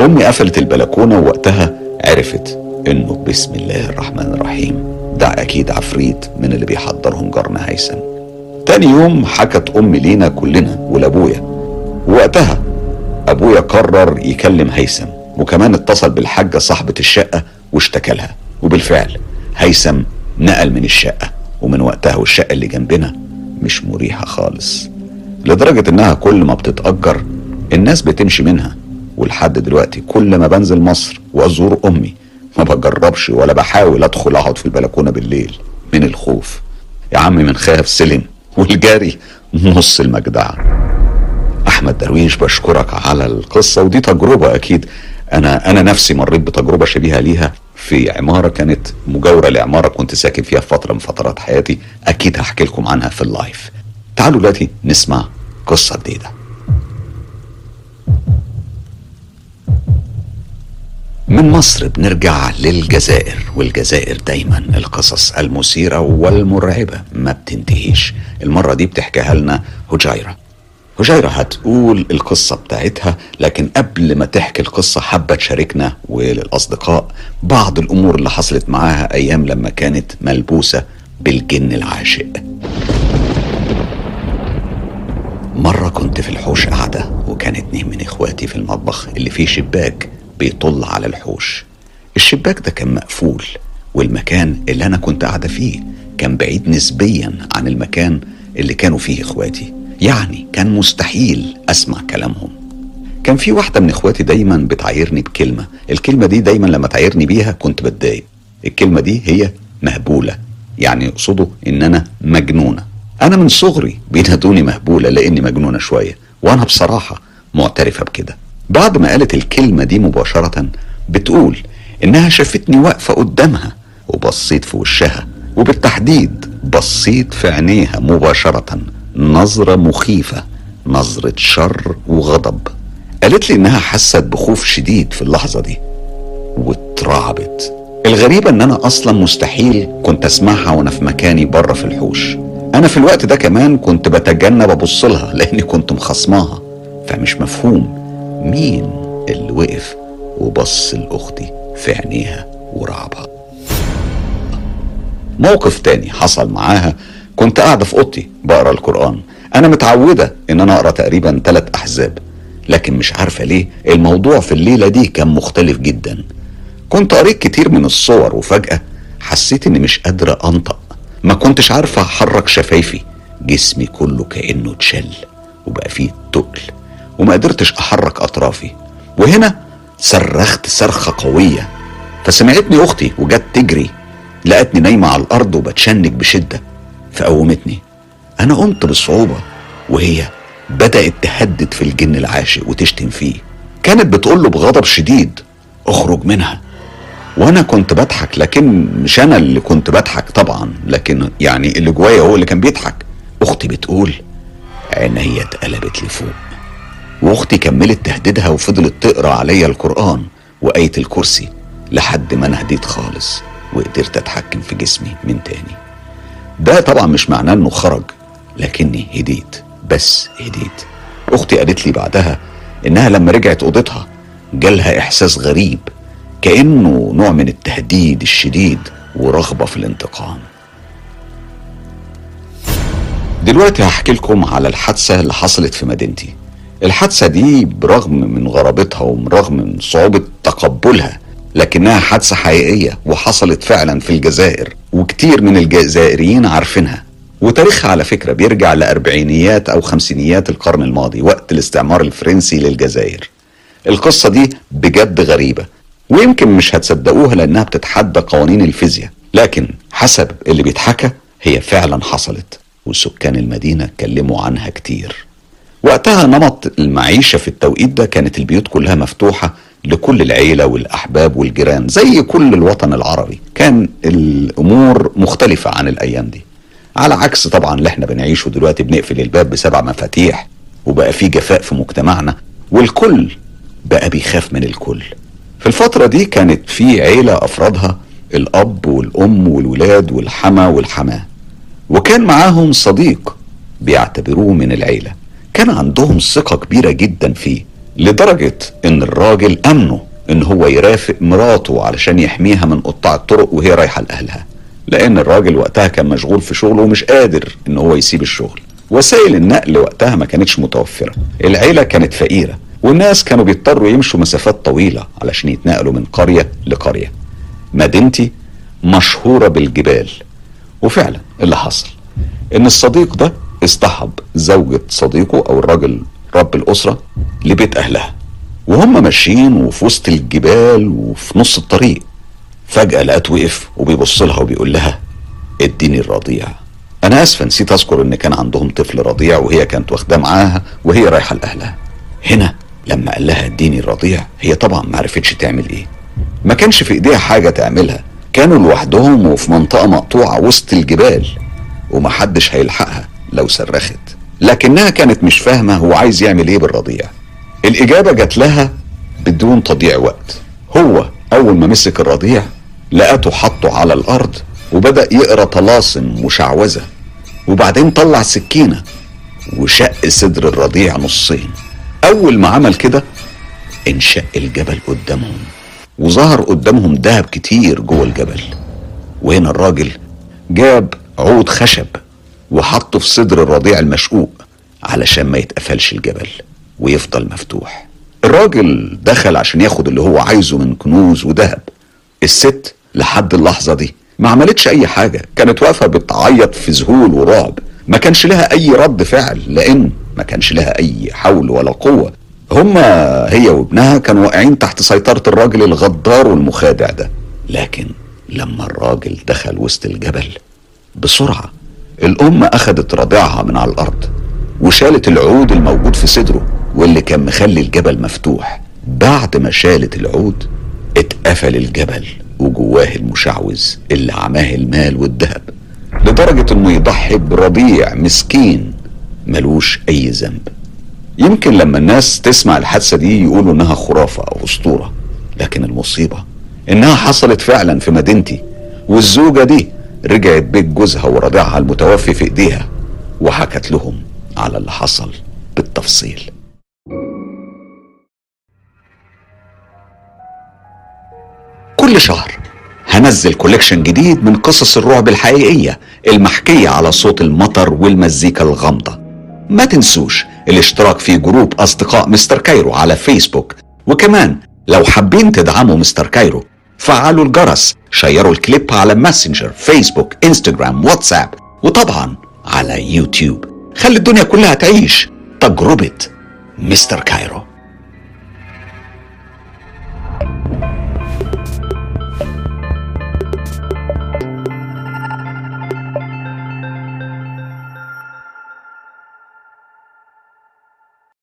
أمي قفلت البلكونة ووقتها عرفت إنه بسم الله الرحمن الرحيم. ده أكيد عفريت من اللي بيحضرهم جارنا هيثم. تاني يوم حكت امي لينا كلنا ولأبويا. ووقتها أبويا قرر يكلم هيثم وكمان اتصل بالحاجة صاحبة الشقة واشتكى لها وبالفعل هيثم نقل من الشقة ومن وقتها والشقة اللي جنبنا مش مريحة خالص. لدرجة إنها كل ما بتتأجر الناس بتمشي منها. ولحد دلوقتي كل ما بنزل مصر وأزور أمي ما بجربش ولا بحاول أدخل أقعد في البلكونة بالليل من الخوف. يا عمي من خاف سلم والجاري نص المجدعة. أحمد درويش بشكرك على القصة ودي تجربة أكيد. أنا أنا نفسي مريت بتجربة شبيهة ليها في عمارة كانت مجاورة لعمارة كنت ساكن فيها في فترة من فترات حياتي. أكيد هحكي لكم عنها في اللايف. تعالوا دلوقتي نسمع قصة جديدة. من مصر بنرجع للجزائر والجزائر دايما القصص المثيرة والمرعبة ما بتنتهيش. المرة دي بتحكيها لنا هجيرة. هجيرة هتقول القصة بتاعتها لكن قبل ما تحكي القصة حابة تشاركنا وللأصدقاء بعض الأمور اللي حصلت معاها أيام لما كانت ملبوسة بالجن العاشق. مرة كنت في الحوش قاعدة وكان اتنين من إخواتي في المطبخ اللي فيه شباك. بيطل على الحوش. الشباك ده كان مقفول والمكان اللي أنا كنت قاعدة فيه كان بعيد نسبيا عن المكان اللي كانوا فيه إخواتي. يعني كان مستحيل أسمع كلامهم. كان في واحدة من إخواتي دايما بتعايرني بكلمة. الكلمة دي دايما لما تعايرني بيها كنت بتضايق. الكلمة دي هي مهبولة يعني يقصدوا إن أنا مجنونة. أنا من صغري بينادوني مهبولة لأني مجنونة شوية وأنا بصراحة معترفة بكده. بعد ما قالت الكلمة دي مباشرة بتقول إنها شافتني واقفة قدامها وبصيت في وشها وبالتحديد بصيت في عينيها مباشرة. نظرة مخيفة نظرة شر وغضب. قالت لي إنها حست بخوف شديد في اللحظة دي واترعبت. الغريبة إن أنا أصلا مستحيل كنت أسمعها وأنا في مكاني بره في الحوش. أنا في الوقت ده كمان كنت بتجنب أبص لها لأني كنت مخصماها فمش مفهوم. مين اللي وقف وبص لأختي في عينيها ورعبها؟ موقف تاني حصل معاها. كنت قاعدة في أوضتي بقرأ القرآن. أنا متعودة إن أنا أقرأ تقريبا ثلاث أحزاب لكن مش عارفة ليه الموضوع في الليلة دي كان مختلف جدا. كنت قريت كتير من الصور وفجأة حسيت إني مش قادرة أنطق. ما كنتش عارفة أحرك شفايفي. جسمي كله كأنه اتشل وبقى فيه تقل. وما قدرتش أحرك أطرافي. وهنا صرخت صرخة قوية. فسمعتني أختي وجت تجري. لقتني نايمة على الأرض وبتشنج بشدة. فقومتني. أنا قمت بصعوبة وهي بدأت تهدد في الجن العاشق وتشتم فيه. كانت بتقول له بغضب شديد اخرج منها. وأنا كنت بضحك لكن مش أنا اللي كنت بضحك طبعا لكن يعني اللي جوايا هو اللي كان بيضحك. أختي بتقول عينيا اتقلبت لفوق. واختي كملت تهديدها وفضلت تقرأ عليا القرآن وآية الكرسي لحد ما أنا هديت خالص وقدرت أتحكم في جسمي من تاني. ده طبعا مش معناه إنه خرج لكني هديت بس هديت. أختي قالت لي بعدها إنها لما رجعت أوضتها جالها إحساس غريب كأنه نوع من التهديد الشديد ورغبة في الانتقام. دلوقتي هحكي لكم على الحادثة اللي حصلت في مدينتي. الحادثة دي برغم من غرابتها وبرغم من صعوبة تقبلها لكنها حادثة حقيقية وحصلت فعلا في الجزائر وكتير من الجزائريين عارفينها. وتاريخها على فكرة بيرجع لأربعينيات أو خمسينيات القرن الماضي وقت الاستعمار الفرنسي للجزائر. القصة دي بجد غريبة ويمكن مش هتصدقوها لأنها بتتحدى قوانين الفيزياء لكن حسب اللي بيتحكى هي فعلا حصلت وسكان المدينة اتكلموا عنها كتير. وقتها نمط المعيشة في التوقيت ده كانت البيوت كلها مفتوحة لكل العيلة والأحباب والجيران زي كل الوطن العربي. كان الأمور مختلفة عن الأيام دي. على عكس طبعا اللي إحنا بنعيشه دلوقتي بنقفل الباب بسبع مفاتيح وبقى في جفاء في مجتمعنا والكل بقى بيخاف من الكل. في الفترة دي كانت في عيلة أفرادها الأب والأم والولاد والحما والحماة. وكان معاهم صديق بيعتبروه من العيلة. كان عندهم ثقة كبيرة جدا فيه لدرجة إن الراجل أمنه إن هو يرافق مراته علشان يحميها من قطاع الطرق وهي رايحة لأهلها. لأن الراجل وقتها كان مشغول في شغله ومش قادر إن هو يسيب الشغل. وسائل النقل وقتها ما كانتش متوفرة. العيلة كانت فقيرة والناس كانوا بيضطروا يمشوا مسافات طويلة علشان يتنقلوا من قرية لقرية. مدينتي مشهورة بالجبال وفعلا اللي حصل إن الصديق ده اصطحب زوجة صديقه أو الراجل رب الأسرة لبيت أهلها. وهم ماشيين وفي وسط الجبال وفي نص الطريق. فجأة لقت وقف وبيبص لها وبيقول لها اديني الرضيع. أنا آسفة نسيت أذكر إن كان عندهم طفل رضيع وهي كانت واخداه معاها وهي رايحة لأهلها. هنا لما قال لها اديني الرضيع هي طبعا ما عرفتش تعمل إيه. ما كانش في إيديها حاجة تعملها. كانوا لوحدهم وفي منطقة مقطوعة وسط الجبال. ومحدش هيلحقها. لو صرخت. لكنها كانت مش فاهمة هو عايز يعمل إيه بالرضيع. الإجابة جات لها بدون تضييع وقت. هو أول ما مسك الرضيع لقته حطه على الأرض وبدأ يقرأ طلاسم مشعوذة وبعدين طلع سكينة وشق صدر الرضيع نصين. أول ما عمل كده انشق الجبل قدامهم وظهر قدامهم دهب كتير جوه الجبل. وهنا الراجل جاب عود خشب وحطه في صدر الرضيع المشقوق علشان ما يتقفلش الجبل ويفضل مفتوح. الراجل دخل عشان ياخد اللي هو عايزه من كنوز وذهب الست لحد اللحظة دي ما عملتش أي حاجة. كانت واقفة بتعيط في ذهول ورعب. ما كانش لها أي رد فعل لأن ما كانش لها أي حول ولا قوة. هما هي وابنها كانوا واقعين تحت سيطرة الراجل الغدار والمخادع ده. لكن لما الراجل دخل وسط الجبل بسرعة الأم أخدت رضيعها من على الأرض وشالت العود الموجود في صدره واللي كان مخلي الجبل مفتوح. بعد ما شالت العود اتقفل الجبل وجواه المشعوذ اللي عماه المال والذهب لدرجة إنه يضحي برضيع مسكين ملوش أي ذنب. يمكن لما الناس تسمع الحادثة دي يقولوا إنها خرافة أو أسطورة لكن المصيبة إنها حصلت فعلا في مدينتي والزوجة دي رجعت بيت جوزها ورضيعها المتوفي في إيديها وحكت لهم على اللي حصل بالتفصيل. كل شهر هنزل collection جديد من قصص الرعب الحقيقية المحكية على صوت المطر والمزيكا الغامضة. ما تنسوش الاشتراك في group أصدقاء مستر كايرو على فيسبوك. وكمان لو حابين تدعموا مستر كايرو فعلوا الجرس شيروا الكليب على ماسنجر فيسبوك انستجرام واتساب وطبعا على يوتيوب خلي الدنيا كلها تعيش تجربة مستر كايرو.